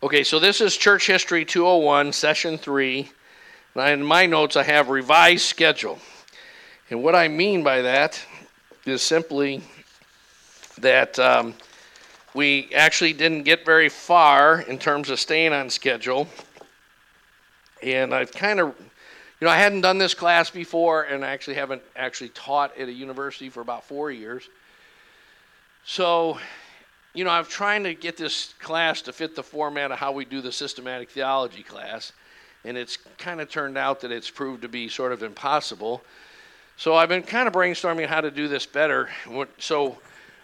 Okay, so this is Church History 201, Session 3. And in my notes, I have revised schedule. And what I mean by that is simply that um, we actually didn't get very far in terms of staying on schedule. And I've kind of, you know, I hadn't done this class before, and I actually haven't actually taught at a university for about four years. So, you know, I'm trying to get this class to fit the format of how we do the systematic theology class, and it's kind of turned out that it's proved to be sort of impossible. So I've been kind of brainstorming how to do this better. So,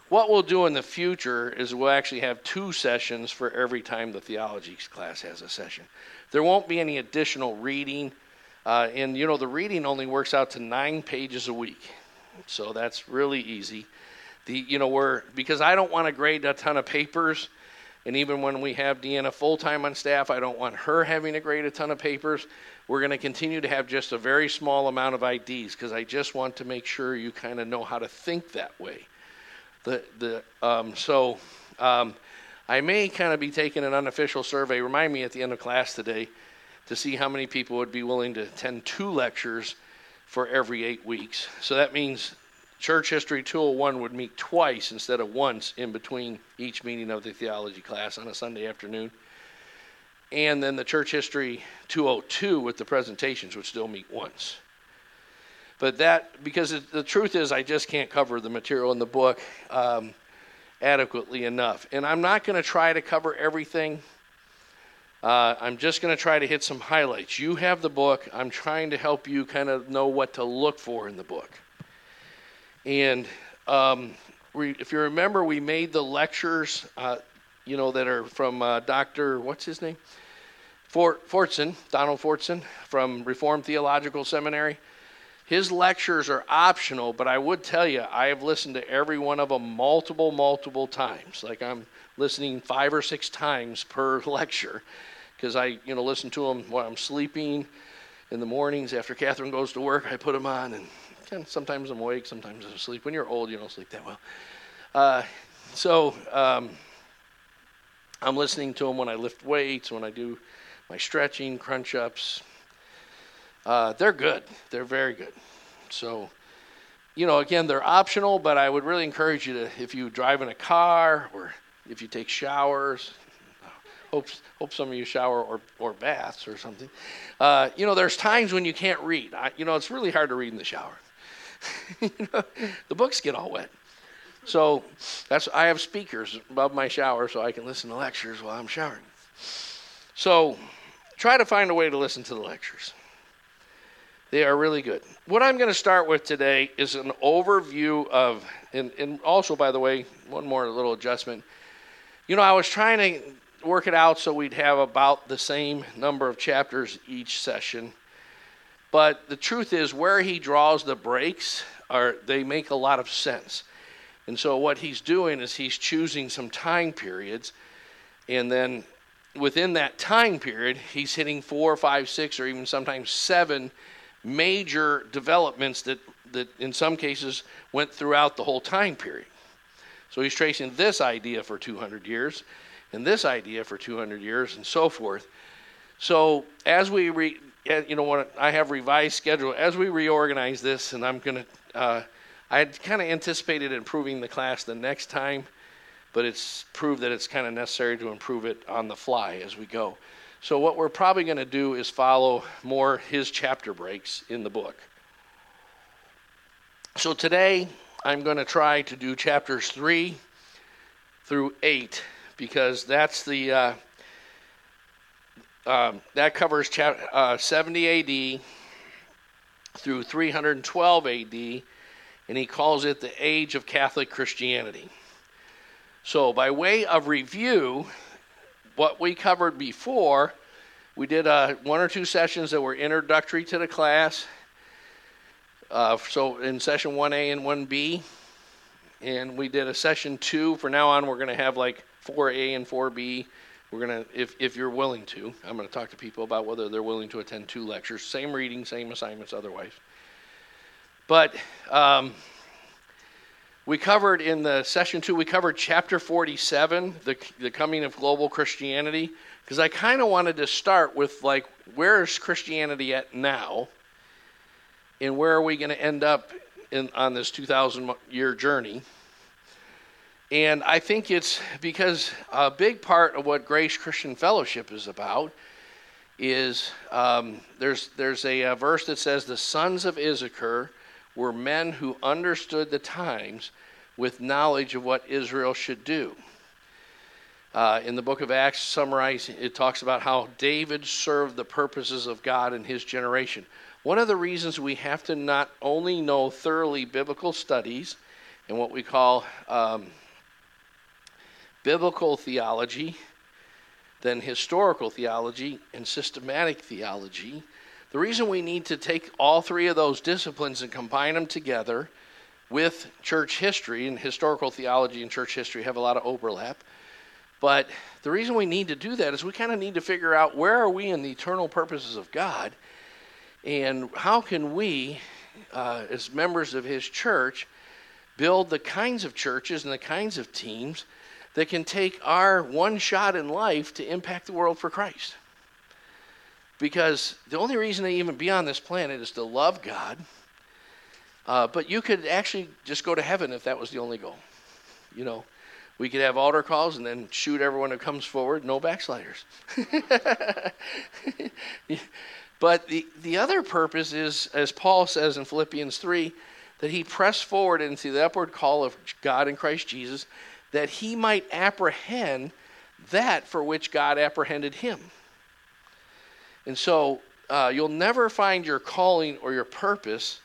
what we'll do in the future is we'll actually have two sessions for every time the theology class has a session. There won't be any additional reading, uh, and you know, the reading only works out to nine pages a week. So that's really easy. The, you know, we're, because I don't want to grade a ton of papers, and even when we have Deanna full time on staff, I don't want her having to grade a ton of papers. We're going to continue to have just a very small amount of IDs because I just want to make sure you kind of know how to think that way. The, the, um, so um, I may kind of be taking an unofficial survey. Remind me at the end of class today to see how many people would be willing to attend two lectures for every eight weeks. So that means Church History 201 would meet twice instead of once in between each meeting of the theology class on a Sunday afternoon. And then the Church History 202 with the presentations would still meet once. But that, because it, the truth is, I just can't cover the material in the book um, adequately enough. And I'm not going to try to cover everything. Uh, I'm just going to try to hit some highlights. You have the book. I'm trying to help you kind of know what to look for in the book. And um, we, if you remember, we made the lectures, uh, you know, that are from uh, Dr. What's his name? Fort, Fortson, Donald Fortson from Reformed Theological Seminary. His lectures are optional, but I would tell you, I have listened to every one of them multiple, multiple times. Like I'm listening five or six times per lecture because I, you know, listen to them while I'm sleeping in the mornings after Catherine goes to work. I put them on and sometimes I'm awake, sometimes I'm asleep. When you're old, you don't sleep that well. Uh, so um, I'm listening to them when I lift weights, when I do my stretching, crunch ups. Uh, they're good. They're very good. So, you know, again, they're optional, but I would really encourage you to, if you drive in a car or if you take showers, hope, hope some of you shower or, or baths or something. Uh, you know, there's times when you can't read. I, you know, it's really hard to read in the shower. the books get all wet. So that's I have speakers above my shower so I can listen to lectures while I'm showering. So try to find a way to listen to the lectures. They are really good. What I'm going to start with today is an overview of, and, and also, by the way, one more little adjustment. You know, I was trying to work it out so we'd have about the same number of chapters each session. But the truth is, where he draws the breaks, are they make a lot of sense. And so what he's doing is he's choosing some time periods, and then within that time period, he's hitting four, five, six, or even sometimes seven major developments that, that in some cases went throughout the whole time period. So he's tracing this idea for 200 years, and this idea for 200 years, and so forth. So as we re- you know, when I have revised schedule as we reorganize this, and I'm going to, uh, I had kind of anticipated improving the class the next time, but it's proved that it's kind of necessary to improve it on the fly as we go. So what we're probably going to do is follow more his chapter breaks in the book. So today I'm going to try to do chapters three through eight because that's the uh, um, that covers chap- uh, 70 AD through 312 AD, and he calls it the age of Catholic Christianity. So, by way of review, what we covered before, we did uh, one or two sessions that were introductory to the class. Uh, so, in session 1A and 1B, and we did a session two. For now on, we're going to have like 4A and 4B we're going to, if, if you're willing to, I'm going to talk to people about whether they're willing to attend two lectures. Same reading, same assignments otherwise. But um, we covered in the session two, we covered chapter 47, the, the coming of global Christianity, because I kind of wanted to start with like, where is Christianity at now? And where are we going to end up in, on this 2,000 year journey? And I think it's because a big part of what Grace Christian Fellowship is about is um, there's, there's a, a verse that says, The sons of Issachar were men who understood the times with knowledge of what Israel should do. Uh, in the book of Acts, summarizing, it talks about how David served the purposes of God in his generation. One of the reasons we have to not only know thoroughly biblical studies and what we call um, biblical theology, then historical theology and systematic theology, the reason we need to take all three of those disciplines and combine them together with church history and historical theology and church history have a lot of overlap. But the reason we need to do that is we kind of need to figure out where are we in the eternal purposes of God and how can we, uh, as members of His church, build the kinds of churches and the kinds of teams that can take our one shot in life to impact the world for Christ. Because the only reason to even be on this planet is to love God. Uh, but you could actually just go to heaven if that was the only goal. You know, we could have altar calls and then shoot everyone who comes forward, no backsliders. but the, the other purpose is, as Paul says in Philippians 3, that he pressed forward into the upward call of God in Christ Jesus, that he might apprehend that for which God apprehended him. And so uh, you'll never find your calling or your purpose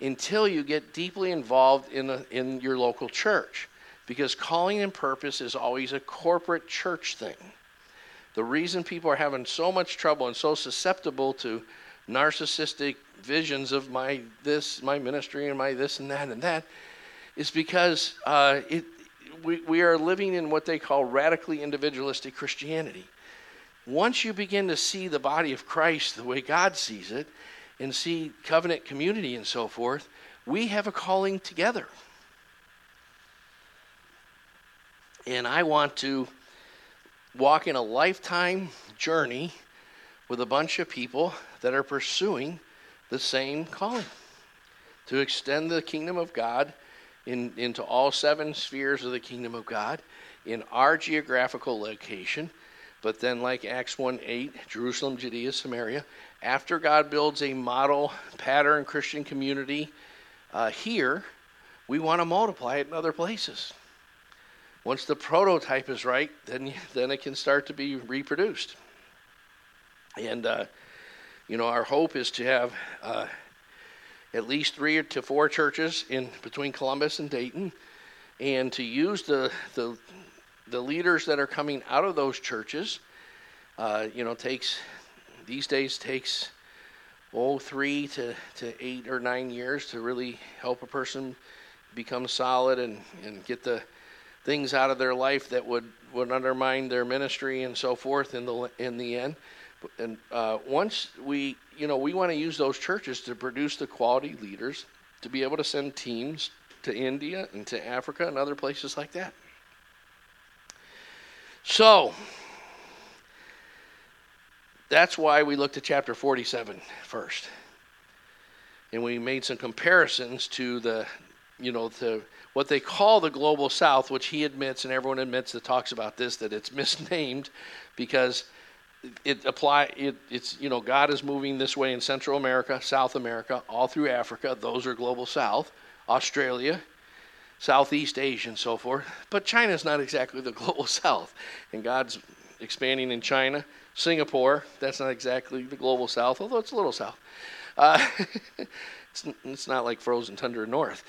until you get deeply involved in, a, in your local church. Because calling and purpose is always a corporate church thing. The reason people are having so much trouble and so susceptible to narcissistic visions of my this, my ministry, and my this and that and that is because uh, it, we, we are living in what they call radically individualistic Christianity once you begin to see the body of Christ the way God sees it and see covenant community and so forth, we have a calling together. And I want to walk in a lifetime journey with a bunch of people that are pursuing the same calling to extend the kingdom of God in, into all seven spheres of the kingdom of God in our geographical location but then, like Acts 1 8, Jerusalem, Judea, Samaria, after God builds a model pattern Christian community uh, here, we want to multiply it in other places. Once the prototype is right, then, then it can start to be reproduced. And, uh, you know, our hope is to have uh, at least three to four churches in between Columbus and Dayton, and to use the, the the leaders that are coming out of those churches, uh, you know, takes these days takes oh three to, to eight or nine years to really help a person become solid and, and get the things out of their life that would, would undermine their ministry and so forth in the in the end. And uh, once we, you know, we want to use those churches to produce the quality leaders to be able to send teams to India and to Africa and other places like that. So, that's why we looked at chapter 47 first. And we made some comparisons to the, you know, the what they call the global south, which he admits and everyone admits that talks about this that it's misnamed because it apply it, it's you know God is moving this way in Central America, South America, all through Africa. Those are global south. Australia, Southeast Asia and so forth. But China is not exactly the global south. And God's expanding in China. Singapore, that's not exactly the global south, although it's a little south. Uh, it's, it's not like frozen tundra north.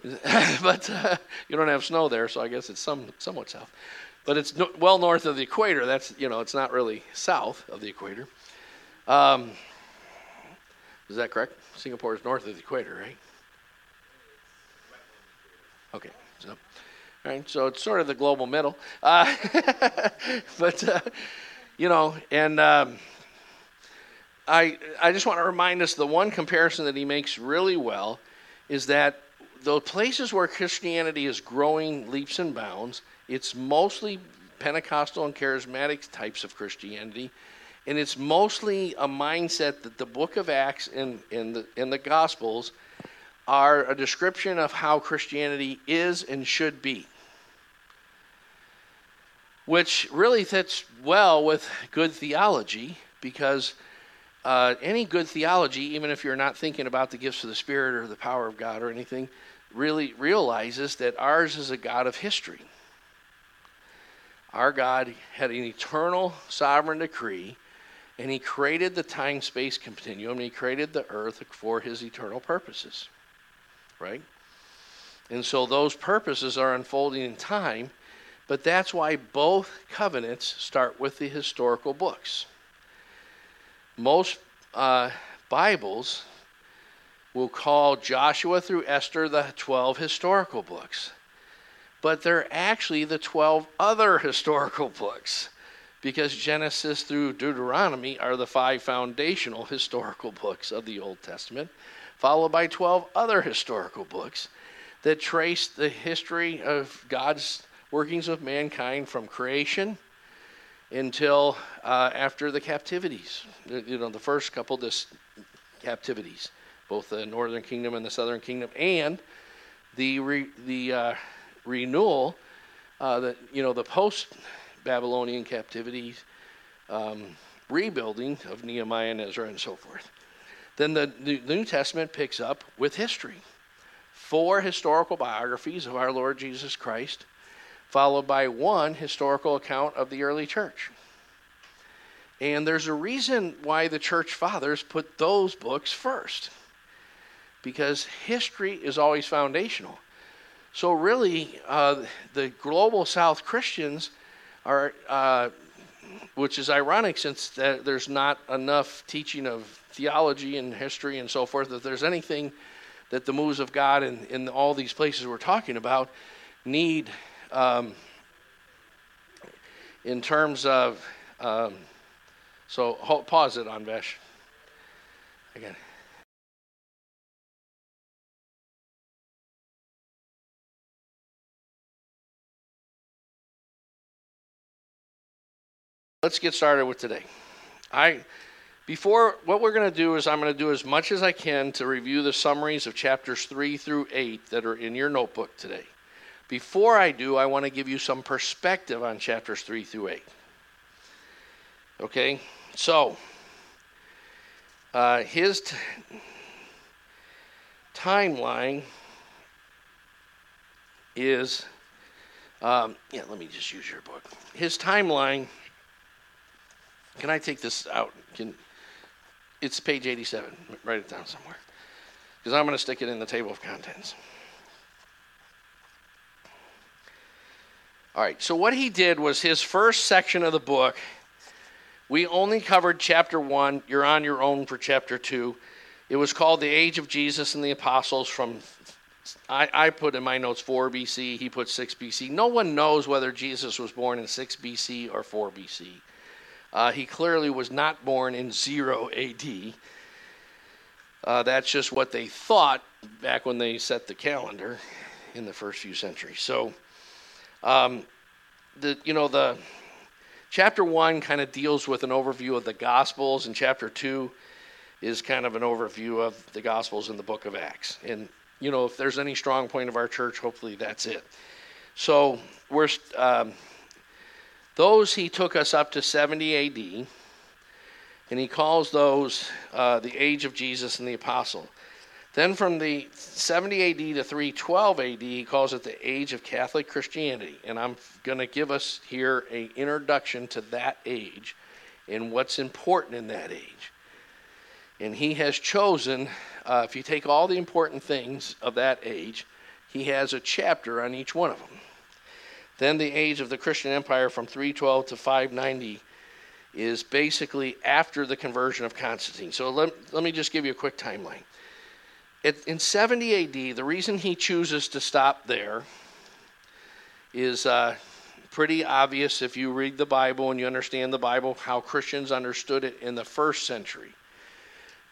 but uh, you don't have snow there, so I guess it's some, somewhat south. But it's no, well north of the equator. That's, you know, it's not really south of the equator. Um, is that correct? Singapore is north of the equator, right? Okay, so, all right, so it's sort of the global middle. Uh, but, uh, you know, and um, I, I just want to remind us the one comparison that he makes really well is that the places where Christianity is growing leaps and bounds, it's mostly Pentecostal and charismatic types of Christianity. And it's mostly a mindset that the book of Acts and, the, the Gospels are a description of how Christianity is and should be. Which really fits well with good theology because uh, any good theology, even if you're not thinking about the gifts of the Spirit or the power of God or anything, really realizes that ours is a God of history. Our God had an eternal sovereign decree, and He created the time space continuum, and He created the earth for His eternal purposes. Right? And so those purposes are unfolding in time, but that's why both covenants start with the historical books. Most uh, Bibles will call Joshua through Esther the 12 historical books but they're actually the 12 other historical books because Genesis through Deuteronomy are the five foundational historical books of the Old Testament, followed by 12 other historical books that trace the history of God's workings with mankind from creation until uh, after the captivities. You know, the first couple dis- captivities, both the northern kingdom and the southern kingdom, and the re- the uh, renewal, uh, the, you know, the post Babylonian captivity, um, rebuilding of Nehemiah and Ezra and so forth. Then the, the New Testament picks up with history. Four historical biographies of our Lord Jesus Christ, followed by one historical account of the early church. And there's a reason why the church fathers put those books first. Because history is always foundational. So, really, uh, the global South Christians are, uh, which is ironic since there's not enough teaching of theology and history and so forth, that there's anything that the moves of God in, in all these places we're talking about need um, in terms of. Um, so, hold, pause it on Vesh. Again. Let's get started with today. I before what we're going to do is I'm going to do as much as I can to review the summaries of chapters 3 through 8 that are in your notebook today. Before I do, I want to give you some perspective on chapters 3 through 8. Okay? So, uh, his t- timeline is um, yeah, let me just use your book. His timeline can I take this out? Can it's page 87. Write it down somewhere. Because I'm going to stick it in the table of contents. All right, so what he did was his first section of the book, we only covered chapter 1. You're on your own for chapter 2. It was called The Age of Jesus and the Apostles from, I, I put in my notes 4 BC, he put 6 BC. No one knows whether Jesus was born in 6 BC or 4 BC. Uh, he clearly was not born in 0 AD. Uh, that's just what they thought back when they set the calendar in the first few centuries. So, um, the you know the chapter one kind of deals with an overview of the Gospels, and chapter two is kind of an overview of the Gospels in the Book of Acts. And you know, if there's any strong point of our church, hopefully that's it. So we're um, those he took us up to 70 AD, and he calls those uh, the age of Jesus and the apostle. Then from the 70 AD to 312 AD, he calls it the age of Catholic Christianity. And I'm going to give us here an introduction to that age and what's important in that age. And he has chosen, uh, if you take all the important things of that age, he has a chapter on each one of them. Then the age of the Christian Empire from 312 to 590 is basically after the conversion of Constantine. So let, let me just give you a quick timeline. It, in 70 AD, the reason he chooses to stop there is uh, pretty obvious if you read the Bible and you understand the Bible, how Christians understood it in the first century.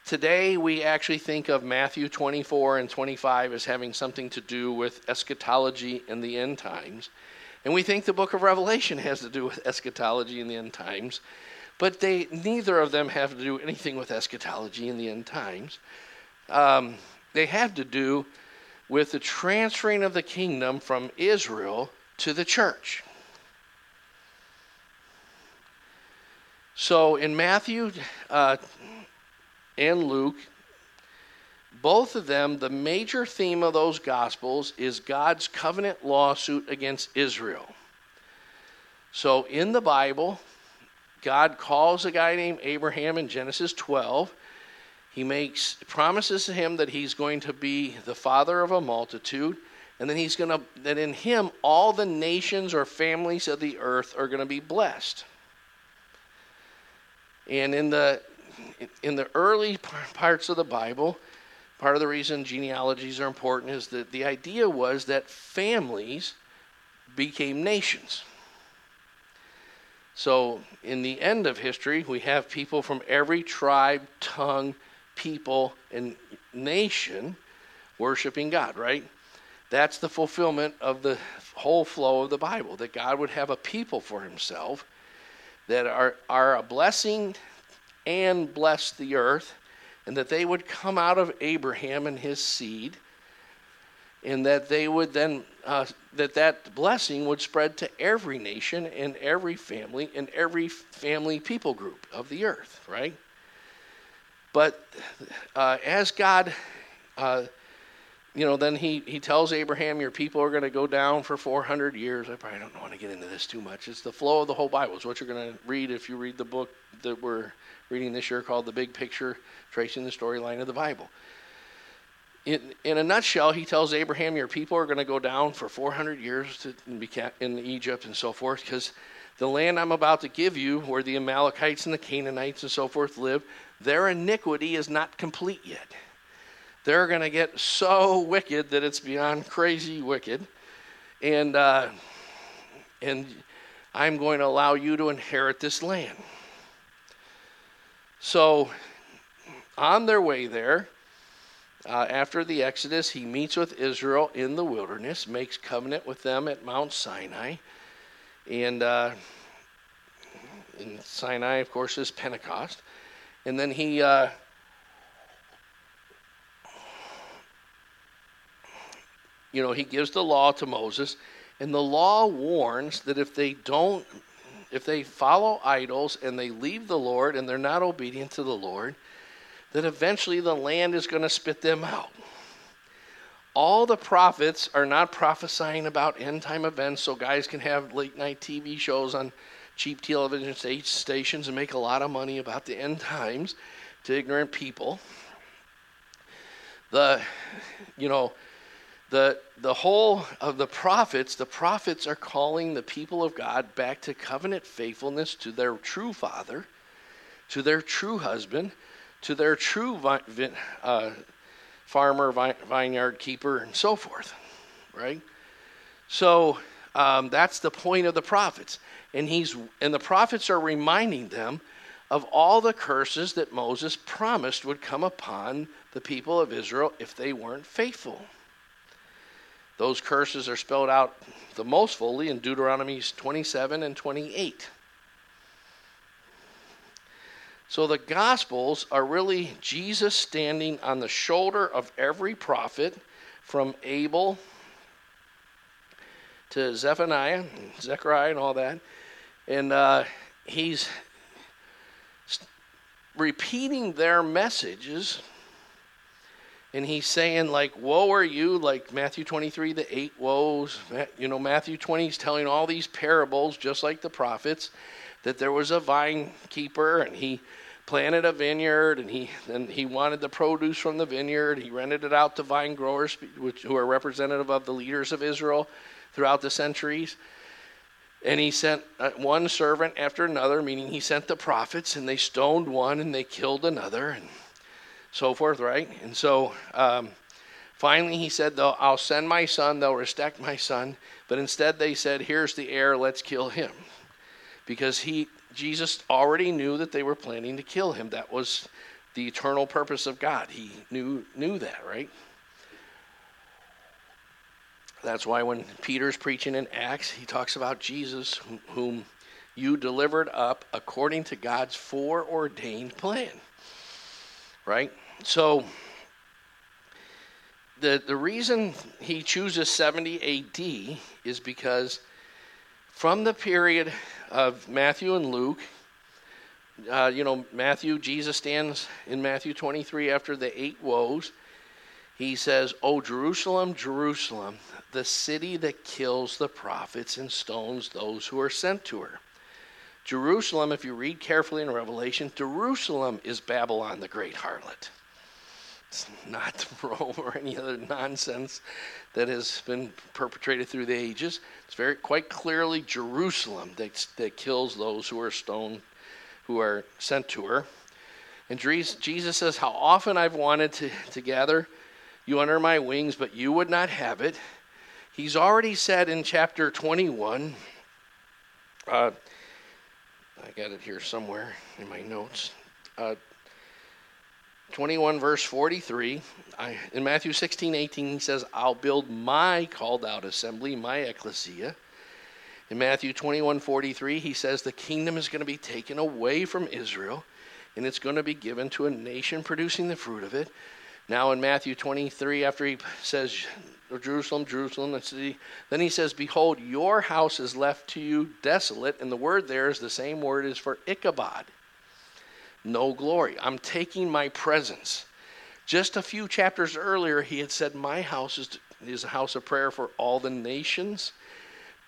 Today, we actually think of Matthew 24 and 25 as having something to do with eschatology and the end times. And we think the book of Revelation has to do with eschatology in the end times. But they, neither of them have to do anything with eschatology in the end times. Um, they have to do with the transferring of the kingdom from Israel to the church. So in Matthew uh, and Luke, both of them, the major theme of those gospels is God's covenant lawsuit against Israel. So in the Bible, God calls a guy named Abraham in Genesis 12. He makes promises to him that he's going to be the father of a multitude, and then he's going to that in him all the nations or families of the earth are going to be blessed. And in the in the early parts of the Bible, part of the reason genealogies are important is that the idea was that families became nations. So, in the end of history, we have people from every tribe, tongue, people, and nation worshiping God, right? That's the fulfillment of the whole flow of the Bible that God would have a people for himself that are, are a blessing and bless the earth, and that they would come out of Abraham and his seed, and that they would then uh, that that blessing would spread to every nation and every family and every family people group of the earth, right? But uh, as God, uh, you know, then he, he tells Abraham, Your people are going to go down for 400 years. I probably don't want to get into this too much. It's the flow of the whole Bible. It's what you're going to read if you read the book that we're reading this year called The Big Picture, tracing the storyline of the Bible in, in a nutshell, he tells Abraham, Your people are going to go down for 400 years to, in Egypt and so forth, because the land I'm about to give you, where the Amalekites and the Canaanites and so forth live, their iniquity is not complete yet. They're going to get so wicked that it's beyond crazy wicked. And, uh, and I'm going to allow you to inherit this land. So, on their way there, uh, after the Exodus, he meets with Israel in the wilderness, makes covenant with them at Mount Sinai. And uh, in Sinai, of course, is Pentecost. And then he. Uh, you know, he gives the law to Moses, and the law warns that if they don't, if they follow idols and they leave the Lord and they're not obedient to the Lord, that eventually the land is going to spit them out. All the prophets are not prophesying about end time events so guys can have late night TV shows on cheap television stations and make a lot of money about the end times to ignorant people. The, you know, the the whole of the prophets, the prophets are calling the people of God back to covenant faithfulness to their true father, to their true husband, to their true uh, farmer, vi- vineyard keeper, and so forth, right? So um, that's the point of the prophets, and he's and the prophets are reminding them of all the curses that Moses promised would come upon the people of Israel if they weren't faithful. Those curses are spelled out the most fully in Deuteronomy 27 and 28. So the Gospels are really Jesus standing on the shoulder of every prophet from Abel to Zephaniah, Zechariah, and all that. And uh, he's repeating their messages. And he's saying, like, woe are you, like Matthew 23, the eight woes. You know, Matthew 20 is telling all these parables, just like the prophets that there was a vine keeper and he planted a vineyard and he and he wanted the produce from the vineyard. He rented it out to vine growers, which, who are representative of the leaders of Israel throughout the centuries. And he sent uh, one servant after another, meaning he sent the prophets, and they stoned one and they killed another, and so forth, right? And so um, finally he said, though, I'll send my son, they'll respect my son. But instead they said, Here's the heir, let's kill him because he Jesus already knew that they were planning to kill him. That was the eternal purpose of God. He knew knew that, right? That's why when Peter's preaching in Acts, he talks about Jesus, whom you delivered up according to God's foreordained plan. Right? So, the, the reason he chooses 70 AD is because from the period of Matthew and Luke, uh, you know, Matthew, Jesus stands in Matthew 23 after the eight woes. He says, Oh, Jerusalem, Jerusalem, the city that kills the prophets and stones those who are sent to her. Jerusalem, if you read carefully in Revelation, Jerusalem is Babylon the great harlot. It's not Rome or any other nonsense that has been perpetrated through the ages. It's very quite clearly Jerusalem that, that kills those who are stoned, who are sent to her. And Jesus says, How often I've wanted to, to gather you under my wings, but you would not have it. He's already said in chapter 21, uh, I got it here somewhere in my notes. Uh, 21 verse 43 I, in matthew 16 18 he says i'll build my called out assembly my ecclesia in matthew 21 43 he says the kingdom is going to be taken away from israel and it's going to be given to a nation producing the fruit of it now in matthew 23 after he says jerusalem jerusalem the city then he says behold your house is left to you desolate and the word there is the same word as for ichabod no glory. I'm taking my presence. Just a few chapters earlier, he had said, My house is, is a house of prayer for all the nations.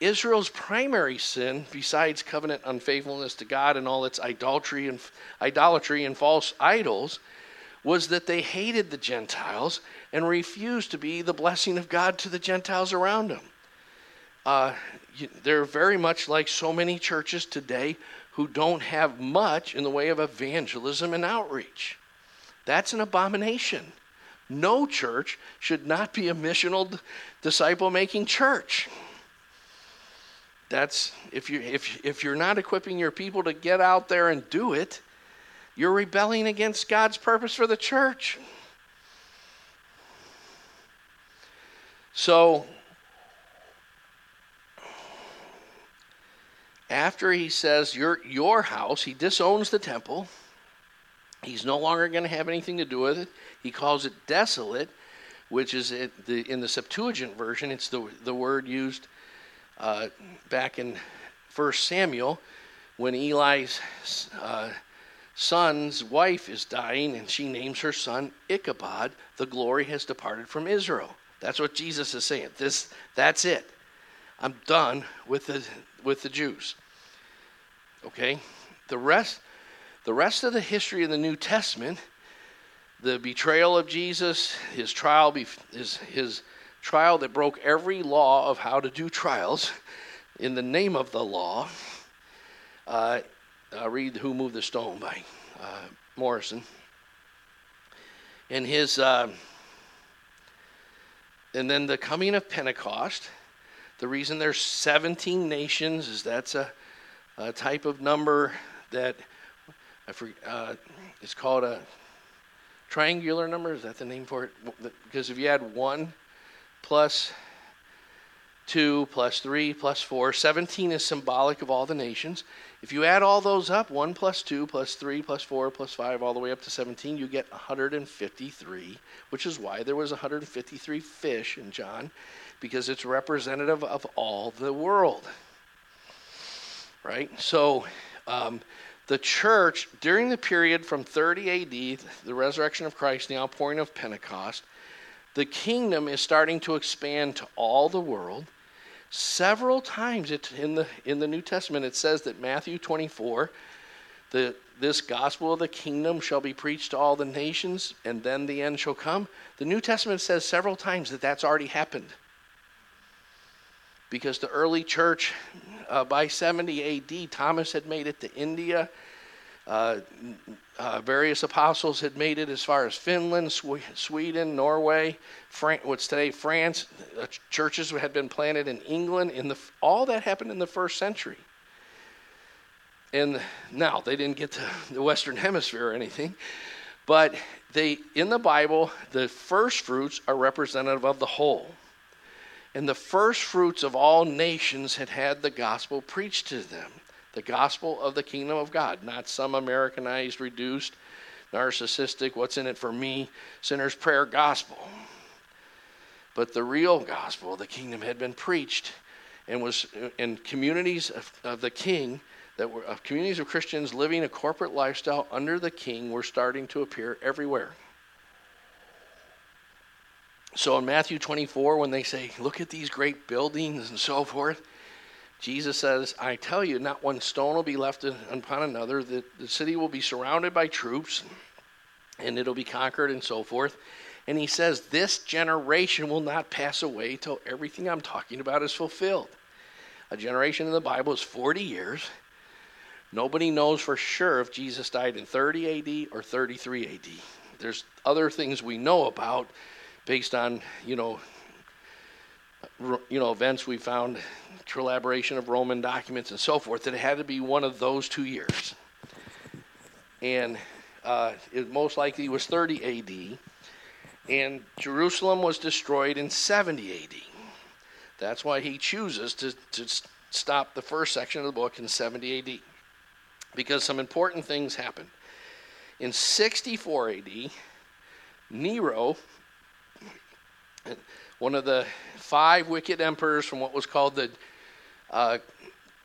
Israel's primary sin, besides covenant unfaithfulness to God and all its idolatry and idolatry and false idols, was that they hated the Gentiles and refused to be the blessing of God to the Gentiles around them. Uh, they're very much like so many churches today who don't have much in the way of evangelism and outreach. That's an abomination. No church should not be a missional disciple making church. That's if you if if you're not equipping your people to get out there and do it, you're rebelling against God's purpose for the church. So after he says, your, your house, he disowns the temple. He's no longer going to have anything to do with it. He calls it desolate, which is the, in the Septuagint version, it's the, the word used uh, back in 1 Samuel when Eli's uh, son's wife is dying and she names her son Ichabod. The glory has departed from Israel. That's what Jesus is saying. This, that's it. I'm done with the with the Jews. Okay? The rest the rest of the history of the New Testament, the betrayal of Jesus, his trial his his trial that broke every law of how to do trials in the name of the law. Uh, uh, read Who Moved the Stone by uh, Morison. And his, uh, and then the coming of Pentecost, the reason there's 17 nations is that's a, a type of number that I forget, uh, it's called a triangular number. Is that the name for it? Because if you add 1 plus 2 plus 3 plus 4, 17 is symbolic of all the nations. If you add all those up, 1 plus 2 plus 3 plus 4 plus 5, all the way up to 17, you get 153, which is why there was 153 fish in John because it's representative of all the world. Right? So, um, the church, during the period from 30 AD, the resurrection of Christ, the outpouring of Pentecost, the kingdom is starting to expand to all the world. Several times it, in, the, in the New Testament, it says that Matthew 24, the, this gospel of the kingdom shall be preached to all the nations, and then the end shall come. The New Testament says several times that that's already happened because the early church, uh, by 70 AD, Thomas had made it to India. Uh, uh, various apostles had made it as far as Finland, Sweden, Norway, Fran- what's today France. Uh, churches had been planted in England. In the all that happened in the first century. And now they didn't get to the Western Hemisphere or anything, But they in the Bible, the first fruits are representative of the whole. And the first fruits of all nations had had the gospel preached to them. The gospel of the kingdom of God, not some Americanized, reduced, narcissistic, what's in it for me, sinner's prayer gospel. But the real gospel of the kingdom had been preached and was in communities of, of the king that were of communities of Christians living a corporate lifestyle under the king were starting to appear everywhere. So in Matthew 24, when they say, Look at these great buildings and so forth, Jesus says, I tell you, not one stone will be left upon another. The, the city will be surrounded by troops and it'll be conquered and so forth. And he says, This generation will not pass away till everything I'm talking about is fulfilled. A generation in the Bible is 40 years. Nobody knows for sure if Jesus died in 30 AD or 33 AD. There's other things we know about based on, you know, you know, events we found, collaboration of Roman documents and so forth, that it had to be one of those two years. And uh, it most likely was 30 AD. And Jerusalem was destroyed in 70 AD. That's why he chooses to, to stop the first section of the book in 70 AD because some important things happened. In 64 AD, Nero, one of the five wicked emperors from what was called the uh,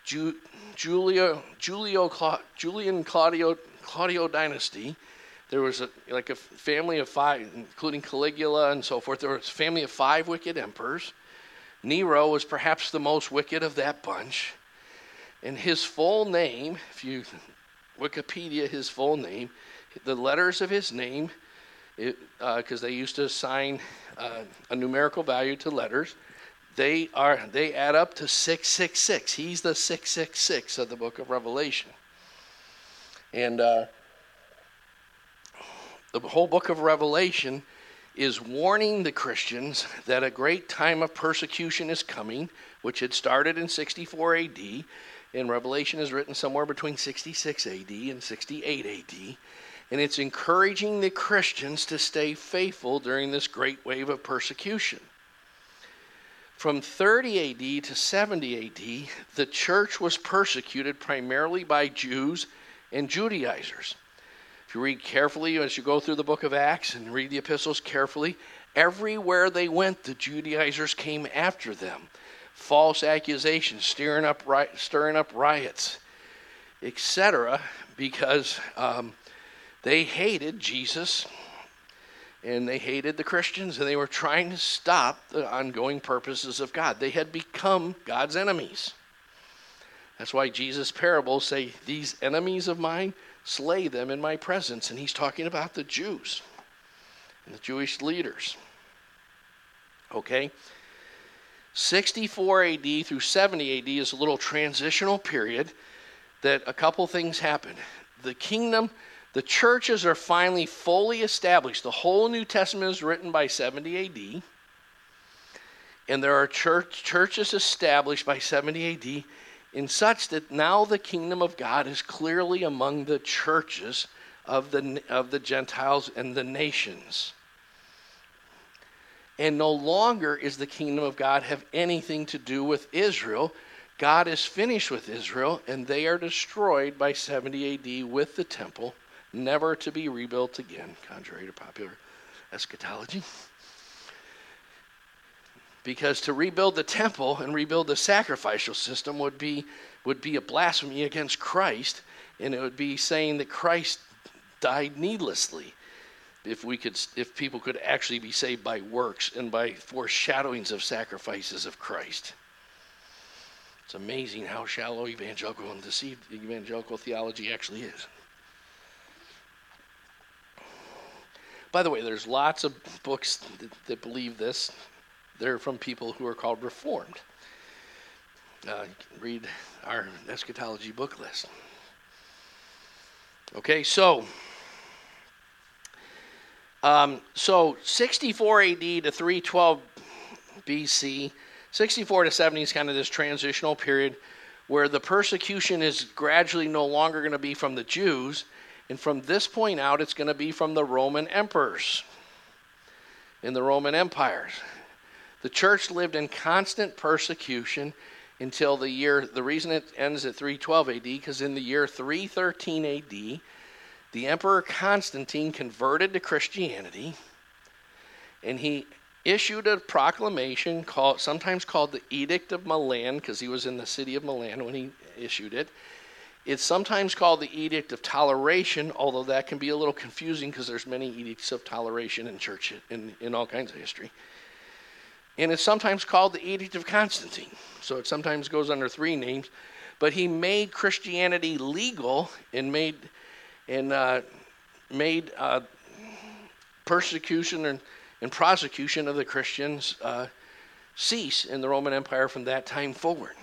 Ju- Julio, Julio Cla- Julian Claudio, Claudio dynasty, there was a, like a family of five, including Caligula and so forth. There was a family of five wicked emperors. Nero was perhaps the most wicked of that bunch. And his full name, if you Wikipedia his full name, the letters of his name, because uh, they used to assign uh, a numerical value to letters, they are they add up to 666. He's the 666 of the book of Revelation. And uh, the whole book of Revelation is warning the Christians that a great time of persecution is coming, which had started in 64 AD and Revelation is written somewhere between 66 AD and 68 AD. And it's encouraging the Christians to stay faithful during this great wave of persecution. From 30 AD to 70 AD, the church was persecuted primarily by Jews and Judaizers. If you read carefully as you go through the book of Acts and read the epistles carefully, everywhere they went, the Judaizers came after them false accusations, stirring up, riots, etc., because um, they hated Jesus and they hated the Christians and they were trying to stop the ongoing purposes of God. They had become God's enemies. That's why Jesus' parables say, These enemies of mine, slay them in my presence. And he's talking about the Jews and the Jewish leaders. Okay? 64 AD through 70 AD is a little transitional period that a couple things happen. The kingdom, the churches are finally fully established. The whole New Testament is written by 70 AD. And there are church, churches established by 70 AD in such that now the kingdom of God is clearly among the churches of the, of the Gentiles and the nations. And no longer is the kingdom of God have anything to do with Israel. God is finished with Israel, and they are destroyed by 70 AD with the temple, never to be rebuilt again, contrary to popular eschatology. Because to rebuild the temple and rebuild the sacrificial system would be, would be a blasphemy against Christ, and it would be saying that Christ died needlessly if we could if people could actually be saved by works and by foreshadowings of sacrifices of Christ. It's amazing how shallow evangelical and deceived evangelical theology actually is. By the way, there's lots of books that, that believe this. They're from people who are called Reformed. Uh, read our eschatology book list. Okay, so um, so 64 AD to 312 BC, 64 to 70 is kind of this transitional period where the persecution is gradually no longer going to be from the Jews And from this point out, it's going to be from the Roman emperors in the Roman empires. The church lived in constant persecution until the year, the reason it ends at 312 AD, because in the year 313 AD, the Emperor Constantine converted to Christianity and he issued a proclamation called sometimes called the Edict of Milan because he was in the city of Milan when he issued it. It's sometimes called the Edict of Toleration, although that can be a little confusing because there's many edicts of toleration in church in, in all kinds of history. And it's sometimes called the Edict of Constantine. So it sometimes goes under three names. But he made Christianity legal and made and uh, made uh, persecution and and prosecution of the Christians uh, cease in the Roman Empire from that time forward.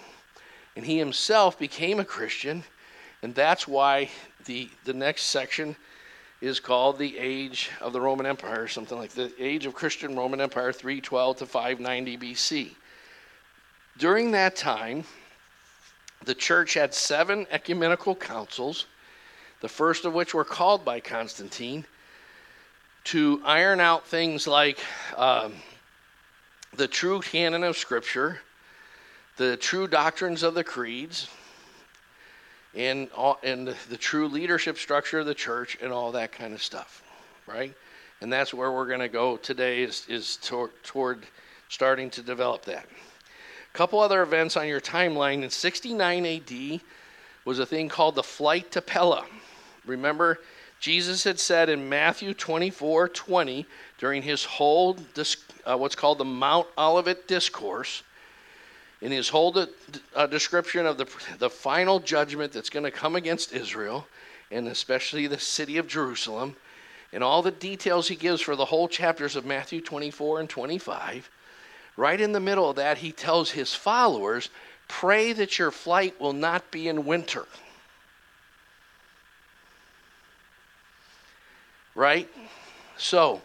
And he himself became a Christian, and that's why the, the next section is called the Age of the Roman Empire, something like the Age of Christian Roman Empire, 312 to 590 BC. During that time, the church had seven ecumenical councils, the first of which were called by Constantine to iron out things like um, the true canon of Scripture, the true doctrines of the creeds, and, all, the, the true leadership structure of the church, and all that kind of stuff, right? And that's where we're going to go today is, is toward, toward starting to develop that. A couple other events on your timeline. In 69 AD was a thing called the Flight to Pella. Remember, Jesus had said in Matthew 24 20, during his whole, uh, what's called the Mount Olivet Discourse, in his whole de- uh, description of the, the final judgment that's going to come against Israel, and especially the city of Jerusalem, and all the details he gives for the whole chapters of Matthew 24 and 25, right in the middle of that, he tells his followers, Pray that your flight will not be in winter. right? So,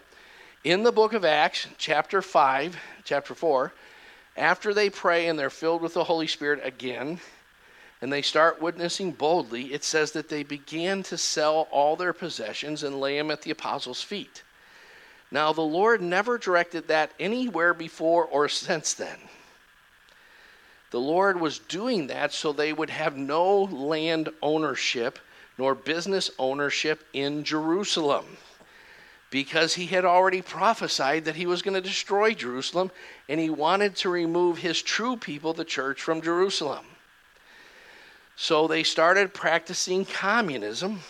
in the book of Acts, chapter 5, chapter 4, after they pray and they're filled with the Holy Spirit again, and they start witnessing boldly, it says that they began to sell all their possessions and lay them at the apostles' feet. Now, the Lord never directed that anywhere before or since then. The Lord was doing that so they would have no land ownership nor business ownership in Jerusalem because he had already prophesied that he was going to destroy Jerusalem and he wanted to remove his true people, the church, from Jerusalem. So they started practicing communism,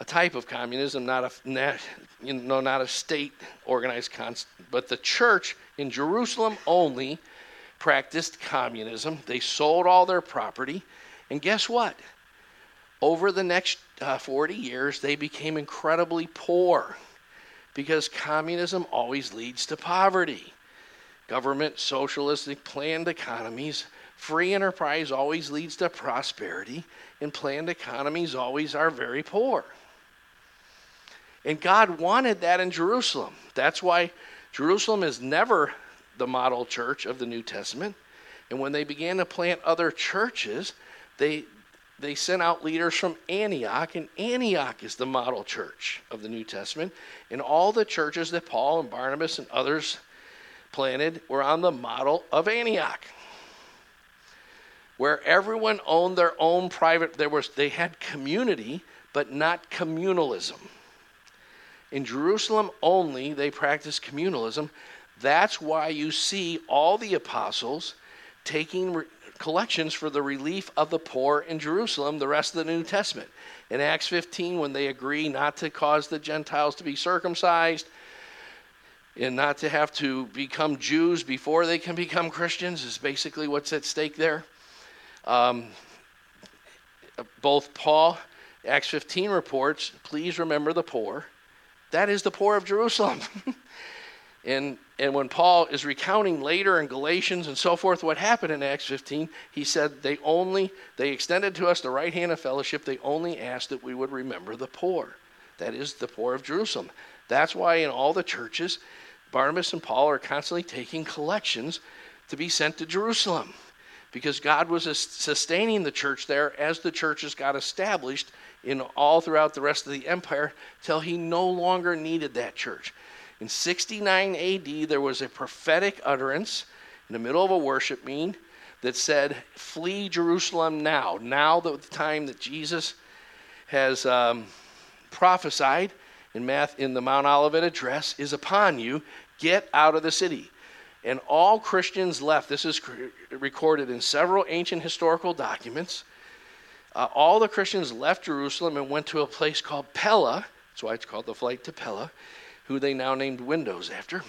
a type of communism, not a you know, not a state organized, but the church in Jerusalem only practiced communism. They sold all their property, and guess what? Over the next uh, 40 years, they became incredibly poor because communism always leads to poverty. Government, socialistic, planned economies, free enterprise always leads to prosperity, and planned economies always are very poor. And God wanted that in Jerusalem. That's why Jerusalem is never the model church of the New Testament. And when they began to plant other churches, they they sent out leaders from Antioch, and Antioch is the model church of the New Testament. And all the churches that Paul and Barnabas and others planted were on the model of Antioch, where everyone owned their own private. There was they had community, but not communalism. In Jerusalem only, they practiced communalism. That's why you see all the apostles taking collections for the relief of the poor in Jerusalem, the rest of the New Testament. In Acts 15, when they agree not to cause the Gentiles to be circumcised and not to have to become Jews before they can become Christians, is basically what's at stake there. Um, both Paul, Acts 15 reports, please remember the poor. That is the poor of Jerusalem. And, and when Paul is recounting later in Galatians and so forth what happened in Acts 15, he said they only, they extended to us the right hand of fellowship. They only asked that we would remember the poor. That is the poor of Jerusalem. That's why in all the churches, Barnabas and Paul are constantly taking collections to be sent to Jerusalem because God was sustaining the church there as the churches got established in all throughout the rest of the empire till he no longer needed that church. In 69 AD, there was a prophetic utterance in the middle of a worship meeting that said, Flee Jerusalem now. Now, the time that Jesus has um, prophesied in, Math, in the Mount Olivet address is upon you. Get out of the city. And all Christians left. This is recorded in several ancient historical documents. Uh, all the Christians left Jerusalem and went to a place called Pella. That's why it's called the flight to Pella, who they now named Windows after.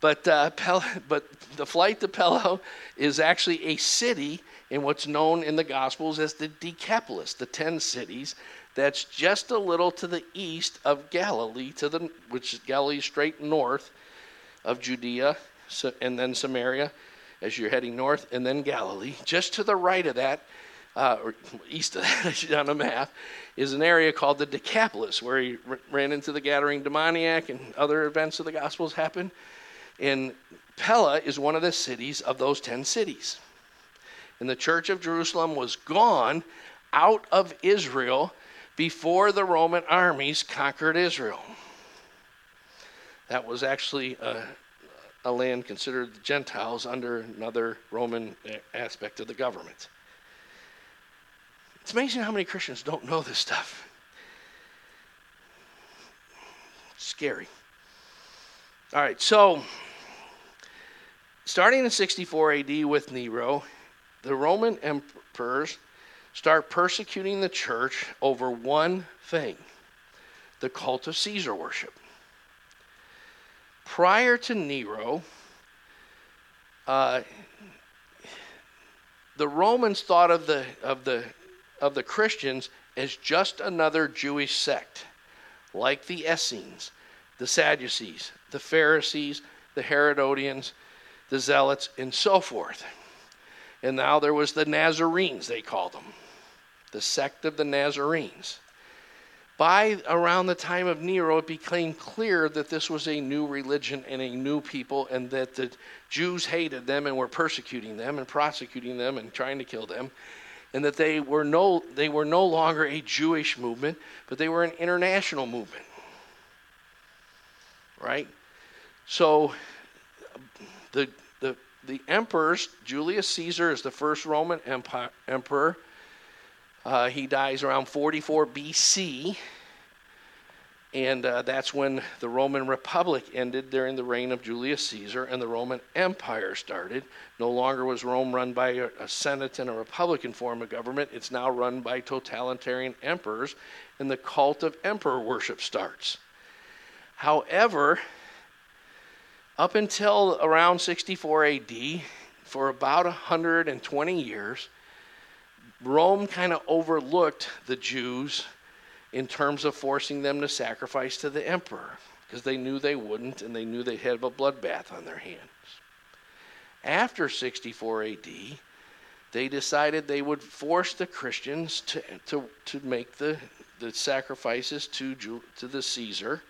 But, uh, Pella, but the flight to Pella is actually a city in what's known in the Gospels as the Decapolis, the ten cities. That's just a little to the east of Galilee, to the which is Galilee straight north of Judea and then Samaria as you're heading north, and then Galilee. Just to the right of that, uh, or east of that on the map, is an area called the Decapolis, where he r- ran into the Gadarene demoniac and other events of the Gospels happen. And Pella is one of the cities of those ten cities. And the church of Jerusalem was gone out of Israel before the Roman armies conquered Israel. That was actually a, a land considered the Gentiles under another Roman aspect of the government. It's amazing how many Christians don't know this stuff. Scary. All right, so starting in 64 AD with Nero, the Roman emperors start persecuting the church over one thing the cult of Caesar worship. Prior to Nero, uh, the Romans thought of the, of, the, of the Christians as just another Jewish sect, like the Essenes, the Sadducees, the Pharisees, the Herodians, the Zealots, and so forth. And now there was the Nazarenes, they called them, the sect of the Nazarenes. By around the time of Nero, it became clear that this was a new religion and a new people, and that the Jews hated them and were persecuting them and prosecuting them and trying to kill them, and that they were no, they were no longer a Jewish movement, but they were an international movement. Right? So the, the, the emperors, Julius Caesar is the first Roman empire, emperor. Uh, he dies around 44 BC. And uh, that's when the Roman Republic ended during the reign of Julius Caesar and the Roman Empire started. No longer was Rome run by a, a Senate and a Republican form of government. It's now run by totalitarian emperors, and the cult of emperor worship starts. However, up until around 64 AD, for about 120 years, Rome kind of overlooked the Jews in terms of forcing them to sacrifice to the emperor because they knew they wouldn't and they knew they'd have a bloodbath on their hands. After 64 AD, they decided they would force the Christians to, to, to make the, the sacrifices to, to the Caesar,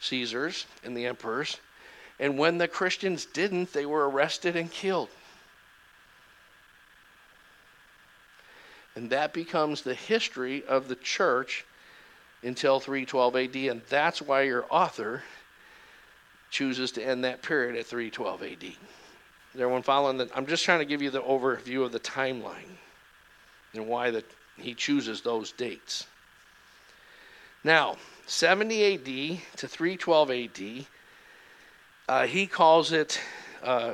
Caesars and the emperors and when the Christians didn't, they were arrested and killed. And that becomes the history of the church until 312 AD. And that's why your author chooses to end that period at 312 AD. Everyone following that? I'm just trying to give you the overview of the timeline and why the, he chooses those dates. Now, 70 AD to 312 AD uh, he calls it, uh,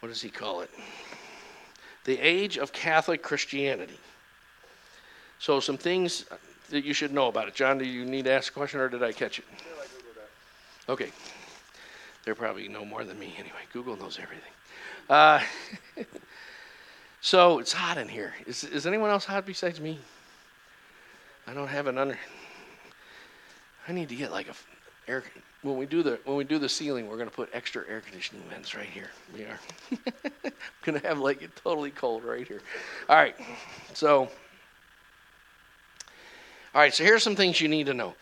what does he call it? The age of Catholic Christianity. So, some things that you should know about it. John, do you need to ask a question or did I catch it? Okay. They're probably no more than me anyway. Google knows everything. Uh, so, it's hot in here. Is, is anyone else hot besides me? I don't have an under. I need to get like a air when we do the when we do the ceiling, we're going to put extra air conditioning vents right here. We are going to have like it totally cold right here. All right, so all right, so here's some things you need to know.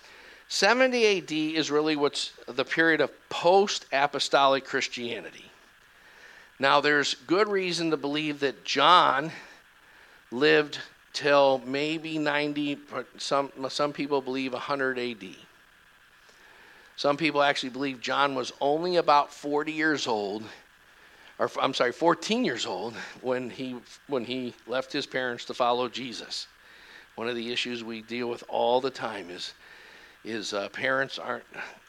70 AD is really what's the period of post-apostolic Christianity. Now, there's good reason to believe that John lived till maybe 90 some some people believe 100 AD. Some people actually believe John was only about 40 years old or I'm sorry 14 years old when he when he left his parents to follow Jesus. One of the issues we deal with all the time is is uh, parents aren't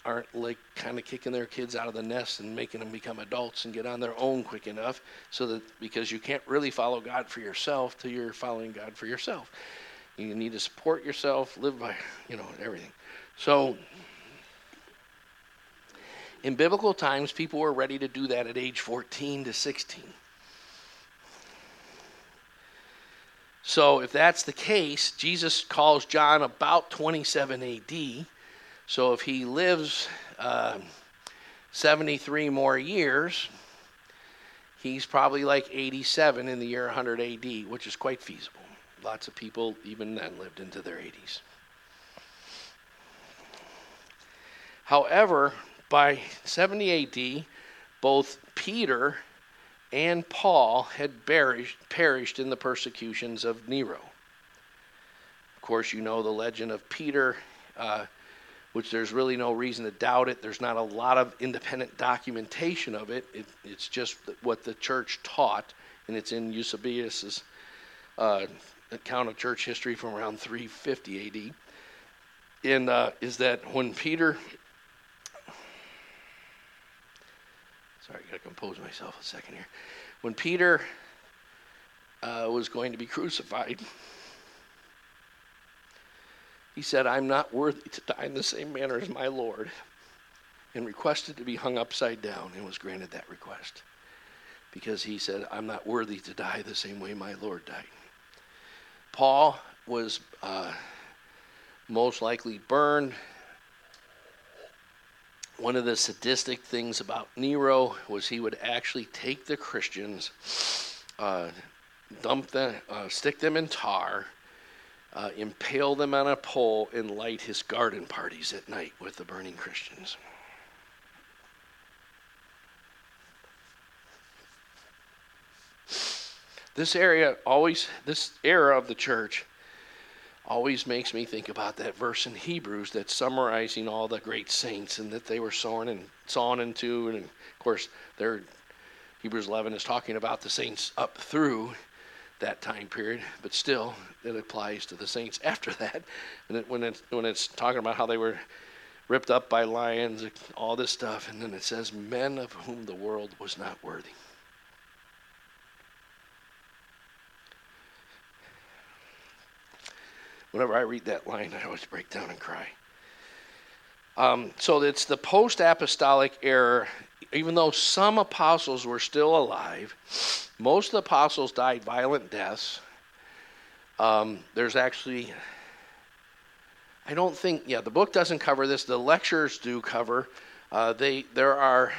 aren't like kind of kicking their kids out of the nest and making them become adults and get on their own quick enough so that because you can't really follow God for yourself till you're following God for yourself. You need to support yourself, live by, you know, everything. So in biblical times, people were ready to do that at age 14 to 16. So, if that's the case, Jesus calls John about 27 AD. So, if he lives uh, 73 more years, he's probably like 87 in the year 100 AD, which is quite feasible. Lots of people, even then, lived into their 80s. However, by 70 AD, both Peter and Paul had perished, perished in the persecutions of Nero. Of course, you know the legend of Peter, uh, which there's really no reason to doubt it. There's not a lot of independent documentation of it. it it's just what the church taught, and it's in Eusebius's uh, account of church history from around 350 AD. And uh, is that when Peter Sorry, I got to compose myself a second here. When Peter uh, was going to be crucified, he said, I'm not worthy to die in the same manner as my Lord, and requested to be hung upside down, and was granted that request. Because he said, I'm not worthy to die the same way my Lord died. Paul was uh, most likely burned one of the sadistic things about Nero was he would actually take the Christians, uh, dump them, uh, stick them in tar, uh, impale them on a pole, and light his garden parties at night with the burning Christians. This area always, this era of the church always makes me think about that verse in Hebrews that's summarizing all the great saints and that they were sown and sawn into. And of course, there, Hebrews 11 is talking about the saints up through that time period, but still, it applies to the saints after that. And it, when, it's, when it's talking about how they were ripped up by lions, all this stuff, and then it says, Men of whom the world was not worthy. Whenever I read that line, I always break down and cry. Um, so it's the post apostolic era. Even though some apostles were still alive, most of the apostles died violent deaths. Um, there's actually, I don't think, yeah, the book doesn't cover this. The lectures do cover. Uh, they there are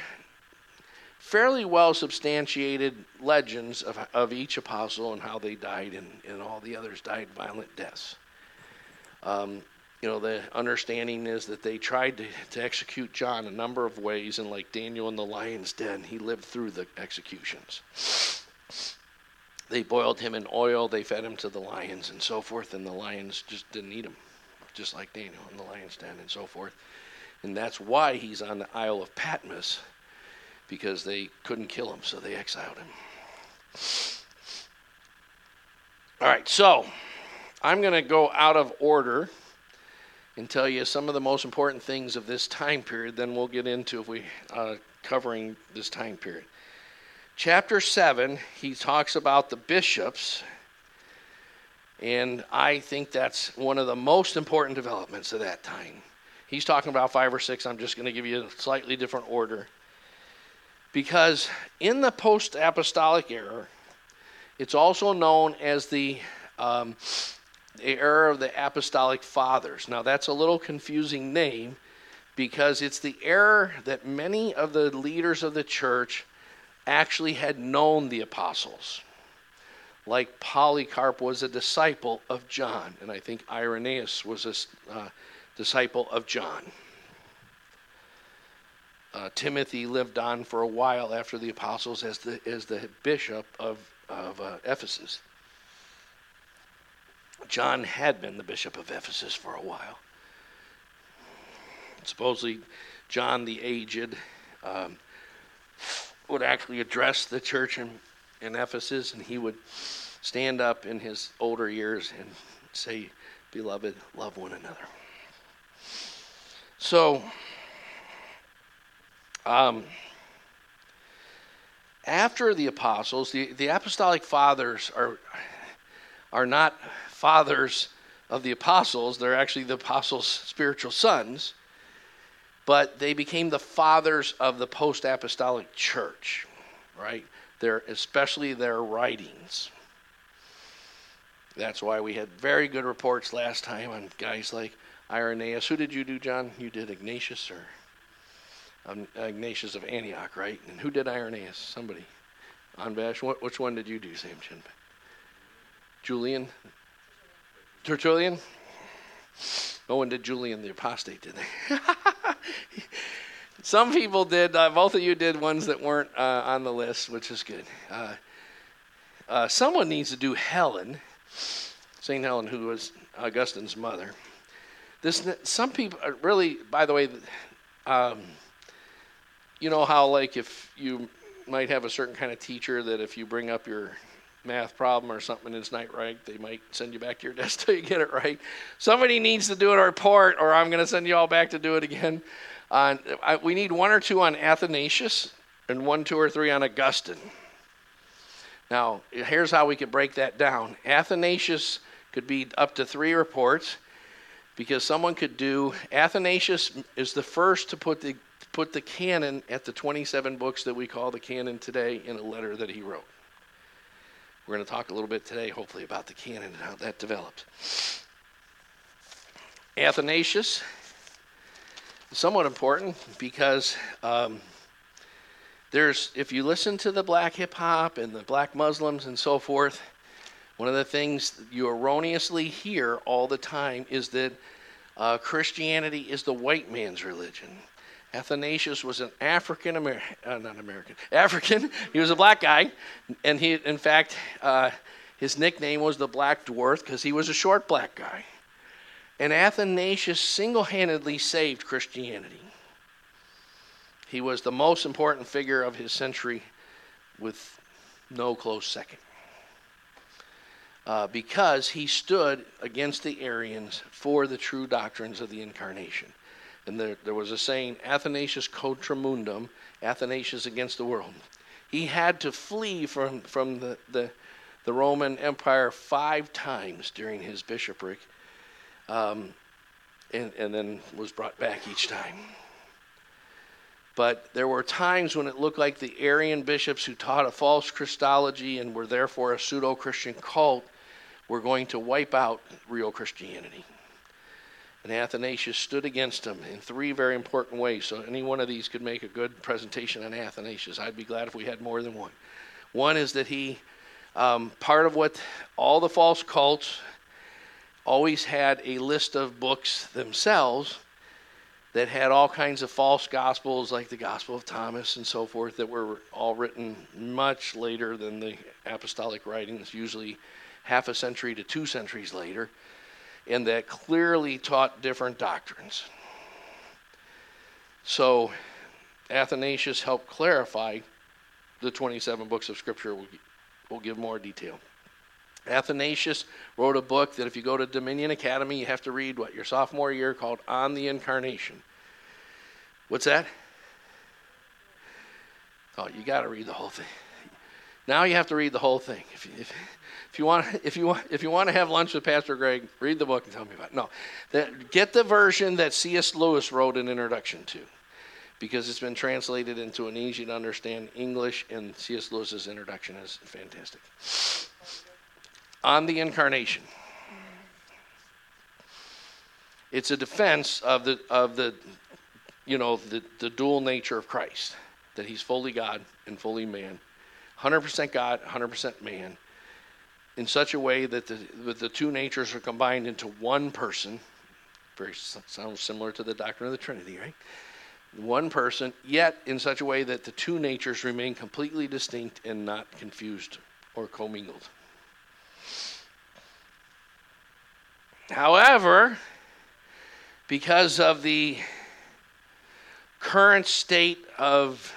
fairly well substantiated legends of, of each apostle and how they died, and, and all the others died violent deaths. Um, you know, the understanding is that they tried to, to execute John a number of ways, and like Daniel in the lion's den, he lived through the executions. They boiled him in oil, they fed him to the lions, and so forth, and the lions just didn't eat him, just like Daniel in the lion's den, and so forth. And that's why he's on the Isle of Patmos, because they couldn't kill him, so they exiled him. All right, so I'm going to go out of order and tell you some of the most important things of this time period. Then we'll get into if we uh, covering this time period. Chapter seven, he talks about the bishops, and I think that's one of the most important developments of that time. He's talking about five or six. I'm just going to give you a slightly different order. Because in the post apostolic era, it's also known as the um, the era of the apostolic fathers. Now, that's a little confusing name because it's the era that many of the leaders of the church actually had known the apostles. Like Polycarp was a disciple of John, and I think Irenaeus was a uh, disciple of John. Uh, Timothy lived on for a while after the apostles as the, as the bishop of, of uh, Ephesus. John had been the bishop of Ephesus for a while. Supposedly, John the Aged um, would actually address the church in, in Ephesus, and he would stand up in his older years and say, Beloved, love one another. So, um, after the apostles, the, the apostolic fathers are, are not fathers of the apostles, they're actually the apostles' spiritual sons, but they became the fathers of the post apostolic church, right? Their, especially their writings. That's why we had very good reports last time on guys like Irenaeus. Who did you do, John? You did Ignatius or um, Ignatius of Antioch, right? And who did Irenaeus? Somebody. Anbash. Which one did you do, Sam Chin? Julian? Tertullian? No one did Julian the apostate, did they? Some people did. Uh, both of you did ones that weren't uh, on the list, which is good. Uh, uh someone needs to do Helen, St. Helen, who was Augustine's mother. This some people really, by the way, um, you know how like if you might have a certain kind of teacher that if you bring up your math problem or something it's not right, they might send you back to your desk till you get it right. Somebody needs to do a report, or I'm going to send you all back to do it again. Uh, I, we need one or two on Athanasius and one, two, or three on Augustine. Now, here's how we could break that down. Athanasius could be up to three reports because someone could do Athanasius is the first to put the put the canon at the 27 books that we call the canon today in a letter that he wrote. We're going to talk a little bit today, hopefully, about the canon and how that developed. Athanasius somewhat important because um, there's, if you listen to the black hip hop and the black Muslims and so forth, one of the things you erroneously hear all the time is that uh, Christianity is the white man's religion. Athanasius was an African American, uh, not American, African. He was a black guy, and he, in fact, uh, his nickname was the Black Dwarf because he was a short black guy. And Athanasius single handedly saved Christianity. He was the most important figure of his century with no close second uh, because he stood against the Arians for the true doctrines of the incarnation. And there, there was a saying, Athanasius contra mundum, Athanasius against the world. He had to flee from, from the, the, the Roman Empire five times during his bishopric, um, and, and then was brought back each time. But there were times when it looked like the Arian bishops who taught a false Christology and were therefore a pseudo Christian cult were going to wipe out real Christianity. And Athanasius stood against them in three very important ways. So, any one of these could make a good presentation on Athanasius. I'd be glad if we had more than one. One is that he, um, part of what all the false cults always had a list of books themselves that had all kinds of false gospels, like the Gospel of Thomas and so forth, that were all written much later than the apostolic writings, usually half a century to two centuries later, and that clearly taught different doctrines. So, Athanasius helped clarify the 27 books of Scripture. We'll, we'll give more detail. Athanasius wrote a book that if you go to Dominion Academy, you have to read what your sophomore year called On the Incarnation. What's that? Oh, you got to read the whole thing. Now you have to read the whole thing. If, if, if you want, if you want, if you want to have lunch with Pastor Greg, read the book and tell me about it. No, that, get the version that C.S. Lewis wrote an introduction to, because it's been translated into an easy to understand English, and C.S. Lewis's introduction is fantastic. On the incarnation, it's a defense of the of the, you know, the the dual nature of Christ, that He's fully God and fully man, 100% God, 100% man in such a way that the, the two natures are combined into one person. Very sounds similar to the doctrine of the Trinity, right? One person, yet in such a way that the two natures remain completely distinct and not confused or commingled. However, because of the current state of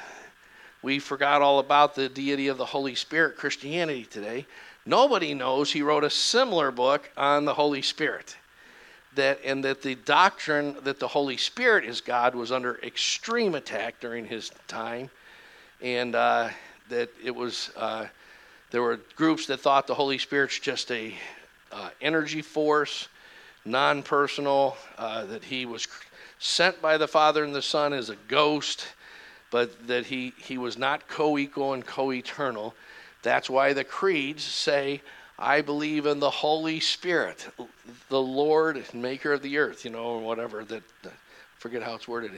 we forgot all about the deity of the Holy Spirit Christianity today. Nobody knows he wrote a similar book on the Holy Spirit. That and that the doctrine that the Holy Spirit is God was under extreme attack during his time, and uh, that it was uh, there were groups that thought the Holy Spirit's just a uh, energy force, non-personal, uh, that he was sent by the Father and the Son as a ghost, but that he, he was not co equal and co eternal. That's why the creeds say, I believe in the Holy Spirit, the Lord, maker of the earth, you know, or whatever, that, forget how it's worded.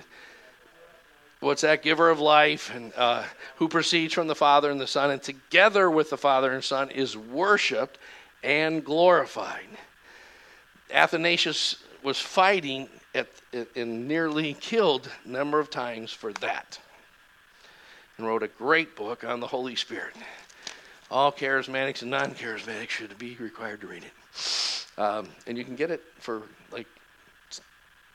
What's that? Giver of life, and uh, who proceeds from the Father and the Son, and together with the Father and Son is worshiped and glorified. Athanasius was fighting at, and nearly killed a number of times for that. And wrote a great book on the Holy Spirit. All charismatics and non charismatics should be required to read it. Um, and you can get it for like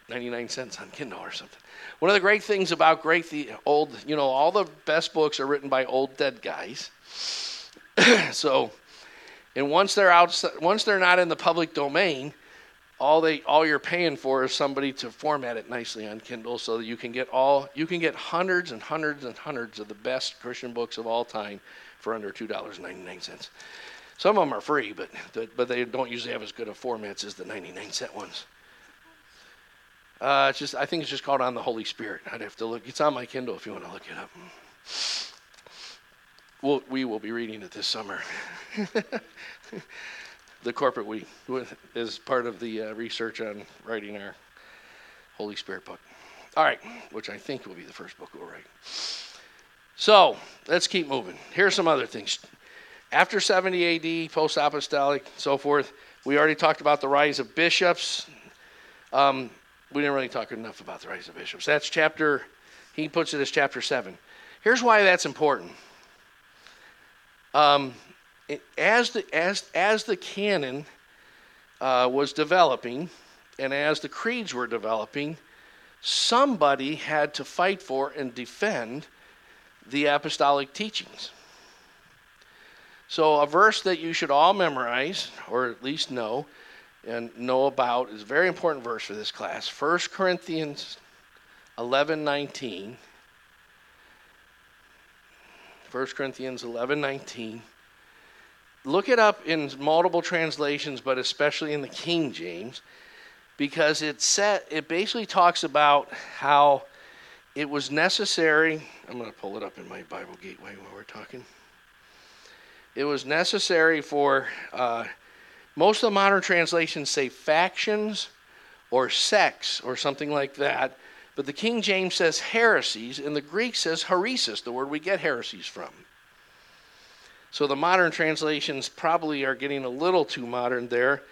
99 cents on Kindle or something. One of the great things about great the old, you know, all the best books are written by old dead guys. so, and once they're out, once they're not in the public domain, all they all you're paying for is somebody to format it nicely on Kindle so that you can get all you can get hundreds and hundreds and hundreds of the best Christian books of all time for under two dollars ninety nine cents. Some of them are free, but but they don't usually have as good of formats as the ninety nine cent ones. Uh, it's just I think it's just called on the Holy Spirit. I'd have to look. It's on my Kindle if you want to look it up. We'll, we will be reading it this summer. the corporate we is part of the uh, research on writing our Holy Spirit book. All right, which I think will be the first book we'll write. So let's keep moving. Here's some other things. After 70 AD, post apostolic, so forth, we already talked about the rise of bishops. Um, we didn't really talk enough about the rise of bishops. That's chapter, he puts it as chapter 7. Here's why that's important. Um, as the as as the canon uh, was developing, and as the creeds were developing, somebody had to fight for and defend the apostolic teachings. So, a verse that you should all memorize, or at least know and know about, is a very important verse for this class 1 Corinthians 11 19. 1 Corinthians 11 19 look it up in multiple translations, but especially in the King James, because it set it basically talks about how it was necessary. I'm going to pull it up in my Bible Gateway while we're talking. It was necessary for uh, most of the modern translations say factions or sects or something like that, but the King James says heresies, and the Greek says heresis, the word we get heresies from. So the modern translations probably are getting a little too modern there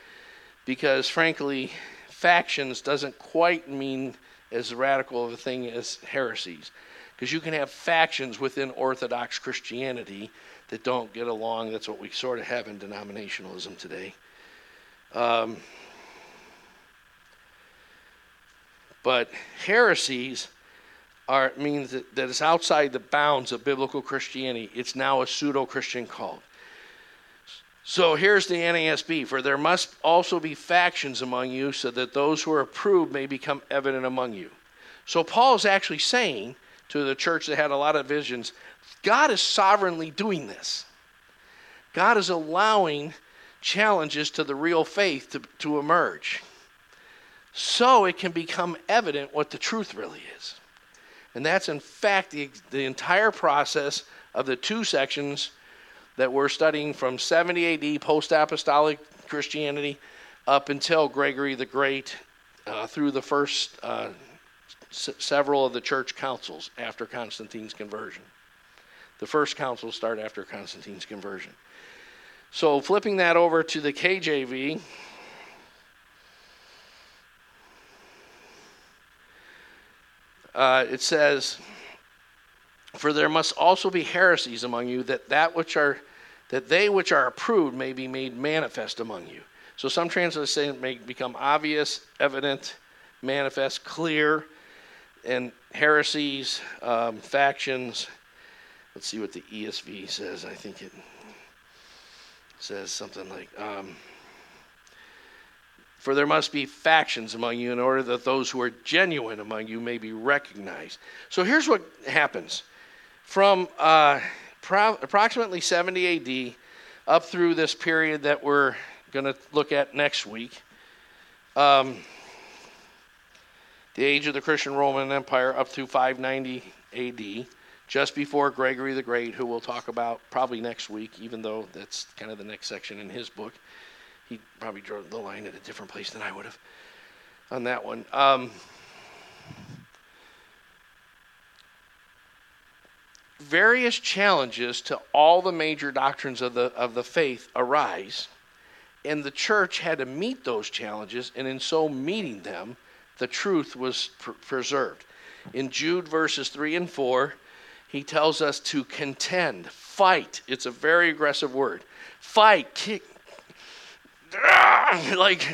because, frankly, factions doesn't quite mean as radical of a thing as heresies. Because you can have factions within Orthodox Christianity that don't get along. That's what we sort of have in denominationalism today. Um, but heresies are, means that, that it's outside the bounds of biblical Christianity. It's now a pseudo Christian cult. So here's the NASB For there must also be factions among you, so that those who are approved may become evident among you. So Paul is actually saying to the church that had a lot of visions God is sovereignly doing this. God is allowing challenges to the real faith to, to emerge so it can become evident what the truth really is. And that's, in fact, the, the entire process of the two sections that we're studying from 70 AD, post apostolic Christianity, up until Gregory the Great, uh, through the first uh, s- several of the church councils after Constantine's conversion. The first councils start after Constantine's conversion. So, flipping that over to the KJV, uh, it says, "For there must also be heresies among you, that that which are that they which are approved may be made manifest among you." So some translations say it may become obvious, evident, manifest, clear, and heresies, um, factions. Let's see what the ESV says. I think it says something like. Um, for there must be factions among you in order that those who are genuine among you may be recognized. So here's what happens. From uh, pro- approximately 70 AD up through this period that we're going to look at next week, um, the age of the Christian Roman Empire up through 590 AD, just before Gregory the Great, who we'll talk about probably next week, even though that's kind of the next section in his book he probably drew the line at a different place than I would have on that one. Um, various challenges to all the major doctrines of the of the faith arise, and the church had to meet those challenges, and in so meeting them, the truth was pr- preserved. In Jude verses three and four, he tells us to contend, fight. It's a very aggressive word. Fight, kick, like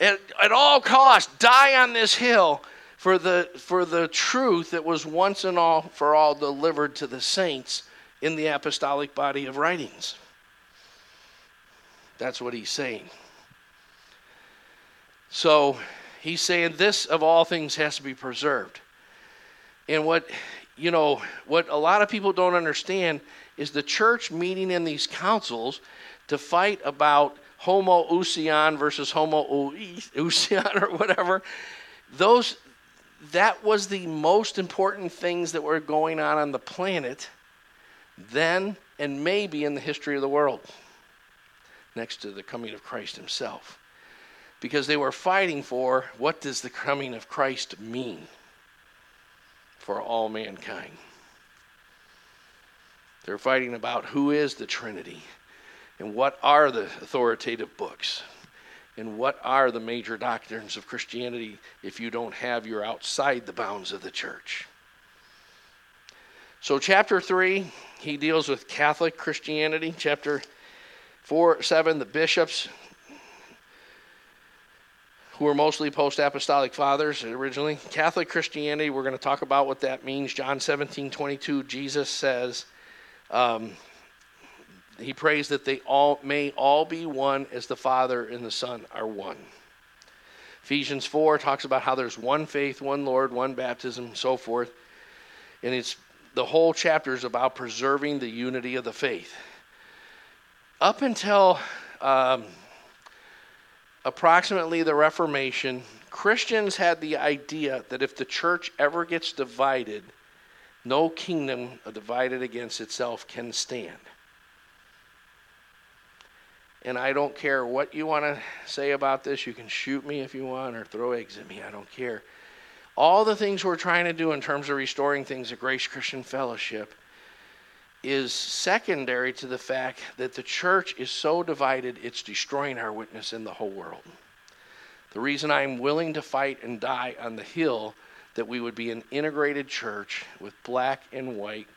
at, at all costs, die on this hill for the for the truth that was once and all for all delivered to the saints in the apostolic body of writings. That's what he's saying. So he's saying this of all things has to be preserved. And what you know, what a lot of people don't understand is the church meeting in these councils to fight about homoousion versus homoiousion or whatever. Those that was the most important things that were going on on the planet then and maybe in the history of the world next to the coming of Christ himself because they were fighting for what does the coming of Christ mean for all mankind they're fighting about who is the trinity and what are the authoritative books? And what are the major doctrines of Christianity if you don't have you're outside the bounds of the church? So, chapter 3, he deals with Catholic Christianity. Chapter 4, 7, the bishops, who were mostly post apostolic fathers originally. Catholic Christianity, we're going to talk about what that means. John 17, 22, Jesus says, um, he prays that they all may all be one as the Father and the Son are one. Ephesians 4 talks about how there's one faith, one Lord, one baptism, and so forth. And it's the whole chapter is about preserving the unity of the faith. Up until um, approximately the Reformation, Christians had the idea that if the church ever gets divided, no kingdom divided against itself can stand. And I don't care what you want to say about this. You can shoot me if you want or throw eggs at me. I don't care. All the things we're trying to do in terms of restoring things at Grace Christian Fellowship is secondary to the fact that the church is so divided it's destroying our witness in the whole world. The reason I'm willing to fight and die on the hill that we would be an integrated church with black and white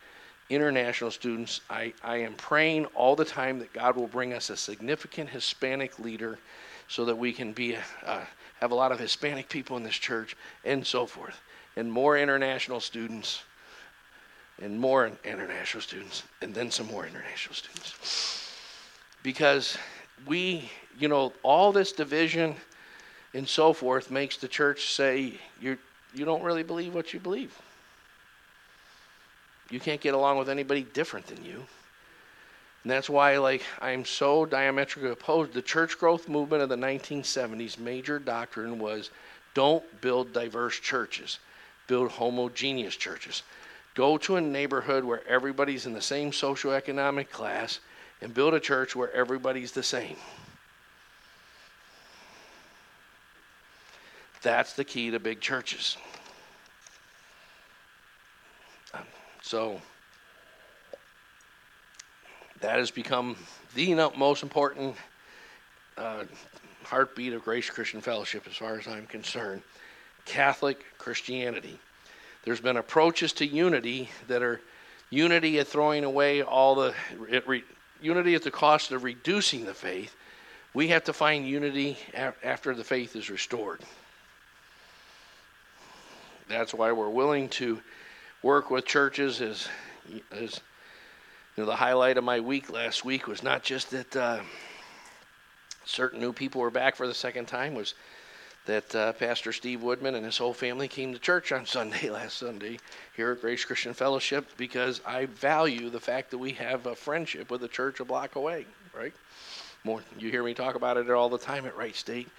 international students. I, I am praying all the time that God will bring us a significant Hispanic leader so that we can be uh, have a lot of Hispanic people in this church and so forth, and more international students, and more international students, and then some more international students. Because we, you know, all this division and so forth makes the church say you you don't really believe what you believe. You can't get along with anybody different than you. And that's why, like, I'm so diametrically opposed. The church growth movement of the 1970s major doctrine was don't build diverse churches, build homogeneous churches. Go to a neighborhood where everybody's in the same socioeconomic class and build a church where everybody's the same. That's the key to big churches. So that has become the most important uh, heartbeat of Grace Christian Fellowship, as far as I'm concerned. Catholic Christianity. There's been approaches to unity that are unity at throwing away all the re, unity at the cost of reducing the faith, We have to find unity after the faith is restored. That's why we're willing to work with churches is, as you know, the highlight of my week last week was not just that uh, certain new people were back for the second time, was that uh, Pastor Steve Woodman and his whole family came to church on Sunday, last Sunday, here at Grace Christian Fellowship, because I value the fact that we have a friendship with a church a block away, right? More, you hear me talk about it all the time at Wright State,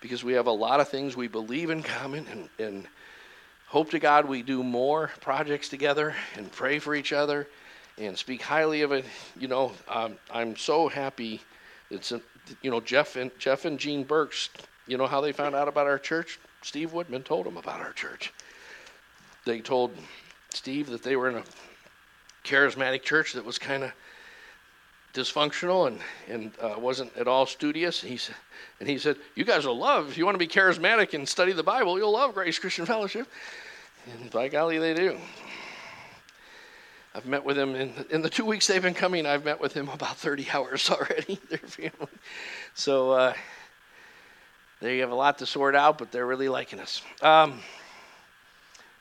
because we have a lot of things we believe in common, and, and hope to God we do more projects together and pray for each other and speak highly of it. You know, um, I'm so happy. It's you know Jeff and Jeff and Jean Burks you know how they found out about our church? Steve Woodman told them about our church. They told Steve that they were in a charismatic church that was kind of dysfunctional and and uh, wasn't at all studious. And he said, and he said, "You guys will love if you want to be charismatic and study the Bible. You'll love Grace Christian Fellowship." And by golly, they do. I've met with him in, in the two weeks they've been coming. I've met with him about 30 hours already. Their family. So uh, they have a lot to sort out, but they're really liking us. Um,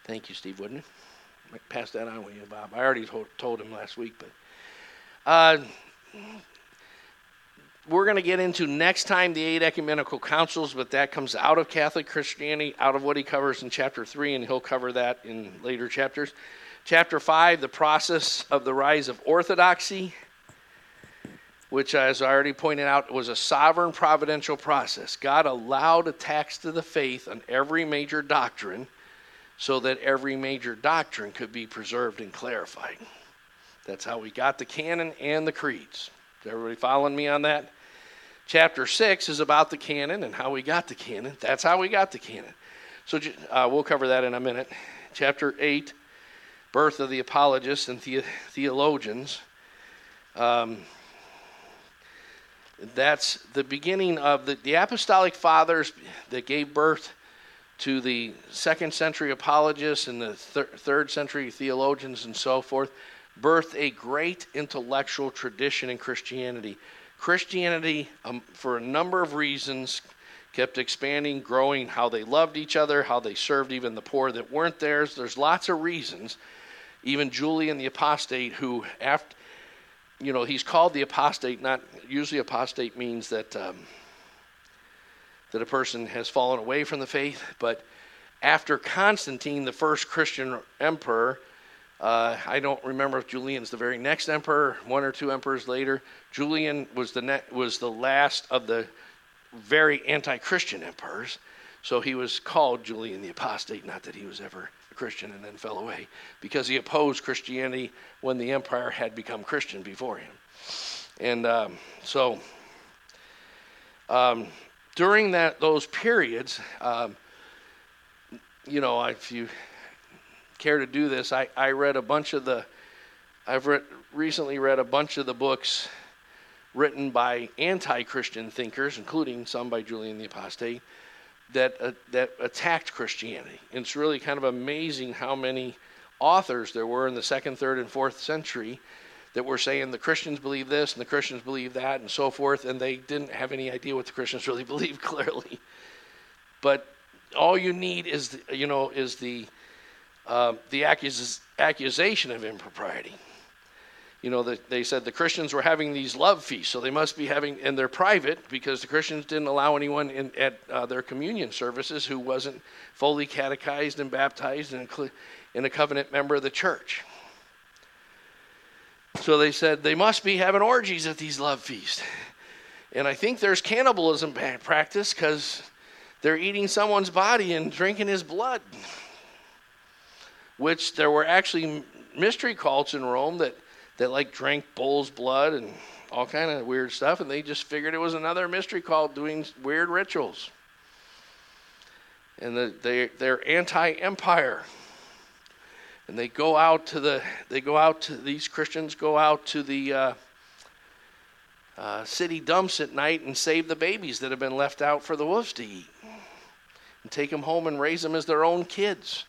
thank you, Steve Wooden. Pass that on with you, Bob. I already told, told him last week, but uh, we're going to get into next time the eight ecumenical councils, but that comes out of Catholic Christianity, out of what he covers in chapter three, and he'll cover that in later chapters. Chapter five, the process of the rise of orthodoxy which, as I already pointed out, was a sovereign providential process. God allowed attacks to the faith on every major doctrine so that every major doctrine could be preserved and clarified. That's how we got the canon and the creeds. Is everybody following me on that? Chapter 6 is about the canon and how we got the canon. That's how we got the canon. So uh, we'll cover that in a minute. Chapter 8, birth of the apologists and the- theologians. Um, that's the beginning of the, the apostolic fathers that gave birth to the second century apologists and the thir- third century theologians and so forth, birthed a great intellectual tradition in Christianity. Christianity, um, for a number of reasons, kept expanding, growing, how they loved each other, how they served even the poor that weren't theirs. There's lots of reasons. Even Julian the Apostate, who after you know, he's called the apostate. Not usually apostate means that um, that a person has fallen away from the faith, but after Constantine, the first Christian emperor, uh, I don't remember if Julian's the very next emperor, one or two emperors later. Julian was the ne- was the last of the very anti-Christian emperors, so he was called Julian the Apostate. Not that he was ever a Christian and then fell away because he opposed Christianity when the empire had become Christian before him. And um, so um, during that those periods, um, you know, if you care to do this, I, I read a bunch of the, I've read, recently read a bunch of the books written by anti-Christian thinkers, including some by Julian the Apostate, that uh, that attacked Christianity. And it's really kind of amazing how many authors there were in the second, third, and fourth century that were saying the Christians believe this and the Christians believe that and so forth, and they didn't have any idea what the Christians really believed clearly. But all you need is the, you know is the uh, the accus- accusation of impropriety you know, the, they said the Christians were having these love feasts, so they must be having, and they're private because the Christians didn't allow anyone in, at uh, their communion services who wasn't fully catechized and baptized and, and a covenant member of the church. So they said they must be having orgies at these love feasts. And I think there's cannibalism practice because they're eating someone's body and drinking his blood. Which there were actually mystery cults in Rome that that like drank bull's blood and all kind of weird stuff, and they just figured it was another mystery cult doing weird rituals. And the, they they're anti-empire, and they go out to the they go out to these Christians go out to the uh, uh, city dumps at night and save the babies that have been left out for the wolves to eat, and take them home and raise them as their own kids.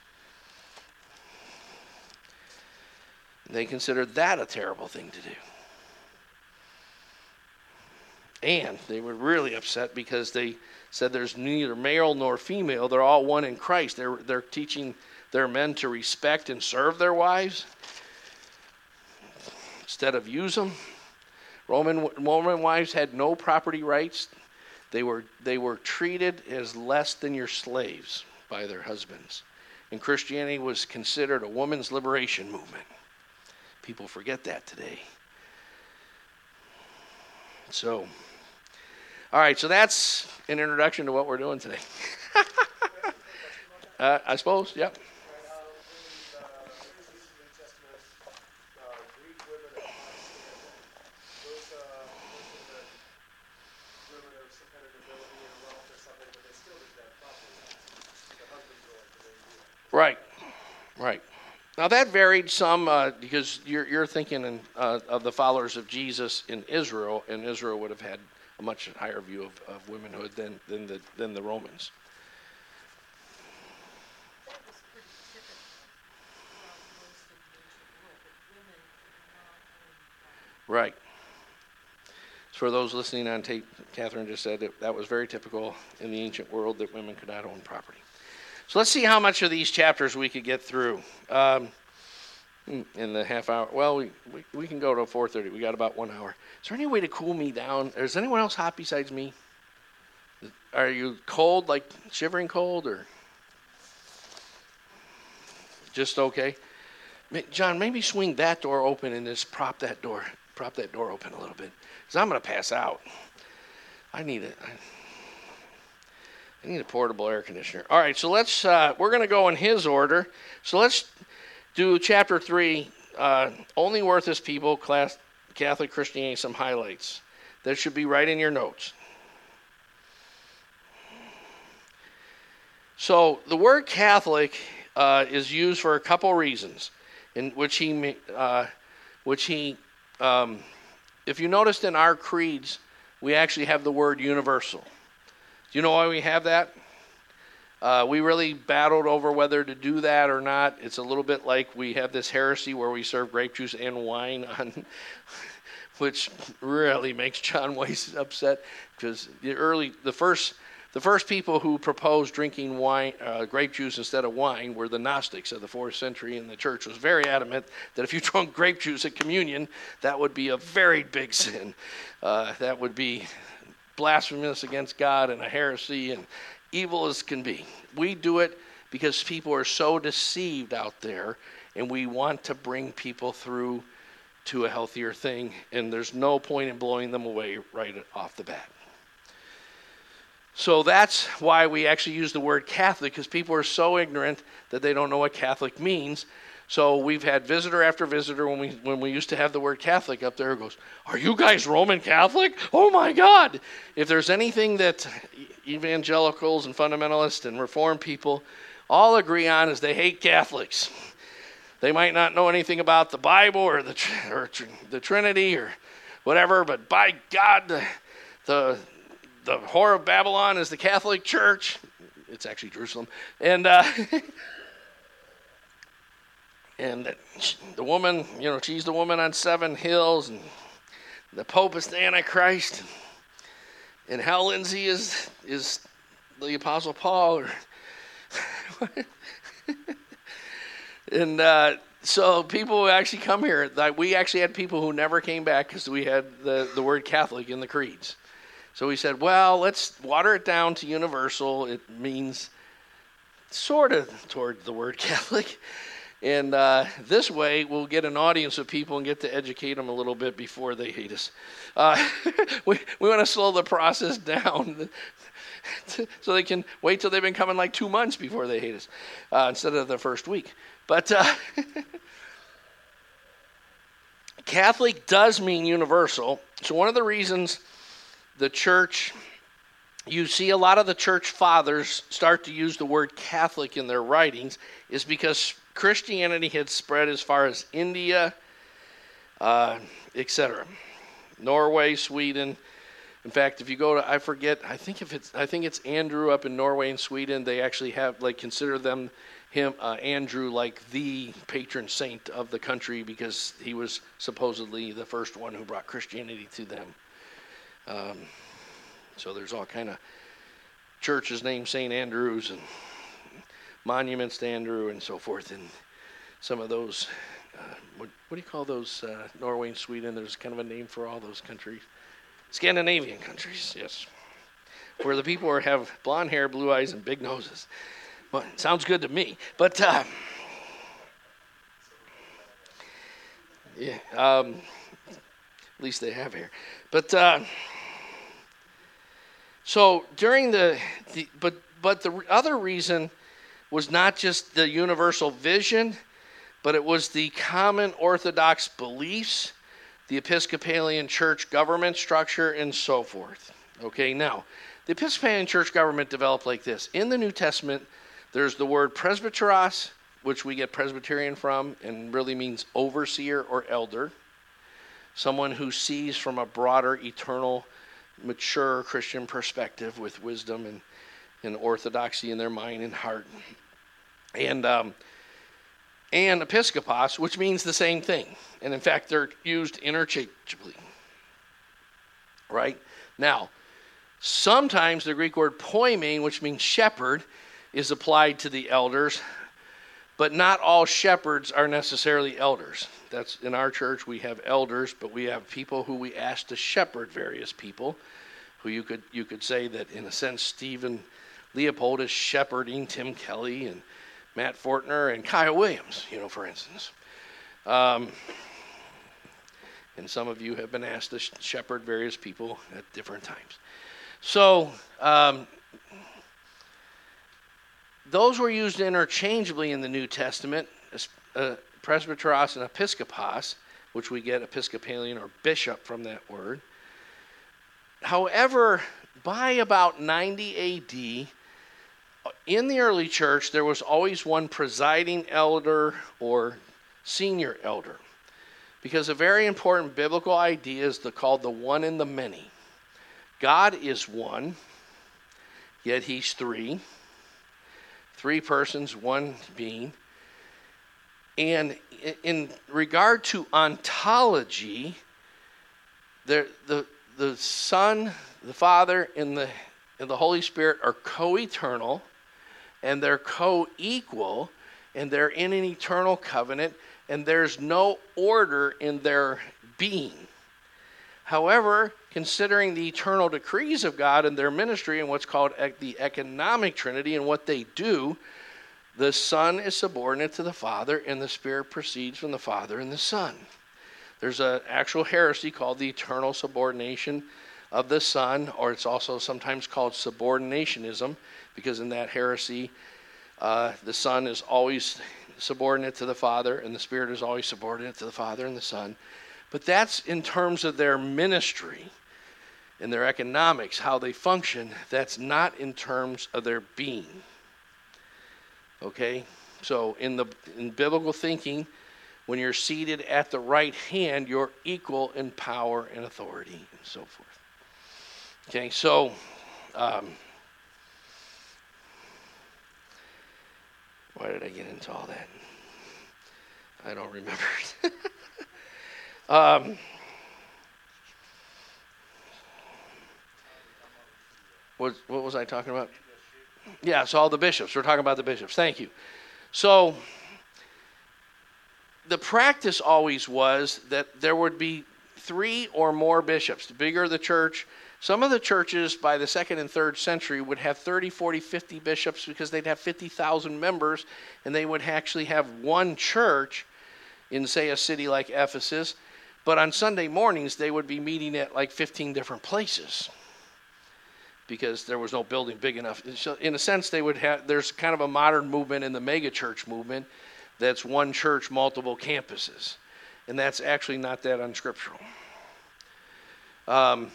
They considered that a terrible thing to do. And they were really upset because they said there's neither male nor female. They're all one in Christ. They're, they're teaching their men to respect and serve their wives instead of use them. Roman, Roman wives had no property rights. They were, they were treated as less than your slaves by their husbands. And Christianity was considered a woman's liberation movement. People forget that today. So, all right, so that's an introduction to what we're doing today. uh, I suppose, yep. Right, right. Now that varied some uh, because you're, you're thinking in, uh, of the followers of Jesus in Israel, and Israel would have had a much higher view of, of womanhood than, than, the, than the Romans. Right. For those listening on tape, Catherine just said that that was very typical in the ancient world that women could not own property. So let's see how much of these chapters we could get through. Um, in the half hour. Well, we, we, we can go to 4:30. We got about one hour. Is there any way to cool me down? Is anyone else hot besides me? Are you cold, like shivering cold, or just okay? John, maybe swing that door open and just prop that door, prop that door open a little bit, because I'm gonna pass out. I need it. I need a portable air conditioner. All right, so let's. Uh, we're gonna go in his order. So let's do chapter 3, uh, only worth his people, class, Catholic Christianity, some highlights. That should be right in your notes. So the word Catholic uh, is used for a couple reasons, in which he, uh, which he, um, if you noticed in our creeds, we actually have the word universal. Do you know why we have that? Uh, we really battled over whether to do that or not. It's a little bit like we have this heresy where we serve grape juice and wine on, which really makes John Weiss upset because the early, the first, the first people who proposed drinking wine, uh, grape juice instead of wine were the Gnostics of the fourth century, and the church was very adamant that if you drank grape juice at communion, that would be a very big sin. Uh, that would be blasphemous against God and a heresy, and evil as can be. We do it because people are so deceived out there, and we want to bring people through to a healthier thing, and there's no point in blowing them away right off the bat. So that's why we actually use the word Catholic, because people are so ignorant that they don't know what Catholic means. So we've had visitor after visitor when we when we used to have the word Catholic up there goes, "Are you guys Roman Catholic? Oh my God!" If there's anything that evangelicals and fundamentalists and reformed people all agree on is they hate Catholics. They might not know anything about the Bible or the or the Trinity or whatever, but by God, the the, the whore of Babylon is the Catholic Church. It's actually Jerusalem, and. Uh, and the woman, you know, she's the woman on seven hills, and the Pope is the Antichrist, and Hal Lindsey is is the Apostle Paul, or and uh, so people actually come here. Like we actually had people who never came back because we had the the word Catholic in the creeds. So we said, well, let's water it down to universal. It means sort of toward the word Catholic. And uh, this way, we'll get an audience of people and get to educate them a little bit before they hate us. Uh, we, we want to slow the process down so they can wait till they've been coming like two months before they hate us uh, instead of the first week. But uh, Catholic does mean universal. So, one of the reasons the church, you see a lot of the church fathers start to use the word Catholic in their writings, is because Christianity had spread as far as India, uh, etc. Norway, Sweden. In fact, if you go to, I forget, I think if it's, I think it's Andrew up in Norway and Sweden. They actually have like consider them him uh, Andrew like the patron saint of the country because he was supposedly the first one who brought Christianity to them. Um, so there's all kind of churches named St. Andrews and monuments to Andrew and so forth. And some of those, uh, what, what, do you call those? Uh, Norway and Sweden. There's kind of a name for all those countries. Scandinavian countries, yes, where the people are, have blonde hair, blue eyes, and big noses. Well, sounds good to me. But uh, yeah, um, at least they have hair. But uh, so during the, the but but the other reason was not just the universal vision, but it was the common Orthodox beliefs, the Episcopalian church government structure, and so forth. Okay, now, the Episcopalian church government developed like this. In the New Testament, there's the word presbyteros, which we get Presbyterian from, and really means overseer or elder. Someone who sees from a broader, eternal, mature Christian perspective with wisdom and, and orthodoxy in their mind and heart and um, and episkopos, which means the same thing. And in fact, they're used interchangeably. Right? Now, sometimes the Greek word poimen, which means shepherd, is applied to the elders, but not all shepherds are necessarily elders. That's in our church we have elders, but we have people who we ask to shepherd various people, who you could you could say that in a sense Stephen Leopold is shepherding Tim Kelly and Matt Fortner and Kyle Williams, you know, for instance. Um, and some of you have been asked to shepherd various people at different times. So, um, those were used interchangeably in the New Testament, uh, presbyteros and episkopos, which we get Episcopalian or bishop from that word. However, by about 90 AD, in the early church, there was always one presiding elder or senior elder. Because a very important biblical idea is the, called the one in the many. God is one, yet he's three. Three persons, one being. And in regard to ontology, the, the, the Son, the Father, and the, and the Holy Spirit are co eternal and they're co equal and they're in an eternal covenant and there's no order in their being. However, considering the eternal decrees of God and their ministry and what's called the economic trinity and what they do, the Son is subordinate to the Father and the Spirit proceeds from the Father and the Son. There's an actual heresy called the eternal subordination of the Son, or it's also sometimes called subordinationism because in that heresy, uh, the Son is always subordinate to the Father, and the Spirit is always subordinate to the Father and the Son. But that's in terms of their ministry and their economics, how they function. That's not in terms of their being. Okay? So, in, the, in biblical thinking, when you're seated at the right hand, you're equal in power and authority and so forth. Okay, so. Um, Why did I get into all that? I don't remember. um, what, what was I talking about? Yeah, so all the bishops. We're talking about the bishops. Thank you. So the practice always was that there would be three or more bishops. The bigger the church, some of the churches by the second and third century would have 30, 40, 50 bishops because they'd have 50,000 members and they would actually have one church in, say, a city like Ephesus. But on Sunday mornings, they would be meeting at like 15 different places because there was no building big enough. So in a sense, they would have, there's kind of a modern movement in the megachurch movement that's one church, multiple campuses. And that's actually not that unscriptural. Um,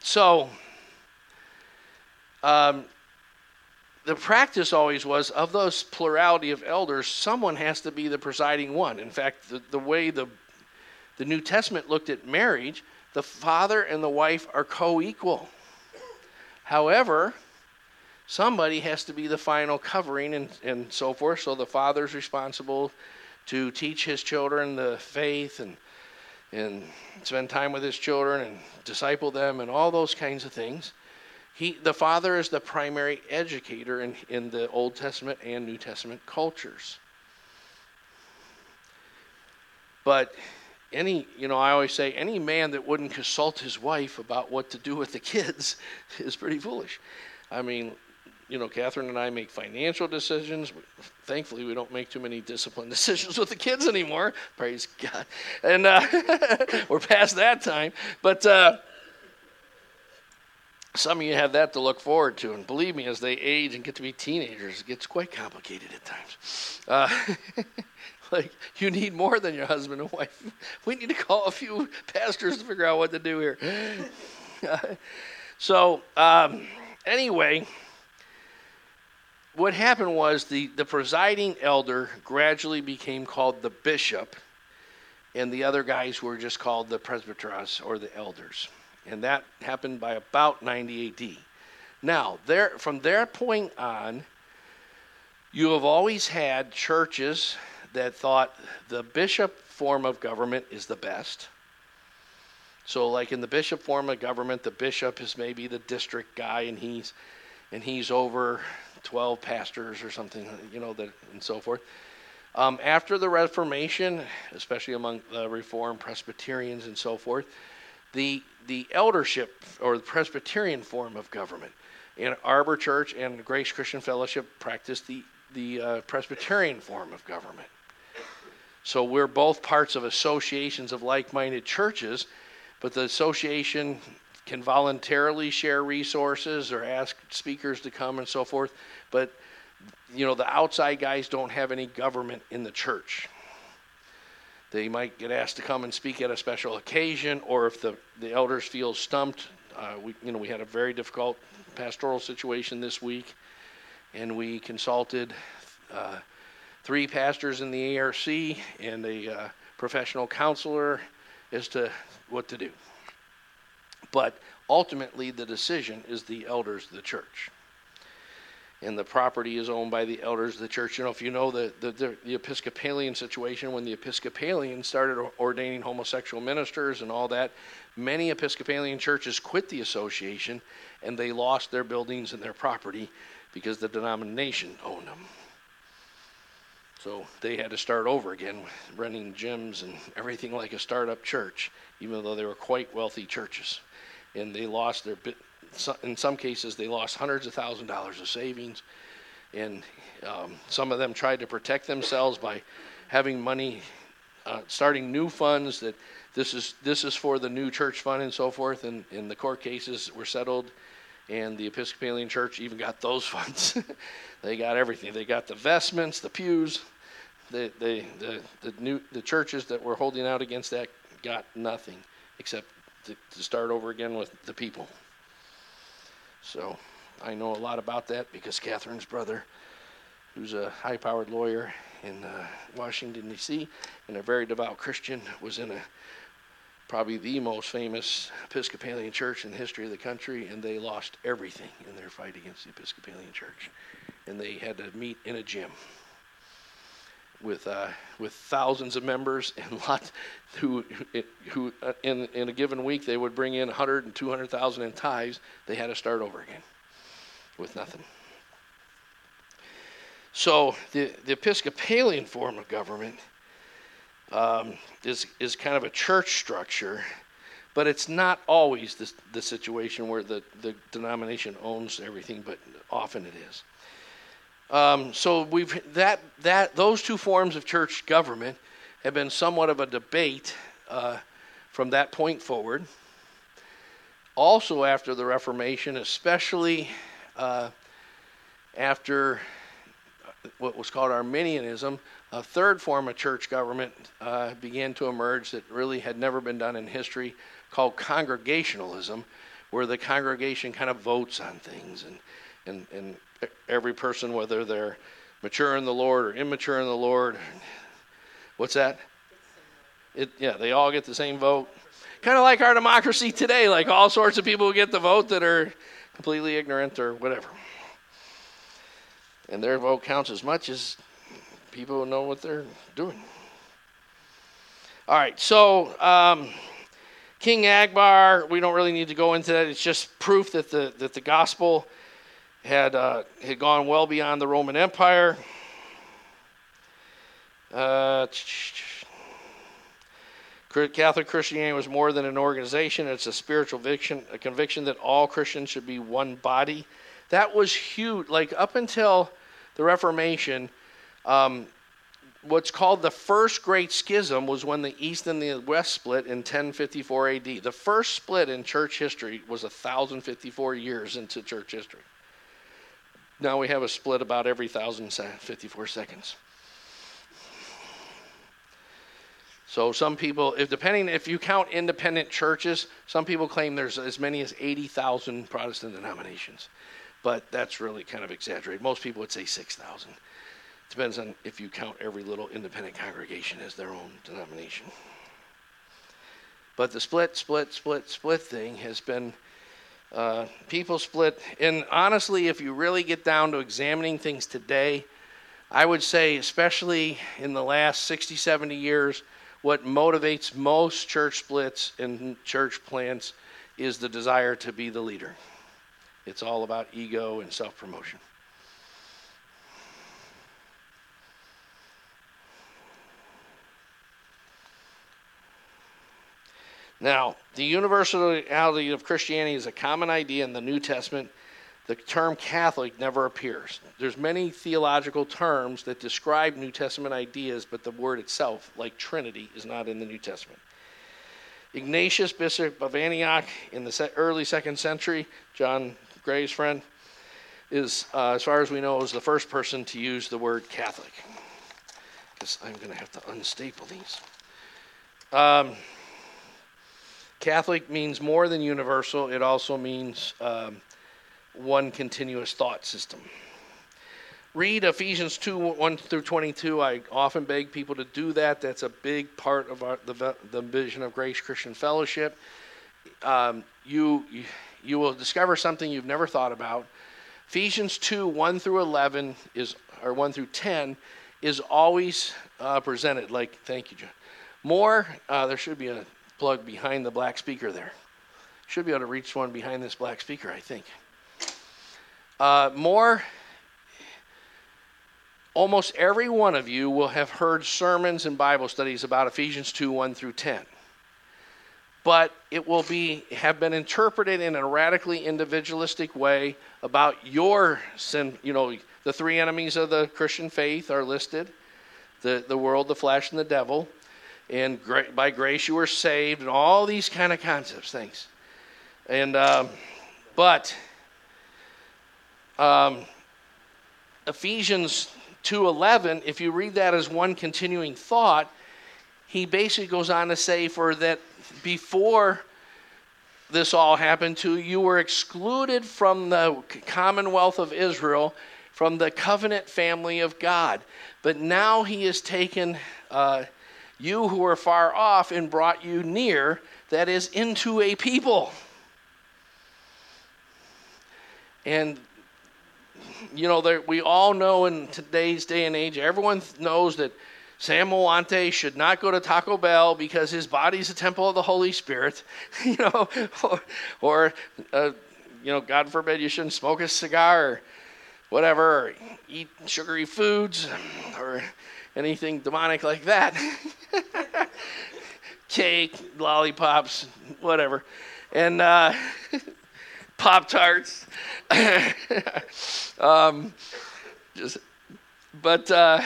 so, um, the practice always was of those plurality of elders, someone has to be the presiding one. In fact, the, the way the, the New Testament looked at marriage, the father and the wife are co equal. However, somebody has to be the final covering and, and so forth. So the father's responsible to teach his children the faith and and spend time with his children and disciple them and all those kinds of things. He, the father is the primary educator in, in the Old Testament and New Testament cultures. But any, you know, I always say any man that wouldn't consult his wife about what to do with the kids is pretty foolish. I mean, you know, Catherine and I make financial decisions. Thankfully, we don't make too many discipline decisions with the kids anymore. Praise God. And uh, we're past that time. But uh, some of you have that to look forward to. And believe me, as they age and get to be teenagers, it gets quite complicated at times. Uh, like, you need more than your husband and wife. We need to call a few pastors to figure out what to do here. so, um, anyway, what happened was the, the presiding elder gradually became called the bishop, and the other guys were just called the presbyteros or the elders and that happened by about 90 AD. Now, there, from that point on, you have always had churches that thought the bishop form of government is the best. So, like in the bishop form of government, the bishop is maybe the district guy, and he's and he's over 12 pastors or something, you know, that and so forth. Um, after the Reformation, especially among the Reformed Presbyterians and so forth, the the eldership or the Presbyterian form of government. In Arbor Church and Grace Christian Fellowship practice the the uh, Presbyterian form of government. So we're both parts of associations of like-minded churches, but the association can voluntarily share resources or ask speakers to come and so forth. But you know the outside guys don't have any government in the church. They might get asked to come and speak at a special occasion, or if the, the elders feel stumped. Uh, we, you know, we had a very difficult pastoral situation this week, and we consulted uh, three pastors in the ARC and a uh, professional counselor as to what to do. But ultimately, the decision is the elders of the church and the property is owned by the elders of the church. You know, if you know the, the, the, the, Episcopalian situation, when the Episcopalians started ordaining homosexual ministers and all that, many Episcopalian churches quit the association and they lost their buildings and their property because the denomination owned them. So they had to start over again, renting gyms and everything like a startup church, even though they were quite wealthy churches. And they lost their in some cases, they lost hundreds of thousands of dollars of savings. And um, some of them tried to protect themselves by having money, uh, starting new funds that this is, this is for the new church fund and so forth. And, and the court cases were settled, and the Episcopalian Church even got those funds. they got everything. They got the vestments, the pews. The, the, the, the, new, the churches that were holding out against that got nothing except to, to start over again with the people. So I know a lot about that because Catherine's brother, who's a high powered lawyer in uh, Washington, D.C., and a very devout Christian, was in a probably the most famous Episcopalian church in the history of the country, and they lost everything in their fight against the Episcopalian church. And they had to meet in a gym with uh, with thousands of members and lots who who uh, in in a given week they would bring in 100 and 200,000 in tithes. They had to start over again with nothing. So the the Episcopalian form of government um, is is kind of a church structure, but it's not always the the situation where the the denomination owns everything, but often it is. Um, so we've that that those two forms of church government have been somewhat of a debate uh, from that point forward. Also, after the Reformation, especially uh, after what was called Arminianism, a third form of church government uh, began to emerge that really had never been done in history, called Congregationalism, where the congregation kind of votes on things and and, and every person, whether they're mature in the Lord or immature in the Lord. What's that? It, yeah, they all get the same vote. Kind of like our democracy today, like all sorts of people get the vote that are completely ignorant or whatever. And their vote counts as much as people who know what they're doing. All right, so um, King Abgar, we don't really need to go into that. It's just proof that the that the gospel had uh, had gone well beyond the Roman Empire. Uh, Catholic Christianity was more than an organization; it's a spiritual conviction, a conviction that all Christians should be one body. That was huge. Like up until the Reformation, um, what's called the first great schism was when the east and the west split in 1054 AD. The first split in church history was 1054 years into church history. Now we have a split about every 1054 seconds. So some people, if depending if you count independent churches, some people claim there's as many as 80,000 Protestant denominations. But that's really kind of exaggerated. Most people would say 6,000. Depends on if you count every little independent congregation as their own denomination. But the split, split, split, split thing has been uh, people split. And honestly, if you really get down to examining things today, I would say, especially in the last 60, 70 years, what motivates most church splits and church plants is the desire to be the leader. It's all about ego and self promotion. Now, the universality of Christianity is a common idea in the New Testament. The term Catholic never appears. There's many theological terms that describe New Testament ideas, but the word itself, like Trinity, is not in the New Testament. Ignatius, Bishop of Antioch, in the early second century, John Gray's friend, is, uh, as far as we know, is the first person to use the word Catholic. Because I'm going to have to unstaple these. Um, Catholic means more than universal, it also means um, one continuous thought system. Read Ephesians 2 1 through 22. I often beg people to do that. That's a big part of our, the, the vision of Grace Christian Fellowship. Um, you, you will discover something you've never thought about. Ephesians 2 1 through 11 is, or 1 through 10 is always uh, presented like, thank you, John. More, uh, there should be a plug behind the black speaker there. Should be able to reach one behind this black speaker, I think. Uh, more, almost every one of you will have heard sermons and Bible studies about Ephesians 2 1 through 10. But it will be have been interpreted in a radically individualistic way about your sin. You know, the three enemies of the Christian faith are listed the, the world, the flesh, and the devil and by grace you were saved, and all these kind of concepts, things. And um, but um, Ephesians two eleven, if you read that as one continuing thought, he basically goes on to say, for that before this all happened to you were excluded from the commonwealth of Israel, from the covenant family of God. But now he has taken. Uh, you who were far off and brought you near, that is, into a people. And, you know, there, we all know in today's day and age, everyone knows that Sam Moante should not go to Taco Bell because his body's a temple of the Holy Spirit, you know, or, or uh, you know, God forbid you shouldn't smoke a cigar or whatever, or eat sugary foods, or anything demonic like that. Cake, lollipops, whatever. And uh, Pop Tarts. um, just, but, uh,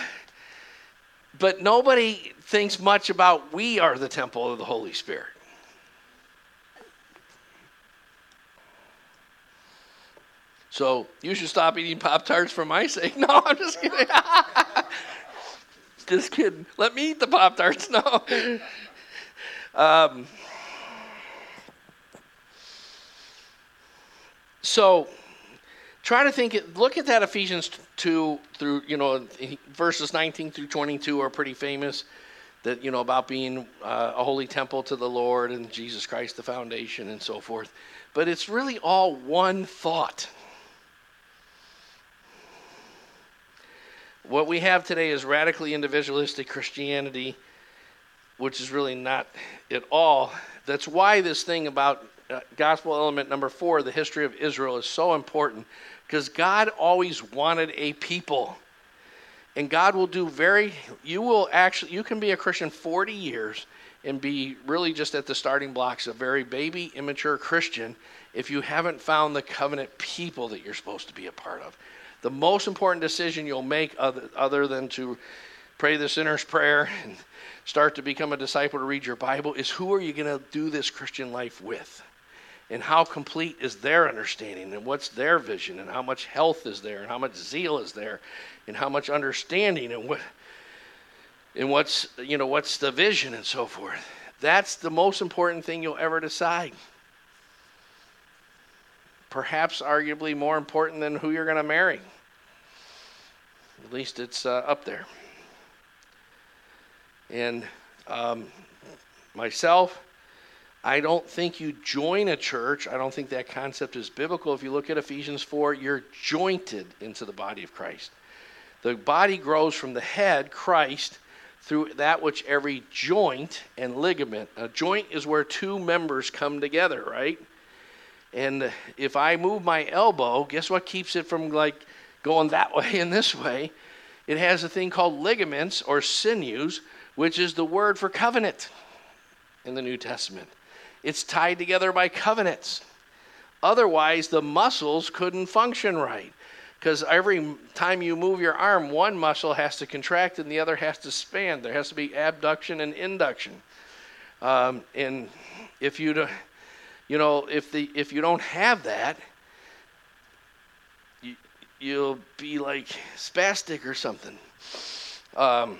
but nobody thinks much about we are the temple of the Holy Spirit. So you should stop eating Pop Tarts for my sake. No, I'm just kidding. Just kidding. Let me eat the Pop Tarts. No. Um, so try to think look at that ephesians 2 through you know verses 19 through 22 are pretty famous that you know about being uh, a holy temple to the lord and jesus christ the foundation and so forth but it's really all one thought What we have today is radically individualistic Christianity. which is really not at all. That's why this thing about uh, gospel element number four, the history of Israel, is so important because God always wanted a people. And God will do very, you will actually, you can be a Christian 40 years and be really just at the starting blocks, a very baby, immature Christian, if you haven't found the covenant people that you're supposed to be a part of. The most important decision you'll make, other, other than to pray the sinner's prayer and start to become a disciple to read your Bible, is who are you going to do this Christian life with? And how complete is their understanding, and what's their vision, and how much health is there, and how much zeal is there, and how much understanding, and what and what's you know what's the vision and so forth. That's the most important thing you'll ever decide perhaps arguably more important than who you're going to marry. At least it's uh, up there. And um, myself, I don't think you join a church. I don't think that concept is biblical. If you look at Ephesians 4, you're jointed into the body of Christ. The body grows from the head, Christ, through that which every joint and ligament. A joint is where two members come together, right? And if I move my elbow, guess what keeps it from like going that way and this way? It has a thing called ligaments or sinews, which is the word for covenant in the New Testament. It's tied together by covenants. Otherwise, the muscles couldn't function right. Because every time you move your arm, one muscle has to contract and the other has to span. There has to be abduction and adduction. Um, and if you you know, if the if you don't have that, you, you'll be like spastic or something. Um,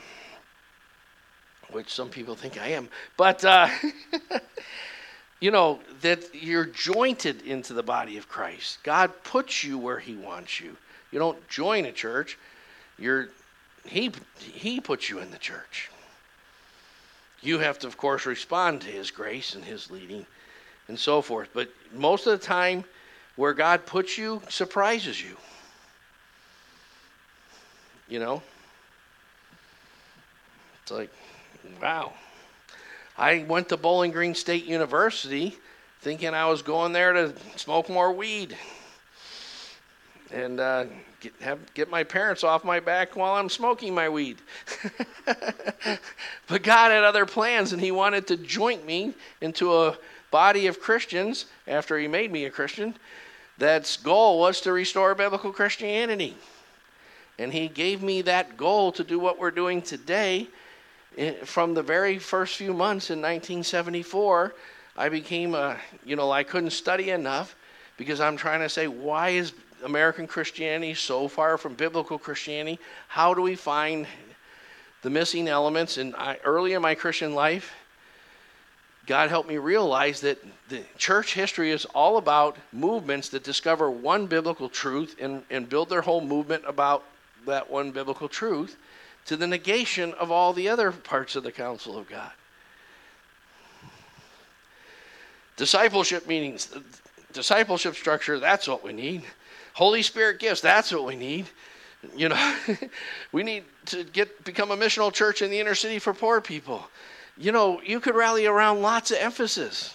which some people think I am, but uh, you know that you're jointed into the body of Christ. God puts you where He wants you. You don't join a church. You're He He puts you in the church. You have to, of course, respond to His grace and His leading and so forth. But most of the time, where God puts you surprises you. You know? It's like, wow. I went to Bowling Green State University thinking I was going there to smoke more weed and uh, get, have, get my parents off my back while I'm smoking my weed. but God had other plans, and He wanted to joint me into a body of Christians after he made me a Christian that's goal was to restore biblical Christianity. And he gave me that goal to do what we're doing today. From the very first few months in 1974, I became a, you know, I couldn't study enough because I'm trying to say, why is American Christianity so far from biblical Christianity? How do we find the missing elements? And I, early in my Christian life, God helped me realize that the church history is all about movements that discover one biblical truth and, and build their whole movement about that one biblical truth to the negation of all the other parts of the counsel of God. Discipleship meetings, discipleship structure, that's what we need. Holy Spirit gifts, that's what we need. You know, we need to get become a missional church in the inner city for poor people you know, you could rally around lots of emphasis.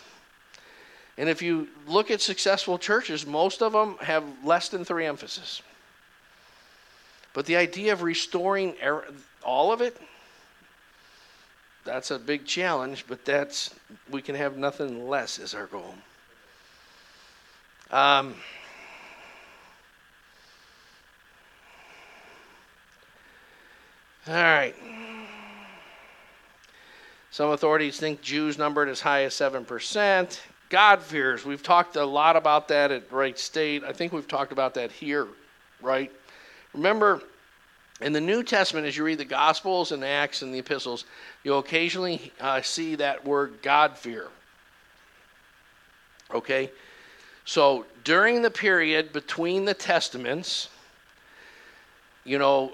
And if you look at successful churches, most of them have less than three emphasis. But the idea of restoring er, all of it, that's a big challenge, but that's we can have nothing less as our goal. Um, all right. Some authorities think Jews numbered as high as 7%. God fears. We've talked a lot about that at Wright State. I think we've talked about that here, right? Remember, in the New Testament, as you read the Gospels and Acts and the Epistles, you'll occasionally uh, see that word God fear. Okay? So during the period between the Testaments, you know,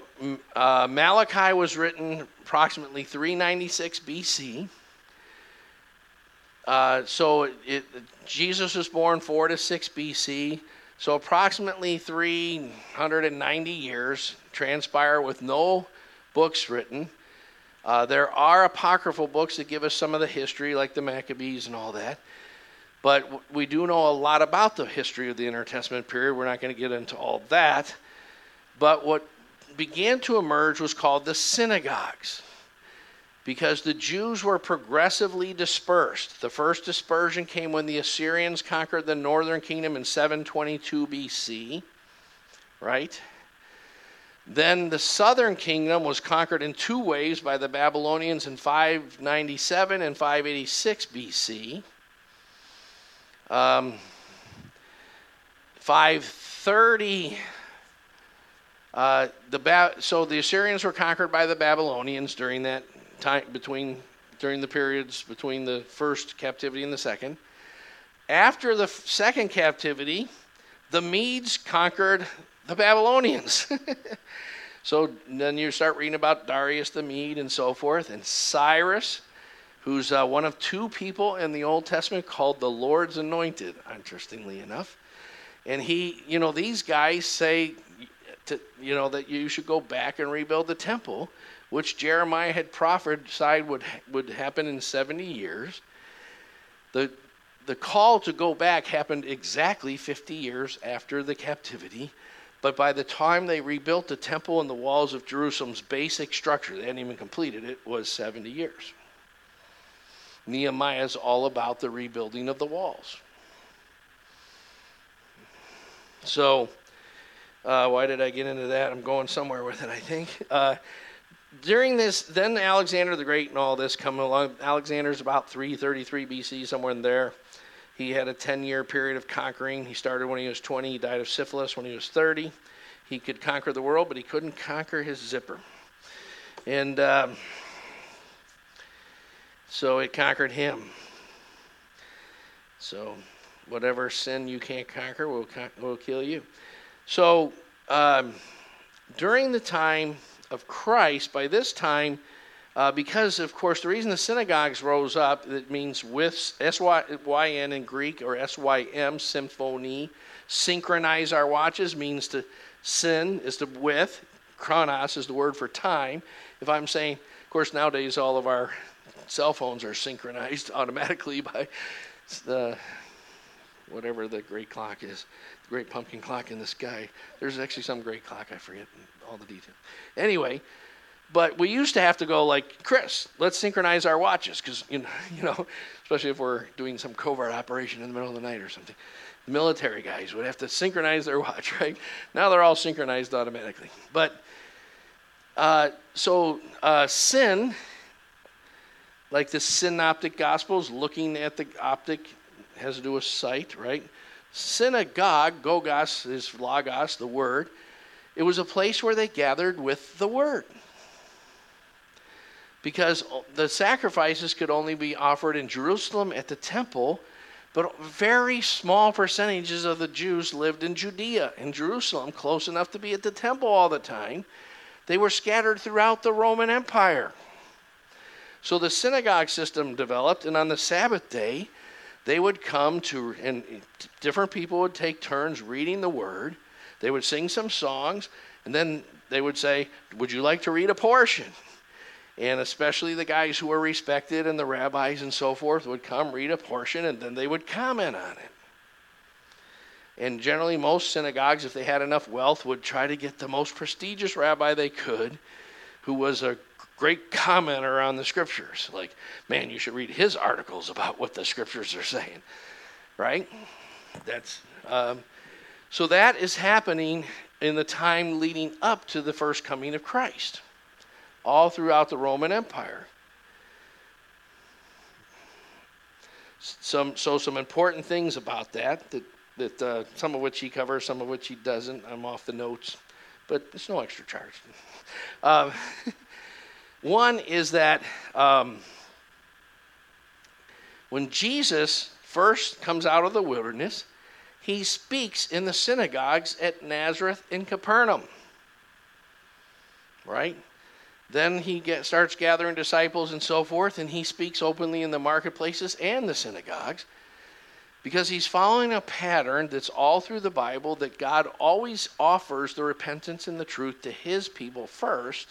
uh, Malachi was written approximately 396 BC. Uh, so it, it, Jesus was born 4 to 6 BC. So approximately 390 years transpire with no books written. Uh, there are apocryphal books that give us some of the history, like the Maccabees and all that. But we do know a lot about the history of the intertestament period. We're not going to get into all that. But what began to emerge was called the synagogues because the Jews were progressively dispersed. The first dispersion came when the Assyrians conquered the northern kingdom in 722 BC, right? Then the southern kingdom was conquered in two waves by the Babylonians in 597 and 586 BC. Um, 530 uh, the ba- so the Assyrians were conquered by the Babylonians during that time between during the periods between the first captivity and the second. After the second captivity, the Medes conquered the Babylonians. so then you start reading about Darius the Mede and so forth, and Cyrus, who's uh, one of two people in the Old Testament called the Lord's Anointed, interestingly enough. And he, you know, these guys say to, you know, that you should go back and rebuild the temple, which Jeremiah had prophesied would, would happen in 70 years. The, the call to go back happened exactly 50 years after the captivity. But by the time they rebuilt the temple and the walls of Jerusalem's basic structure, they hadn't even completed it, was 70 years. Nehemiah is all about the rebuilding of the walls. So, uh, why did I get into that? I'm going somewhere with it, I think. Uh, during this, then Alexander the Great and all this come along. Alexander's about 333 BC, somewhere in there. He had a 10 year period of conquering. He started when he was 20. He died of syphilis when he was 30. He could conquer the world, but he couldn't conquer his zipper. And um, so it conquered him. So whatever sin you can't conquer will, con- will kill you. So um, during the time of Christ, by this time, uh, because of course the reason the synagogues rose up, it means with S-Y-N in Greek or S-Y-M, symphony, synchronize our watches means to sin is the with, chronos is the word for time. If I'm saying, of course nowadays all of our cell phones are synchronized automatically by the whatever the great clock is, the great pumpkin clock in the sky. There's actually some great clock, I forget all the details. Anyway, but we used to have to go like, Chris, let's synchronize our watches, because, you know, you know, especially if we're doing some covert operation in the middle of the night or something. Military guys would have to synchronize their watch, right? Now they're all synchronized automatically. But uh, so uh, sin, like the synoptic gospels, looking at the optic has to do with sight, right? Synagogue, gogos is logos, the word. It was a place where they gathered with the word. Because the sacrifices could only be offered in Jerusalem at the temple, but very small percentages of the Jews lived in Judea, in Jerusalem, close enough to be at the temple all the time. They were scattered throughout the Roman Empire. So the synagogue system developed, and on the Sabbath day, they would come to, and different people would take turns reading the word. They would sing some songs, and then they would say, Would you like to read a portion? And especially the guys who were respected and the rabbis and so forth would come read a portion and then they would comment on it. And generally, most synagogues, if they had enough wealth, would try to get the most prestigious rabbi they could, who was a great commenter on the scriptures. Like, man, you should read his articles about what the scriptures are saying, right? That's um, so that is happening in the time leading up to the first coming of Christ, all throughout the Roman Empire. Some so some important things about that that that uh, some of which he covers, some of which he doesn't. I'm off the notes, but it's no extra charge. Um, one is that um, when Jesus first comes out of the wilderness, he speaks in the synagogues at Nazareth and Capernaum. Right? Then he get, starts gathering disciples and so forth, and he speaks openly in the marketplaces and the synagogues because he's following a pattern that's all through the Bible that God always offers the repentance and the truth to his people first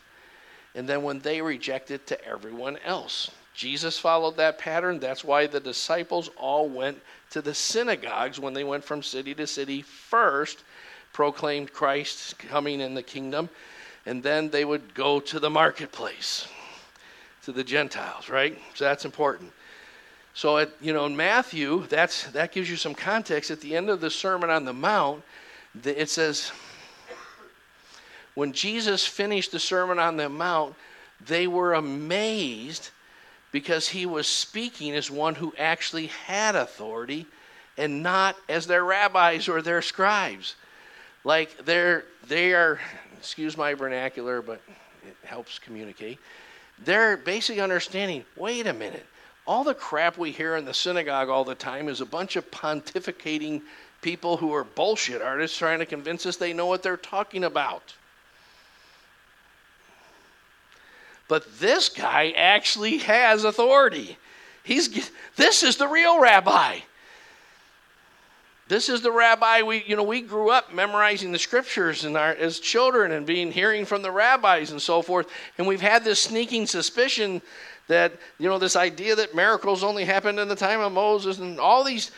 and then when they reject it to everyone else. Jesus followed that pattern. That's why the disciples all went to the synagogues when they went from city to city first, proclaimed Christ coming in the kingdom, and then they would go to the marketplace to the Gentiles, right? So that's important. So at you know in Matthew, that's that gives you some context. At the end of the Sermon on the Mount, it says when Jesus finished the Sermon on the Mount, they were amazed because he was speaking as one who actually had authority and not as their rabbis or their scribes. Like they're they are excuse my vernacular, but it helps communicate. They're basically understanding, wait a minute, all the crap we hear in the synagogue all the time is a bunch of pontificating people who are bullshit artists trying to convince us they know what they're talking about. But this guy actually has authority. He's this is the real rabbi. This is the rabbi we you know we grew up memorizing the scriptures and our, as children and being hearing from the rabbis and so forth and we've had this sneaking suspicion that you know this idea that miracles only happened in the time of Moses and all these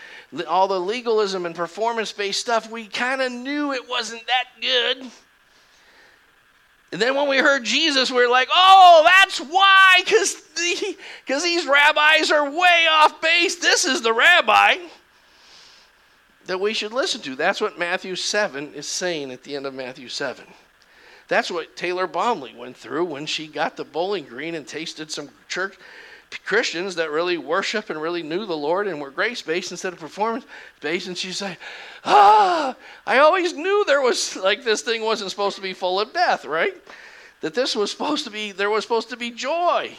all the legalism and performance based stuff we kind of knew it wasn't that good and then when we heard Jesus, we are like, oh, that's why, because the, cause these rabbis are way off base. This is the rabbi that we should listen to. That's what Matthew 7 is saying at the end of Matthew 7. That's what Taylor Bomley went through when she got the bowling green and tasted some church Christians that really worship and really knew the Lord and were grace based instead of performance based. And she's like, ah, I always knew there was like this thing wasn't supposed to be full of death, right? That this was supposed to be, there was supposed to be joy.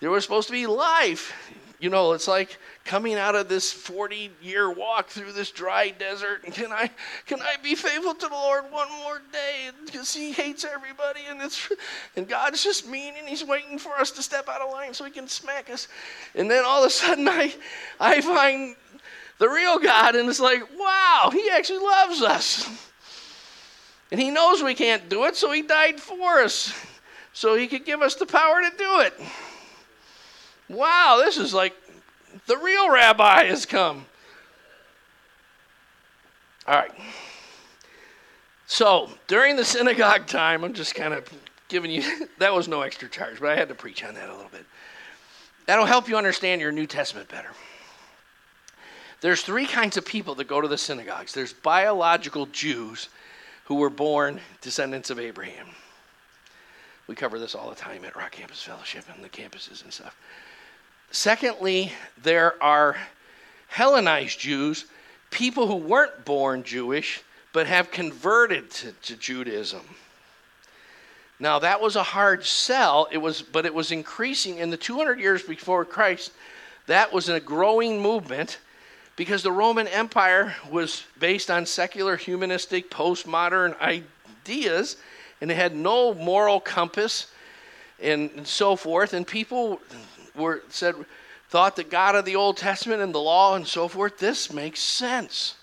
There was supposed to be life. You know, it's like coming out of this 40 year walk through this dry desert. And can I, can I be faithful to the Lord one more day? Because He hates everybody, and it's, and God's just mean, and He's waiting for us to step out of line so He can smack us. And then all of a sudden, I, I find the real God, and it's like, wow, He actually loves us. And He knows we can't do it, so He died for us, so He could give us the power to do it wow, this is like the real rabbi has come. All right. So during the synagogue time, I'm just kind of giving you, that was no extra charge, but I had to preach on that a little bit. That'll help you understand your New Testament better. There's three kinds of people that go to the synagogues there's biological Jews who were born descendants of Abraham. We cover this all the time at Rock Campus Fellowship and the campuses and stuff. Secondly, there are Hellenized Jews, people who weren't born Jewish but have converted to, to Judaism. Now that was a hard sell. It was, but it was increasing in the 200 years before Christ. That was a growing movement because the Roman Empire was based on secular, humanistic, postmodern ideas, and it had no moral compass and, and so forth. And people were said thought that God of the Old Testament and the law and so forth, this makes sense.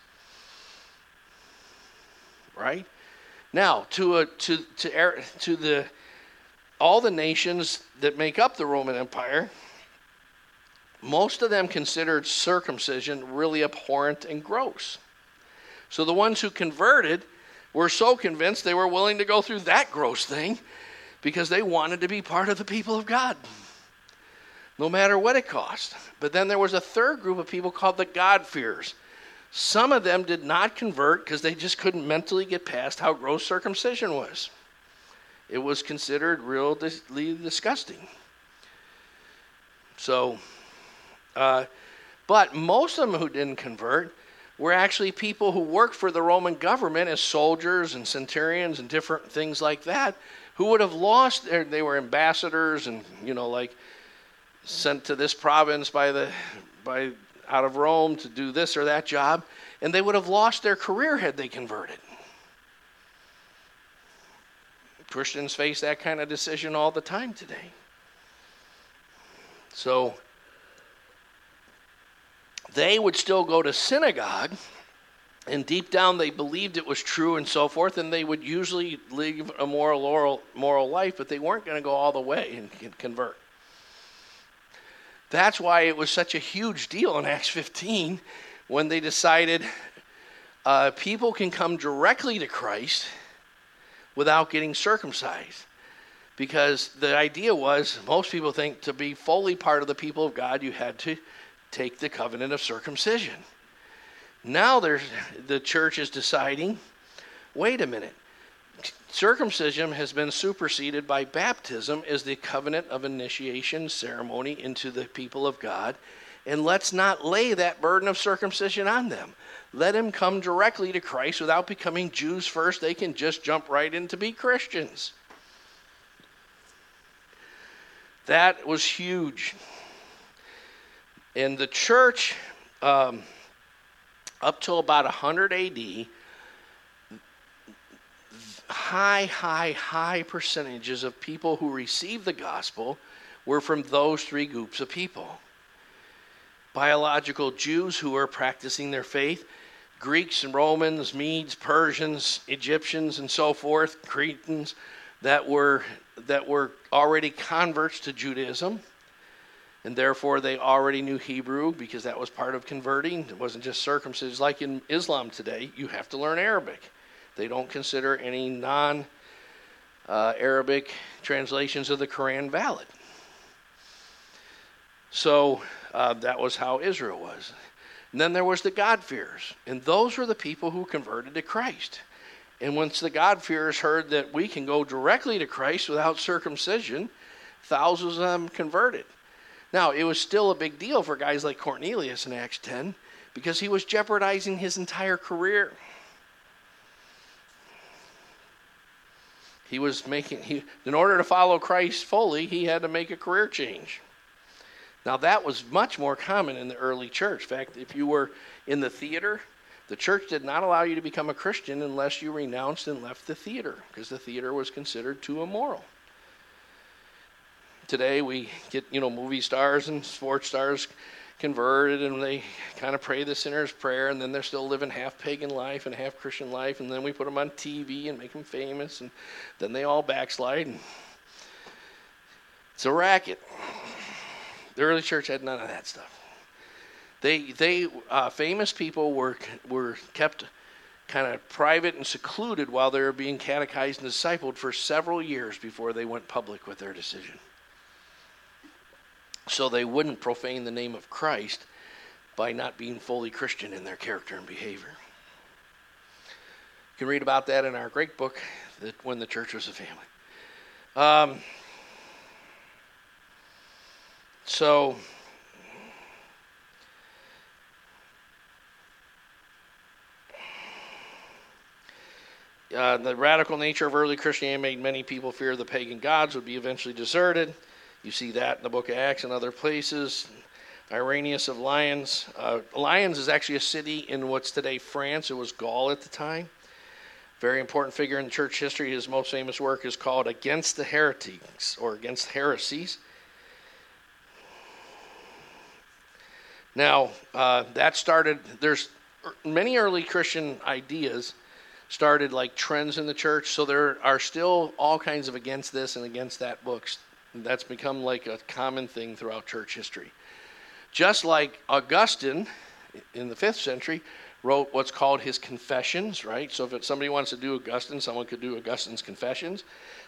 Right? Now, to a, to to er, to the all the nations that make up the Roman Empire, most of them considered circumcision really abhorrent and gross. So the ones who converted were so convinced they were willing to go through that gross thing because they wanted to be part of the people of God no matter what it cost. But then there was a third group of people called the God-fearers. Some of them did not convert because they just couldn't mentally get past how gross circumcision was. It was considered really disgusting. So, uh, but most of them who didn't convert were actually people who worked for the Roman government as soldiers and centurions and different things like that, who would have lost their, they were ambassadors and, you know, like sent to this province by the by out of Rome to do this or that job, and they would have lost their career had they converted. Christians face that kind of decision all the time today. So they would still go to synagogue, and deep down they believed it was true and so forth, and they would usually live a moral, moral life, but they weren't going to go all the way and convert. That's why it was such a huge deal in Acts 15 when they decided uh, people can come directly to Christ without getting circumcised. Because the idea was, most people think to be fully part of the people of God, you had to take the covenant of circumcision. Now there's, the church is deciding wait a minute. Circumcision has been superseded by baptism as the covenant of initiation ceremony into the people of God. And let's not lay that burden of circumcision on them. Let them come directly to Christ without becoming Jews first. They can just jump right in to be Christians. That was huge. And the church, um, up till about 100 AD, high, high, high percentages of people who received the gospel were from those three groups of people biological Jews who were practicing their faith, Greeks and Romans, Medes, Persians, Egyptians, and so forth, Cretans that were, that were already converts to Judaism. And therefore, they already knew Hebrew because that was part of converting. It wasn't just circumcision. Like in Islam today, you have to learn Arabic. They don't consider any non uh, Arabic translations of the Quran valid. So uh, that was how Israel was. And then there was the God-fearers, and those were the people who converted to Christ. And once the God-fearers heard that we can go directly to Christ without circumcision, thousands of them converted. Now, it was still a big deal for guys like Cornelius in Acts 10 because he was jeopardizing his entire career. He was making, he, in order to follow Christ fully, he had to make a career change. Now, that was much more common in the early church. In fact, if you were in the theater, the church did not allow you to become a Christian unless you renounced and left the theater, because the theater was considered too immoral. Today, we get, you know, movie stars and sports stars converted and they kind of pray the sinner's prayer and then they're still living half pagan life and half Christian life and then we put them on TV and make them famous and then they all backslide and it's a racket. The early church had none of that stuff. They they uh, famous people were were kept kind of private and secluded while they were being catechized and discipled for several years before they went public with their decision so they wouldn't profane the name of Christ by not being fully Christian in their character and behavior. You can read about that in our great book, that When the Church Was a Family. Um, so, uh, the radical nature of early Christianity made many people fear the pagan gods would be eventually deserted. You see that in the book of Acts and other places. Irenaeus of Lyons. Uh, Lyons is actually a city in what's today France. It was Gaul at the time. Very important figure in church history. His most famous work is called Against the Heretics or Against Heresies. Now, uh, that started, there's many early Christian ideas started like trends in the church. So there are still all kinds of against this and against that books that's become like a common thing throughout church history. Just like Augustine in the fifth century wrote what's called his confessions, right? So if somebody wants to do Augustine, someone could do Augustine's confessions.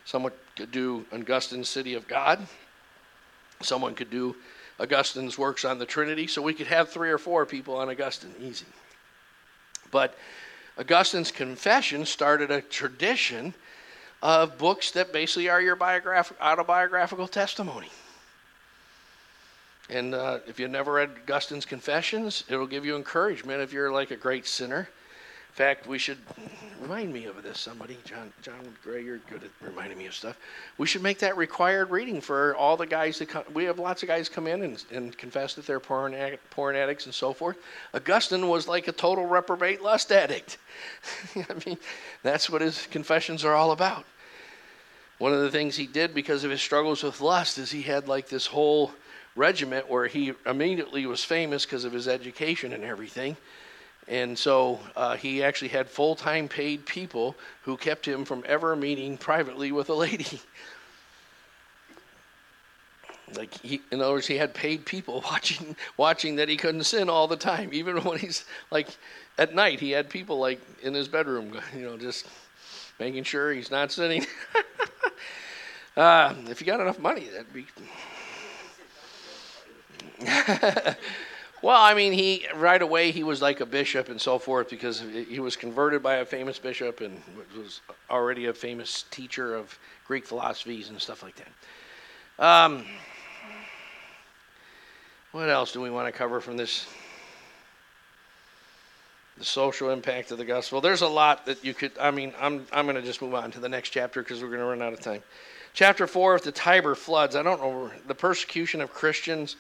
Someone could do Augustine's City of God. Someone could do Augustine's works on the Trinity. So we could have three or four people on Augustine, easy. But Augustine's confession started a tradition of books that basically are your biograph- autobiographical testimony. And uh, if you've never read Augustine's Confessions, it'll give you encouragement if you're like a great sinner. In fact, we should remind me of this. Somebody, John, John Gray, you're good at reminding me of stuff. We should make that required reading for all the guys that come. We have lots of guys come in and, and confess that they're porn, porn addicts and so forth. Augustine was like a total reprobate lust addict. I mean, that's what his confessions are all about. One of the things he did because of his struggles with lust is he had like this whole regiment where he immediately was famous because of his education and everything And so uh, he actually had full time paid people who kept him from ever meeting privately with a lady. like he, in other words, he had paid people watching watching that he couldn't sin all the time, even when he's like at night. He had people like in his bedroom, you know, just making sure he's not sinning. uh, if you got enough money, that'd be. Well, I mean, he right away he was like a bishop and so forth because he was converted by a famous bishop and was already a famous teacher of Greek philosophies and stuff like that. Um, what else do we want to cover from this? The social impact of the gospel. There's a lot that you could. I mean, I'm I'm going to just move on to the next chapter because we're going to run out of time. Chapter four of the Tiber floods. I don't know the persecution of Christians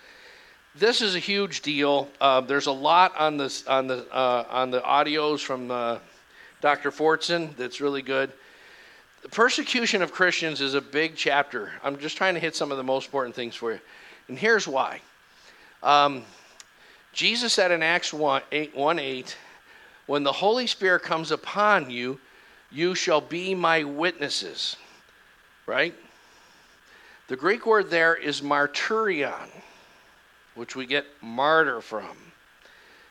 this is a huge deal. Uh, there's a lot on the on the uh, on the audios from uh, Dr. Fortson that's really good. The persecution of Christians is a big chapter. I'm just trying to hit some of the most important things for you, and here's why. Um, Jesus said in Acts 1 8, 1 8, when the Holy Spirit comes upon you, you shall be my witnesses. Right? The Greek word there is martyrion which we get martyr from.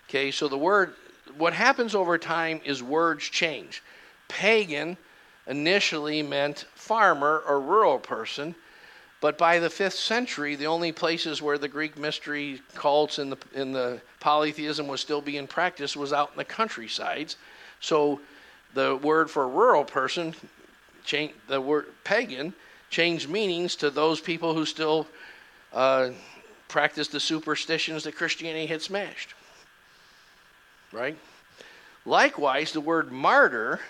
Okay, so the word, what happens over time is words change. Pagan initially meant farmer or rural person, but by the fifth century, the only places where the Greek mystery cults and the, and the polytheism was still being practiced was out in the countrysides. So the word for rural person, change, the word pagan, changed meanings to those people who still uh, practiced the superstitions that Christianity had smashed. Right? Likewise, the word martyr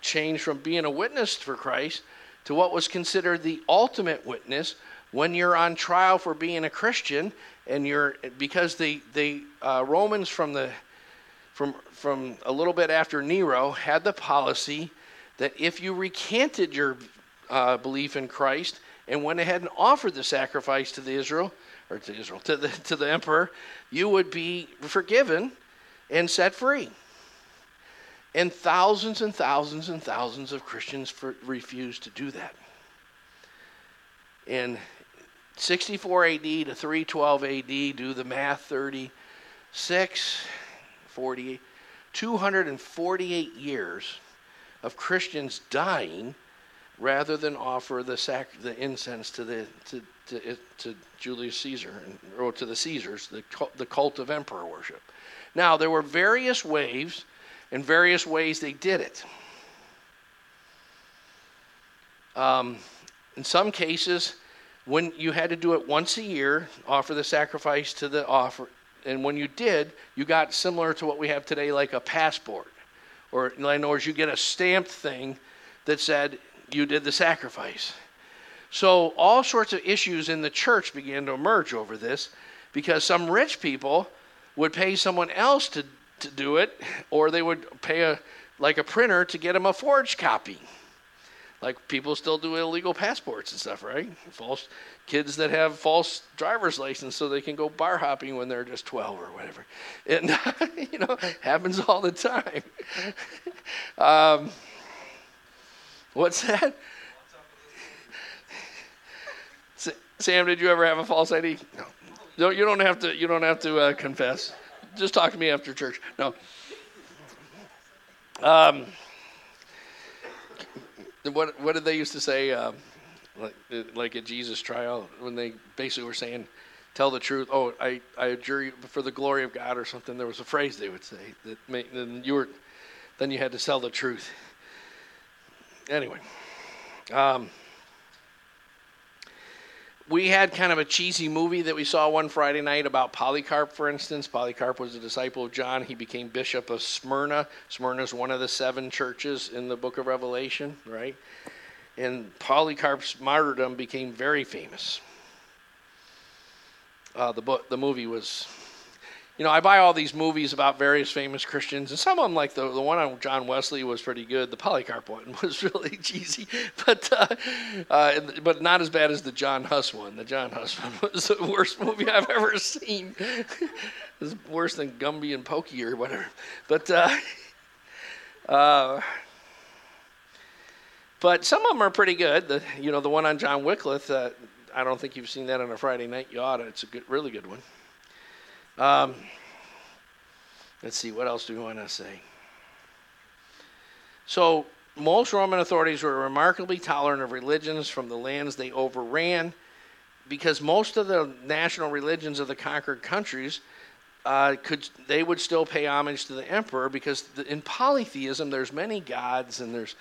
changed from being a witness for Christ to what was considered the ultimate witness when you're on trial for being a Christian and you're because the the uh, Romans from the from from a little bit after Nero had the policy that if you recanted your uh, belief in Christ and went ahead and offered the sacrifice to the Israel or to Israel, to the, to the emperor, you would be forgiven and set free. And thousands and thousands and thousands of Christians for, refused to do that. In 64 AD to 312 AD, do the math 36, 40, 248 years of Christians dying rather than offer the, sac- the incense to, the, to, to, to Julius Caesar, or to the Caesars, the, the cult of emperor worship. Now, there were various waves and various ways they did it. Um, in some cases, when you had to do it once a year, offer the sacrifice to the offer, and when you did, you got similar to what we have today, like a passport, or in other words, you get a stamped thing that said you did the sacrifice. So, all sorts of issues in the church began to emerge over this because some rich people would pay someone else to, to do it, or they would pay a like a printer to get them a forged copy. Like people still do illegal passports and stuff, right? False kids that have false driver's license so they can go bar hopping when they're just 12 or whatever. And, you know, happens all the time. um, what's that? Sam, did you ever have a false ID? No. No, you don't have to. You don't have to uh, confess. Just talk to me after church. No. Um, what what did they used to say? Um, like like at Jesus trial when they basically were saying, "Tell the truth." Oh, I I adjure you for the glory of God or something. There was a phrase they would say that then you were then you had to tell the truth. Anyway. Um, we had kind of a cheesy movie that we saw one Friday night about Polycarp, for instance. Polycarp was a disciple of John. He became bishop of Smyrna. Smyrna is one of the seven churches in the book of Revelation, right? And Polycarp's martyrdom became very famous. Uh, the book, the movie was, you know, I buy all these movies about various famous Christians, and some of them, like the the one on John Wesley, was pretty good. The Polycarp one was really cheesy, but uh, uh, but not as bad as the John Huss one. The John Huss one was the worst movie I've ever seen. it was worse than Gumby and Pokey or whatever. But uh, uh, but some of them are pretty good. The you know the one on John Wycliffe. Uh, I don't think you've seen that on a Friday night. You ought to. It's a good, really good one. Um, let's see, what else do we want to say? So, most Roman authorities were remarkably tolerant of religions from the lands they overran because most of the national religions of the conquered countries uh, could they would still pay homage to the emperor because the, in polytheism there's many gods and there's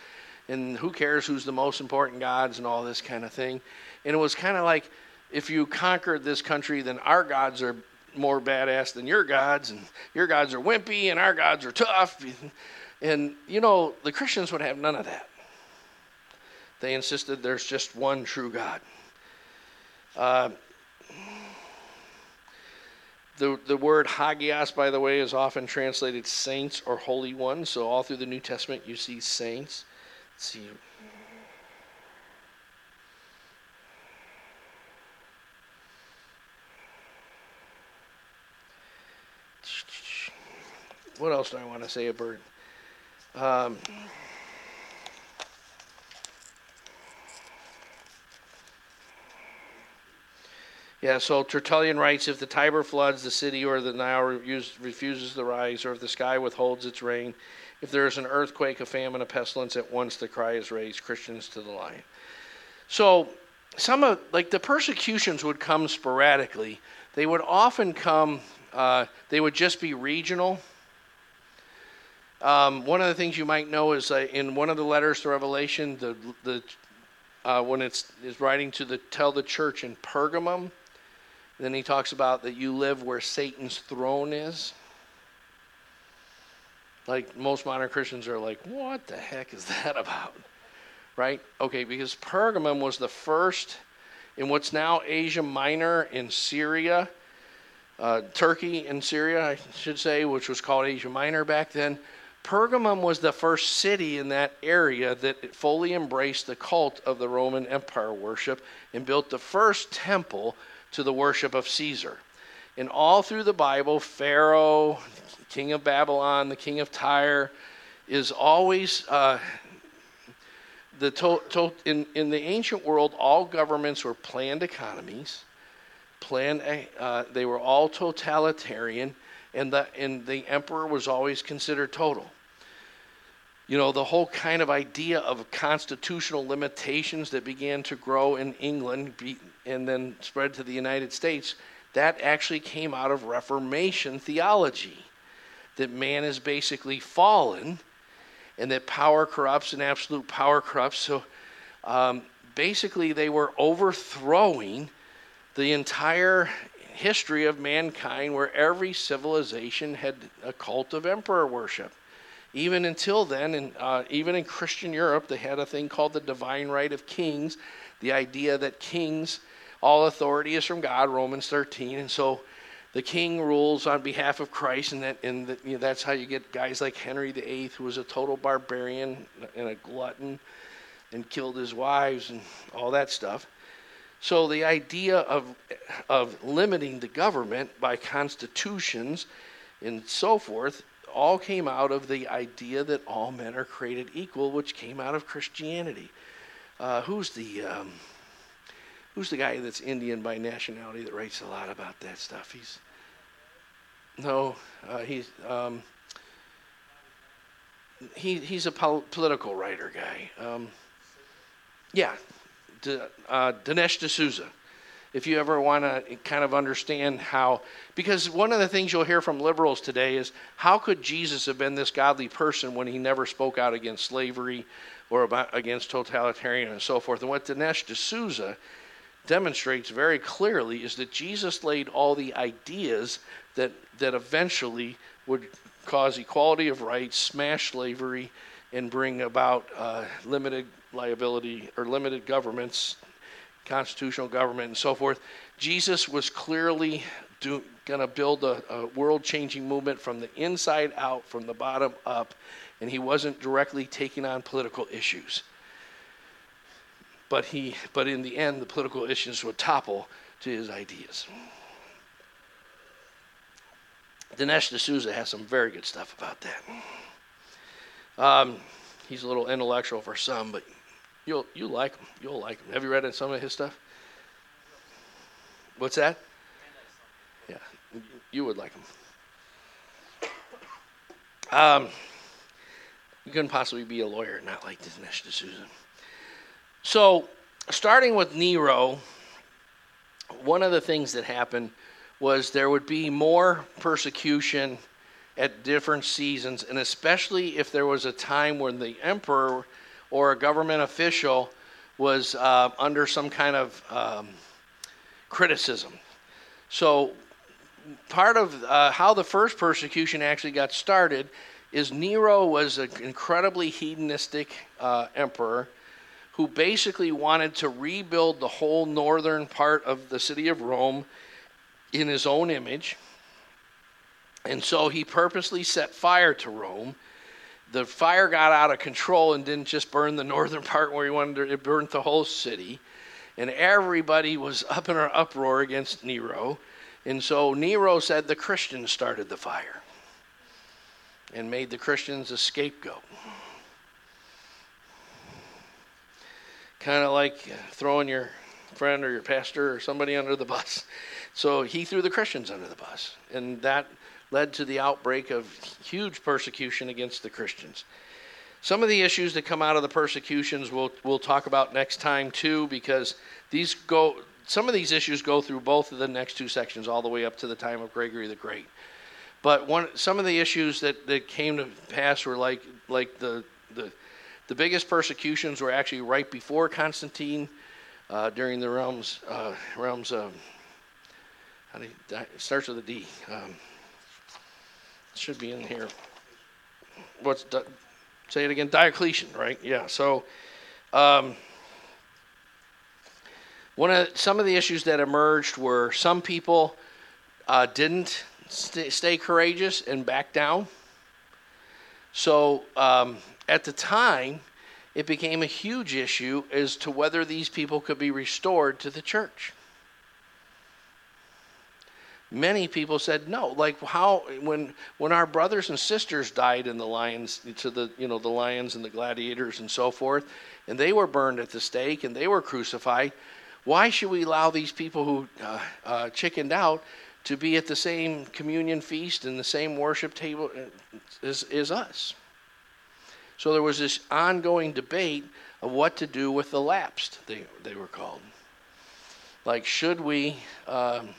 and who cares who's the most important gods and all this kind of thing and it was kind of like if you conquered this country then our gods are more badass than your gods, and your gods are wimpy, and our gods are tough. And, you know, the Christians would have none of that. They insisted there's just one true God. Uh, the, the word hagios, by the way, is often translated saints or holy ones. So all through the New Testament, you see saints. See. What else do I want to say about? Um, yeah, so Tertullian writes if the Tiber floods the city or the Nile refuses to rise, or if the sky withholds its rain, if there is an earthquake, a famine, a pestilence, at once the cry is raised Christians to the line. So, some of, like the persecutions would come sporadically. They would often come, uh, they would just be regional um, one of the things you might know is uh, in one of the letters to Revelation, the the uh, when it's is writing to the tell the church in Pergamum, then he talks about that you live where Satan's throne is. Like most modern Christians are like, what the heck is that about? Right? Okay, because Pergamum was the first in what's now Asia Minor in Syria, uh, Turkey and Syria, I should say, which was called Asia Minor back then Pergamum was the first city in that area that fully embraced the cult of the Roman Empire worship and built the first temple to the worship of Caesar. And all through the Bible, Pharaoh, king of Babylon, the king of Tyre, is always uh, the to, to, in in the ancient world. All governments were planned economies, planned. Uh, they were all totalitarian, and the and the emperor was always considered total you know, the whole kind of idea of constitutional limitations that began to grow in England and then spread to the United States, that actually came out of Reformation theology. That man is basically fallen and that power corrupts and absolute power corrupts. So um, basically, they were overthrowing the entire history of mankind where every civilization had a cult of emperor worship even until then, and uh, even in Christian Europe, they had a thing called the divine right of kings, the idea that kings, all authority is from God, Romans 13, and so the king rules on behalf of Christ, and that and that, you know, that's how you get guys like Henry VIII, who was a total barbarian and a glutton, and killed his wives and all that stuff. So the idea of of limiting the government by constitutions and so forth all came out of the idea that all men are created equal, which came out of Christianity. Uh, who's the um, who's the guy that's Indian by nationality that writes a lot about that stuff? He's no, uh, he's um, he he's a pol- political writer guy. Um, yeah, D- uh, Dinesh D'Souza if you ever want to kind of understand how, because one of the things you'll hear from liberals today is how could Jesus have been this godly person when he never spoke out against slavery or about, against totalitarian and so forth? And what Dinesh D'Souza demonstrates very clearly is that Jesus laid all the ideas that, that eventually would cause equality of rights, smash slavery, and bring about uh, limited liability or limited governments constitutional government and so forth. Jesus was clearly to build a, a world changing movement from the inside out, from the bottom up, and he wasn't directly taking on political issues. But, he, but in the end, the political issues would topple to his ideas. Dinesh D'Souza has some very good stuff about that. Um, he's a little intellectual for some, but you'll you like him. You'll like him. Have you read in some of his stuff? What's that? Yeah, you would like him. Um, you couldn't possibly be a lawyer not like Dinesh D'Souza. So, starting with Nero, one of the things that happened was there would be more persecution at different seasons, and especially if there was a time when the emperor or a government official was uh, under some kind of um, criticism. So, part of uh, how the first persecution actually got started is Nero was an incredibly hedonistic uh, emperor who basically wanted to rebuild the whole northern part of the city of Rome in his own image. And so he purposely set fire to Rome. The fire got out of control and didn't just burn the northern part where he wanted to, it burned the whole city. And everybody was up in an uproar against Nero. And so Nero said the Christians started the fire and made the Christians a scapegoat. Kind of like throwing your friend or your pastor or somebody under the bus. So he threw the Christians under the bus, and that led to the outbreak of huge persecution against the Christians. Some of the issues that come out of the persecutions we'll, we'll talk about next time too, because these go some of these issues go through both of the next two sections all the way up to the time of Gregory the Great. But one some of the issues that, that came to pass were like like the the the biggest persecutions were actually right before Constantine, uh, during the realms uh, realms of how do you, starts with a D. Um, should be in here. What's say it again? Diocletian, right? Yeah. So, um, one of some of the issues that emerged were some people uh, didn't stay, stay, courageous and back down. So um, at the time, it became a huge issue as to whether these people could be restored to the church many people said no. Like how when when our brothers and sisters died in the lions to the you know the lions and the gladiators and so forth and they were burned at the stake and they were crucified why should we allow these people who uh, uh, chickened out to be at the same communion feast and the same worship table uh, as, as us? So there was this ongoing debate of what to do with the lapsed they, they were called. Like should we um,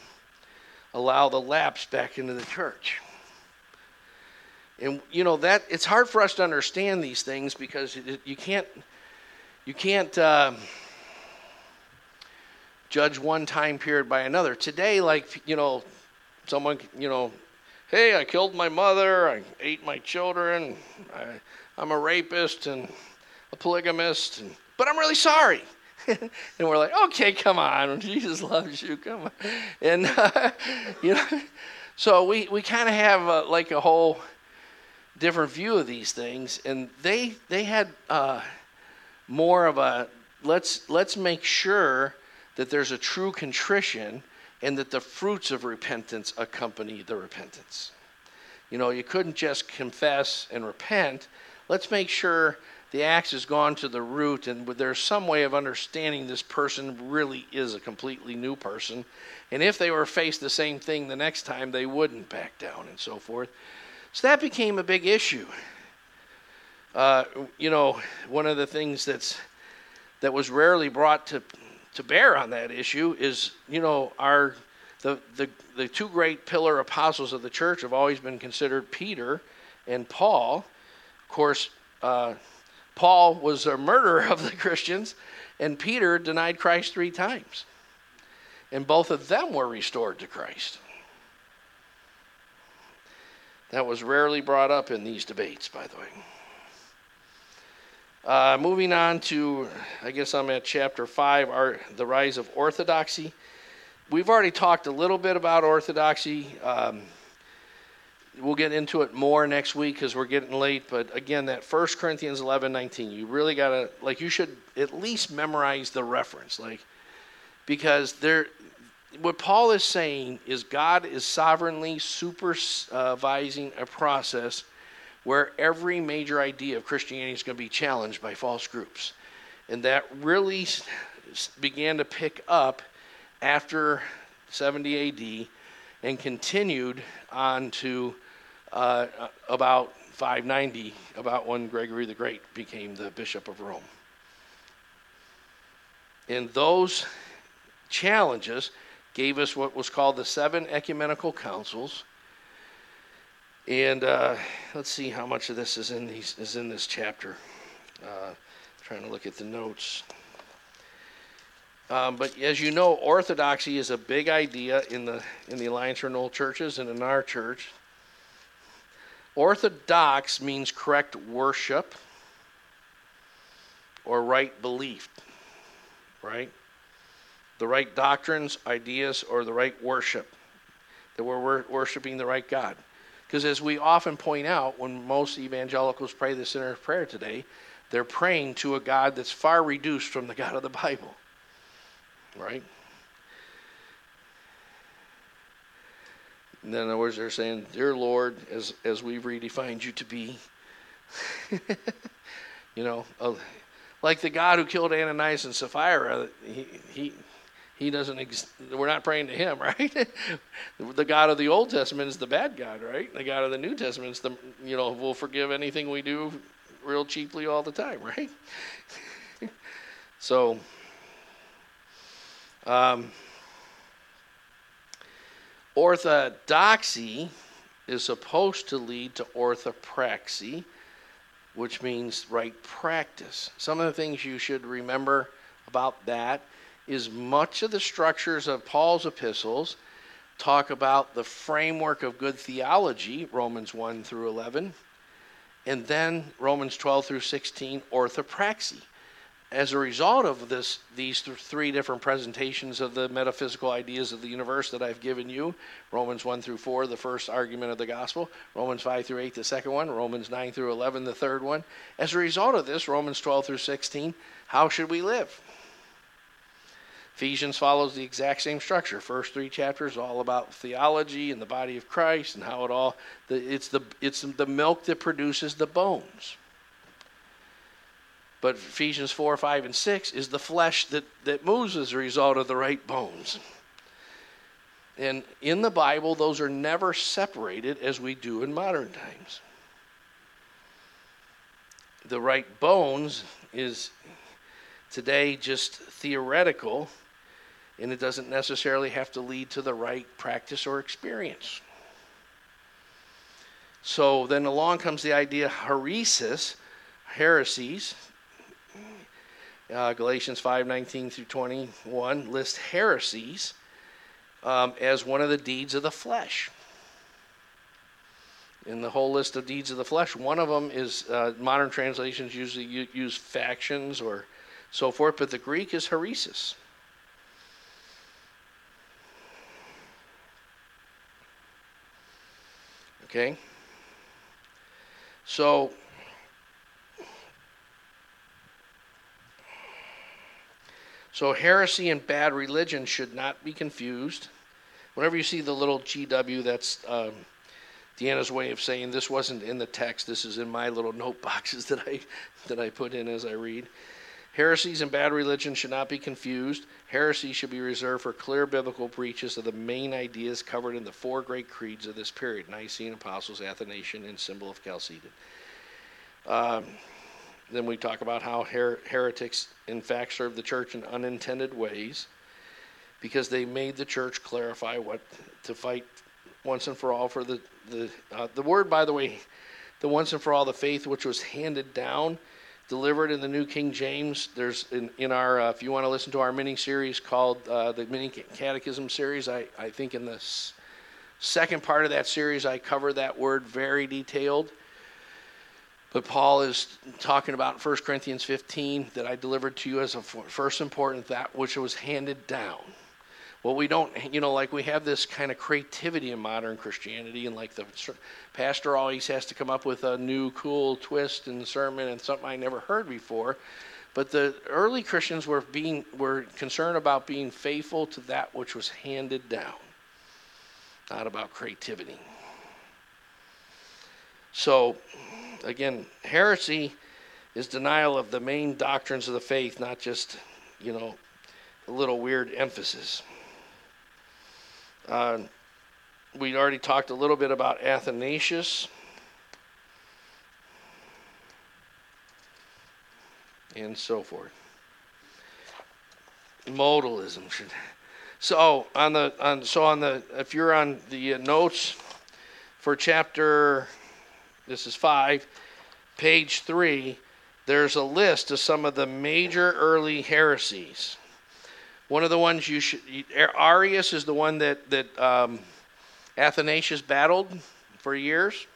allow the lapse back into the church. And you know that it's hard for us to understand these things because you can't you can't uh, judge one time period by another. Today, like you know, someone you know, hey, I killed my mother, I ate my children, I, I'm a rapist and a polygamist, and, but I'm really sorry. and we're like, okay, come on, Jesus loves you, come on, and uh, you know, so we we kind of have uh, like a whole different view of these things, and they they had uh, more of a let's let's make sure that there's a true contrition and that the fruits of repentance accompany the repentance. You know, you couldn't just confess and repent. Let's make sure the axe has gone to the root, and there's some way of understanding this person really is a completely new person. And if they were faced the same thing the next time, they wouldn't back down and so forth. So that became a big issue. Uh, you know, one of the things that's that was rarely brought to to bear on that issue is, you know, our the the the two great pillar apostles of the church have always been considered Peter and Paul. Of course, uh, Paul was a murderer of the Christians, and Peter denied Christ three times. And both of them were restored to Christ. That was rarely brought up in these debates, by the way. Uh, moving on to, I guess I'm at chapter 5, our, the rise of orthodoxy. we've already talked a little bit about orthodoxy. Um, we'll get into it more next week because we're getting late. But again, that 1 Corinthians 11 19, you really got to, like, you should at least memorize the reference. Like, because there, what Paul is saying is God is sovereignly supervising a process where every major idea of Christianity is going to be challenged by false groups. And that really began to pick up after 70 AD and continued on to uh, about 590, about when Gregory the Great became the Bishop of Rome. And those challenges gave us what was called the seven ecumenical councils. And uh, let's see how much of this is in these is in this chapter. Uh, trying to look at the notes. Um, but as you know, orthodoxy is a big idea in the in the Alliance Renewal churches and in our church. Orthodox means correct worship or right belief, right? The right doctrines, ideas, or the right worship. That we're worshiping the right God. Because as we often point out, when most evangelicals pray the sinner's prayer today, they're praying to a God that's far reduced from the God of the Bible. Right? in other words, they're saying, Dear Lord, as, as we've redefined you to be, you know, uh, like the God who killed Ananias and Sapphira, he, he, he doesn't, ex- we're not praying to him, right? the God of the Old Testament is the bad God, right? The God of the New Testament is the, you know, will forgive anything we do real cheaply all the time, right? so, um, orthodoxy is supposed to lead to orthopraxy, which means right practice. Some of the things you should remember about that is much of the structures of Paul's epistles talk about the framework of good theology, Romans 1 through 11, and then Romans 12 through 16, orthopraxy. As a result of this, these th- three different presentations of the metaphysical ideas of the universe that I've given you Romans 1 through 4, the first argument of the gospel, Romans 5 through 8, the second one, Romans 9 through 11, the third one. As a result of this, Romans 12 through 16, how should we live? Ephesians follows the exact same structure. First three chapters all about theology and the body of Christ and how it all it's the it's the milk that produces the bones. But Ephesians 4, 5, and 6 is the flesh that, that moves as a result of the right bones. And in the Bible, those are never separated as we do in modern times. The right bones is today just theoretical and it doesn't necessarily have to lead to the right practice or experience. So then along comes the idea heresis, heresies. Uh, Galatians 5:19 through 21 lists heresies um, as one of the deeds of the flesh. In the whole list of deeds of the flesh, one of them is uh, modern translations usually use factions or so forth, but the Greek is heresis. Okay? So, so heresy and bad religion should not be confused. Whenever you see the little GW, that's um, Deanna's way of saying this wasn't in the text. This is in my little note boxes that I that I put in as I read. Heresies and bad religion should not be confused. Heresy should be reserved for clear biblical breaches of the main ideas covered in the four great creeds of this period Nicene, Apostles, Athanasian, and Symbol of Chalcedon. Um, then we talk about how her- heretics, in fact, serve the church in unintended ways because they made the church clarify what to fight once and for all for the the uh, the word by the way the once and for all the faith which was handed down delivered in the New King James. There's in, in our, uh, if you want to listen to our mini series called uh, the Mini Catechism series, I, I think in the second part of that series I cover that word very detailed. But Paul is talking about 1 Corinthians 15 that I delivered to you as a first important that which was handed down. Well, we don't, you know, like we have this kind of creativity in modern Christianity, and like the pastor always has to come up with a new cool twist in the sermon and something I never heard before. But the early Christians were being were concerned about being faithful to that which was handed down, not about creativity. So, again, heresy is denial of the main doctrines of the faith, not just, you know, a little weird emphasis. Uh, we already talked a little bit about Athanasius. And so forth. Modalism should. So on the on so on the if you're on the notes for chapter, this is five, page three. There's a list of some of the major early heresies. One of the ones you should, Arius is the one that, that um, Athanasius battled for years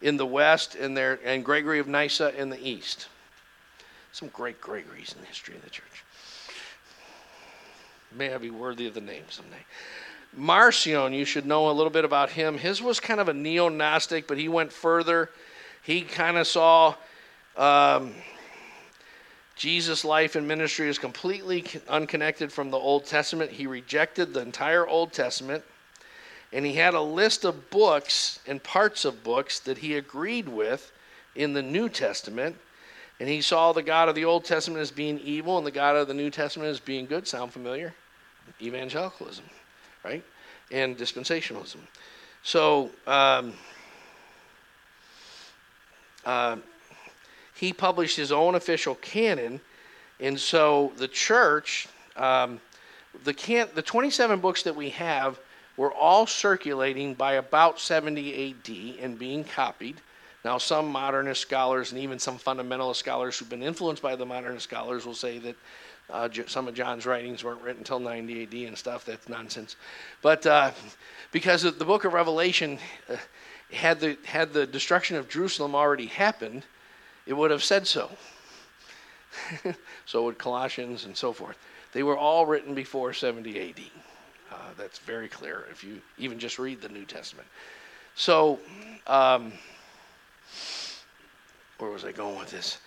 in the west, and, there, and Gregory of Nyssa in the east. Some great Gregories in the history of the church. May I be worthy of the name someday. Marcion, you should know a little bit about him. His was kind of a neo Gnostic, but he went further. He kind of saw um, Jesus' life and ministry is completely unconnected from the Old Testament. He rejected the entire Old Testament, and he had a list of books and parts of books that he agreed with in the New Testament. And he saw the God of the Old Testament as being evil and the God of the New Testament as being good. Sound familiar? Evangelicalism, right? And dispensationalism. So, um, uh, he published his own official canon, and so the church, um, the can, the 27 books that we have were all circulating by about 70 AD and being copied. Now, some modernist scholars and even some fundamentalist scholars who've been influenced by the modernist scholars will say that uh, some of John's writings weren't written until 90 AD and stuff. That's nonsense. But uh, because the book of Revelation uh, had the had the destruction of Jerusalem already happened, it would have said so. so would Colossians and so forth. They were all written before 70 AD. Uh, that's very clear if you even just read the New Testament. So, um, where was I going with this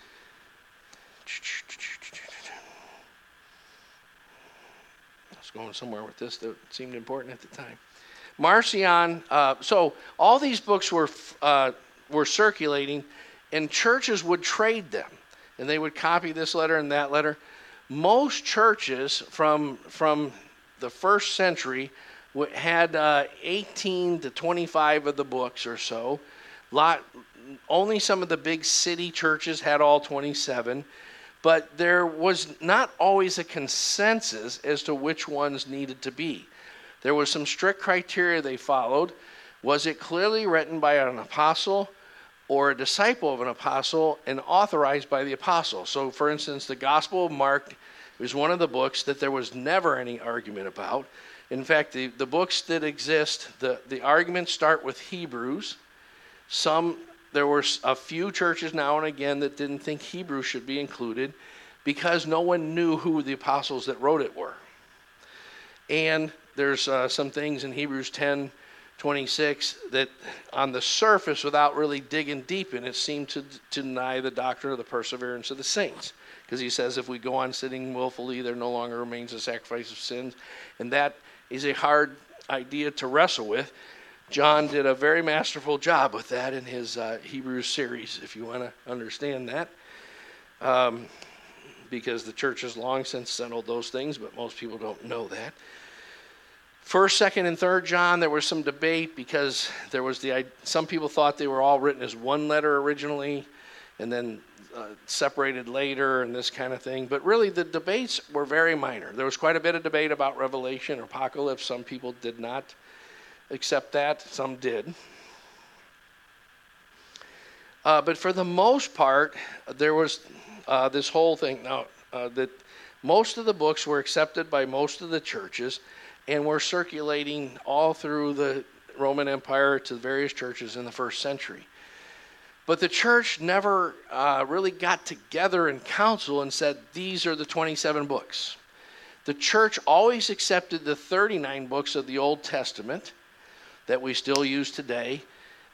was going somewhere with this that seemed important at the time. Marcion. Uh, so all these books were uh, were circulating and churches would trade them and they would copy this letter and that letter most churches from from the first century had uh, 18 to 25 of the books or so lot only some of the big city churches had all 27 but there was not always a consensus as to which ones needed to be there was some strict criteria they followed was it clearly written by an apostle or a disciple of an apostle and authorized by the apostle. So, for instance, the Gospel of Mark is one of the books that there was never any argument about. In fact, the, the books that exist, the, the arguments start with Hebrews. Some, there were a few churches now and again that didn't think Hebrew should be included because no one knew who the apostles that wrote it were. And there's uh, some things in Hebrews 10 26 that on the surface, without really digging deep in it, seem to, to deny the doctrine of the perseverance of the saints. Because he says, if we go on sinning willfully, there no longer remains a sacrifice of sins. And that is a hard idea to wrestle with. John did a very masterful job with that in his uh, Hebrews series, if you want to understand that. Um, because the church has long since settled those things, but most people don't know that. First, second, and third John, there was some debate because there was the some people thought they were all written as one letter originally, and then uh, separated later, and this kind of thing. But really, the debates were very minor. There was quite a bit of debate about Revelation Apocalypse. Some people did not accept that. Some did. Uh, but for the most part, there was uh, this whole thing now uh, that most of the books were accepted by most of the churches and were circulating all through the Roman Empire to various churches in the first century. But the church never uh, really got together in council and said, These are the 27 books. the church always accepted the 39 books of the Old Testament that we still use today.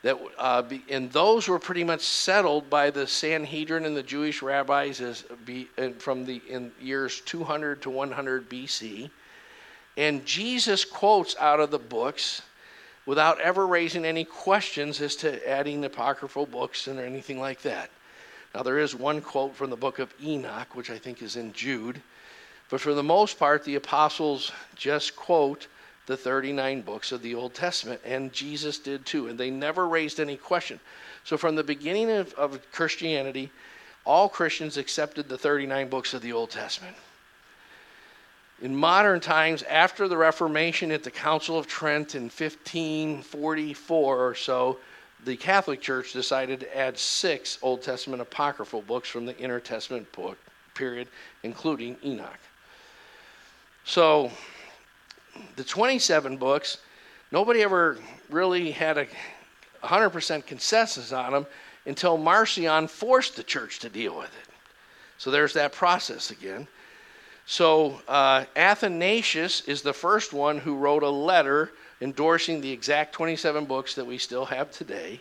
That uh, be, and those were pretty much settled by the Sanhedrin and the Jewish rabbis as be, from the in years 200 to 100 BC. And Jesus quotes out of the books without ever raising any questions as to adding apocryphal books and anything like that. Now, there is one quote from the book of Enoch, which I think is in Jude, but for the most part, the apostles just quote the 39 books of the Old Testament, and Jesus did too, and they never raised any question. So, from the beginning of, of Christianity, all Christians accepted the 39 books of the Old Testament. In modern times, after the Reformation at the Council of Trent in 1544 or so, the Catholic Church decided to add six Old Testament apocryphal books from the Intertestament book period, including Enoch. So, the 27 books, nobody ever really had a 100% consensus on them until Marcion forced the church to deal with it. So there's that process again. So uh, Athanasius is the first one who wrote a letter endorsing the exact 27 books that we still have today.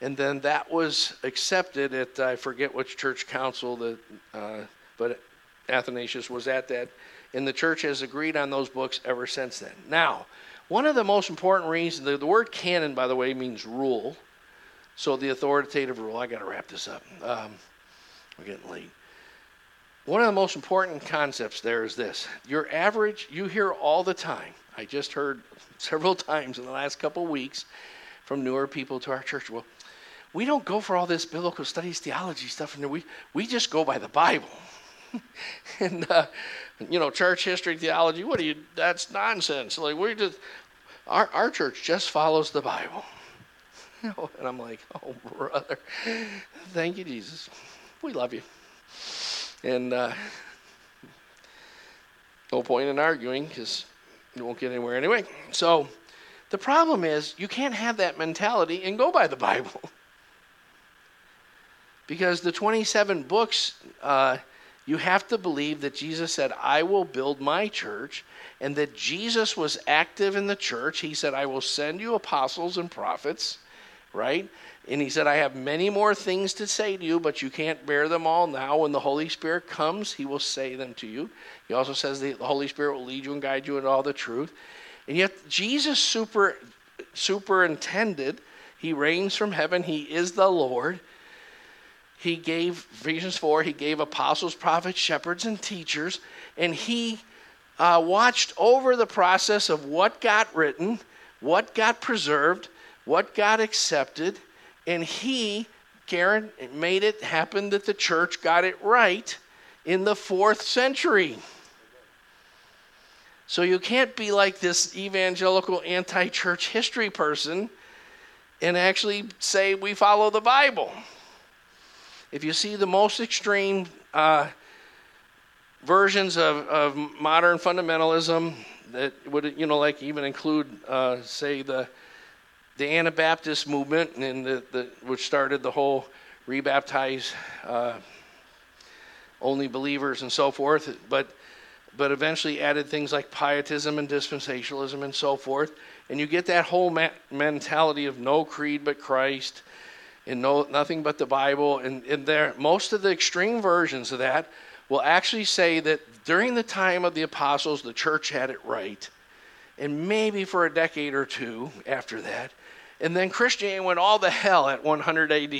And then that was accepted at, I forget which church council, that, uh, but Athanasius was at that. And the church has agreed on those books ever since then. Now, one of the most important reasons, the, the word canon, by the way, means rule. So the authoritative rule, I got to wrap this up. Um, we're getting late. One of the most important concepts there is this your average, you hear all the time, I just heard several times in the last couple weeks from newer people to our church. Well, we don't go for all this biblical studies, theology stuff, and we, we just go by the Bible. and, uh, you know, church history, theology, what do you, that's nonsense. Like, we just, our, our church just follows the Bible. and I'm like, oh, brother, thank you, Jesus. We love you. And uh, no point in arguing because you won't get anywhere anyway. So the problem is you can't have that mentality and go by the Bible. because the 27 books, uh, you have to believe that Jesus said, I will build my church, and that Jesus was active in the church. He said, I will send you apostles and prophets, right? And he said, I have many more things to say to you, but you can't bear them all now. When the Holy Spirit comes, he will say them to you. He also says the Holy Spirit will lead you and guide you into all the truth. And yet, Jesus super, superintended, he reigns from heaven, he is the Lord. He gave, Ephesians 4, he gave apostles, prophets, shepherds, and teachers, and he uh, watched over the process of what got written, what got preserved, what got accepted and he Karen made it happen that the church got it right in the fourth century. So you can't be like this evangelical anti church history person and actually say we follow the Bible. If you see the most extreme uh, versions of, of modern fundamentalism that would, you know, like even include, uh, say, the the Anabaptist movement, and the, the, which started the whole rebaptize uh, only believers and so forth, but but eventually added things like pietism and dispensationalism and so forth. And you get that whole ma- mentality of no creed but Christ and no nothing but the Bible. And, and there, most of the extreme versions of that will actually say that during the time of the apostles, the church had it right. And maybe for a decade or two after that, and then Christianity went all the hell at 100 AD.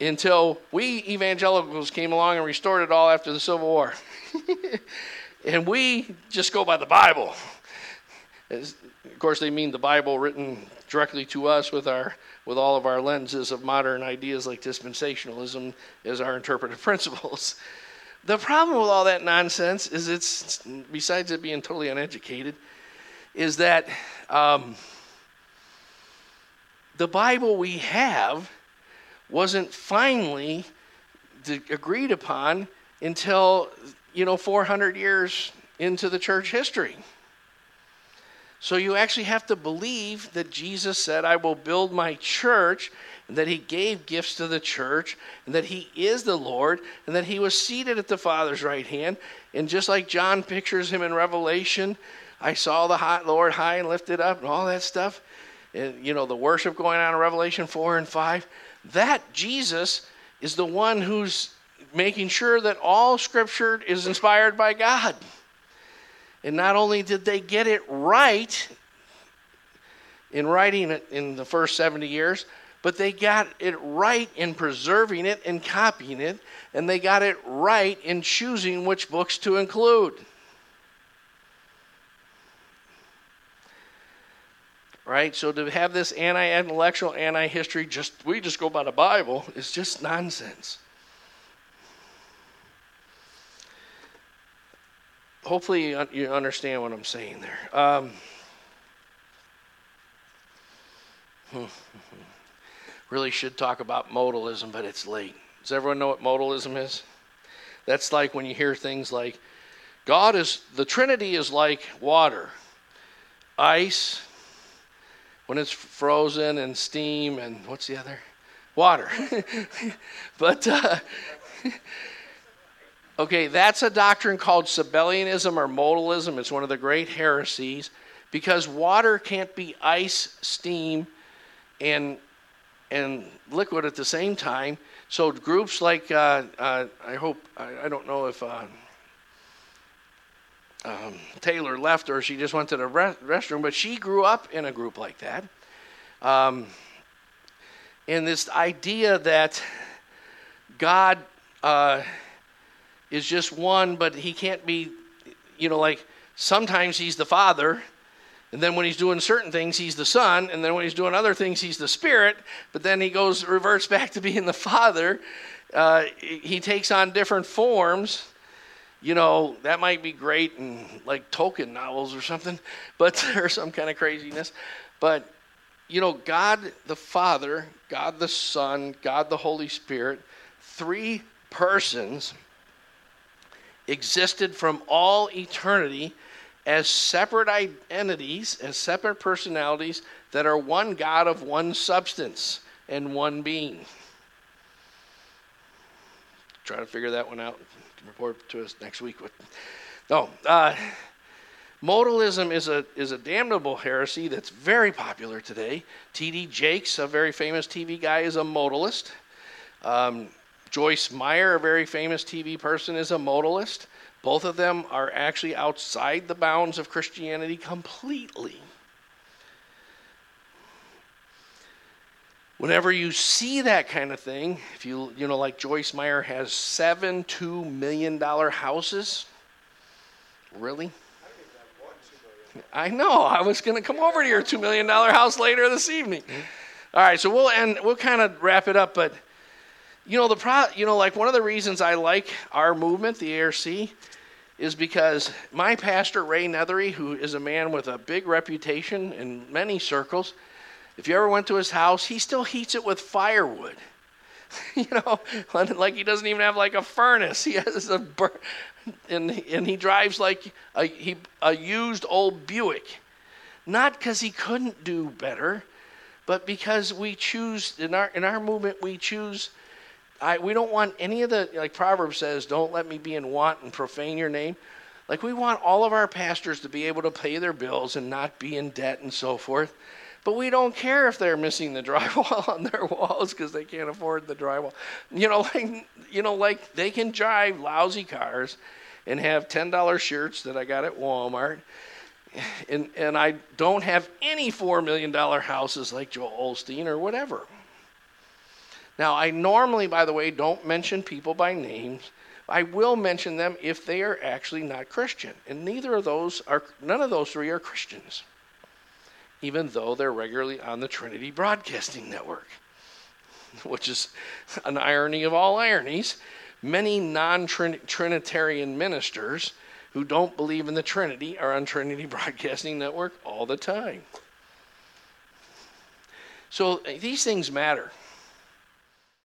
Until we evangelicals came along and restored it all after the Civil War. and we just go by the Bible. As, of course, they mean the Bible written directly to us with our with all of our lenses of modern ideas like dispensationalism as our interpretive principles. The problem with all that nonsense is it's besides it being totally uneducated, is that um, the Bible we have wasn't finally agreed upon until, you know, 400 years into the church history. So you actually have to believe that Jesus said, I will build my church, and that he gave gifts to the church, and that he is the Lord, and that he was seated at the Father's right hand. And just like John pictures him in Revelation, I saw the high, Lord high and lifted up, and all that stuff. And, you know, the worship going on in Revelation 4 and 5. That Jesus is the one who's making sure that all scripture is inspired by God. And not only did they get it right in writing it in the first 70 years, but they got it right in preserving it and copying it, and they got it right in choosing which books to include. Right? So to have this anti intellectual, anti history, just we just go by the Bible is just nonsense. Hopefully you understand what I'm saying there. Um, really should talk about modalism, but it's late. Does everyone know what modalism is? That's like when you hear things like, God is, the Trinity is like water, ice, when it's frozen, and steam, and what's the other? Water. but uh, Okay, that's a doctrine called Sabellianism or modalism. It's one of the great heresies because water can't be ice, steam, and and liquid at the same time. So groups like uh, uh, I hope I, I, don't know if uh, um, Taylor left or she just went to the re- restroom, but she grew up in a group like that. Um, and this idea that God uh, is just one, but he can't be, you know, like sometimes he's the Father, and then when he's doing certain things, he's the Son, and then when he's doing other things, he's the Spirit, but then he goes, reverts back to being the Father. Uh, he takes on different forms. You know, that might be great in like Tolkien novels or something, but or some kind of craziness. But you know, God the Father, God the Son, God the Holy Spirit, three persons existed from all eternity as separate identities, as separate personalities that are one God of one substance and one being. Try to figure that one out. Report to us next week. No, uh, modalism is a is a damnable heresy that's very popular today. T.D. Jakes, a very famous TV guy, is a modalist. Um, Joyce Meyer, a very famous TV person, is a modalist. Both of them are actually outside the bounds of Christianity completely. Whenever you see that kind of thing, if you you know like Joyce Meyer has seven two million dollar houses, really? I know. I was going to come over to your two million dollar house later this evening. All right, so we'll end. We'll kind of wrap it up, but you know, the pro, you know, like one of the reasons I like our movement, the ARC, is because my pastor Ray Nethery, who is a man with a big reputation in many circles, if you ever went to his house, he still heats it with firewood. you know, like he doesn't even have like a furnace. He has a bur- and and he drives like a he, a used old Buick. Not because he couldn't do better, but because we choose in our in our movement we choose I, we don't want any of the, like Proverbs says, don't let me be in want and profane your name. Like we want all of our pastors to be able to pay their bills and not be in debt and so forth. But we don't care if they're missing the drywall on their walls because they can't afford the drywall. You know, like you know, like they can drive lousy cars and have ten dollar shirts that I got at Walmart. And and I don't have any four million dollar houses like Joel Osteen or whatever. Now, I normally, by the way, don't mention people by names. I will mention them if they are actually not Christian. And neither of those are, none of those three are Christians, even though they're regularly on the Trinity Broadcasting Network, which is an irony of all ironies. Many non Trinitarian ministers who don't believe in the Trinity are on Trinity Broadcasting Network all the time. So these things matter.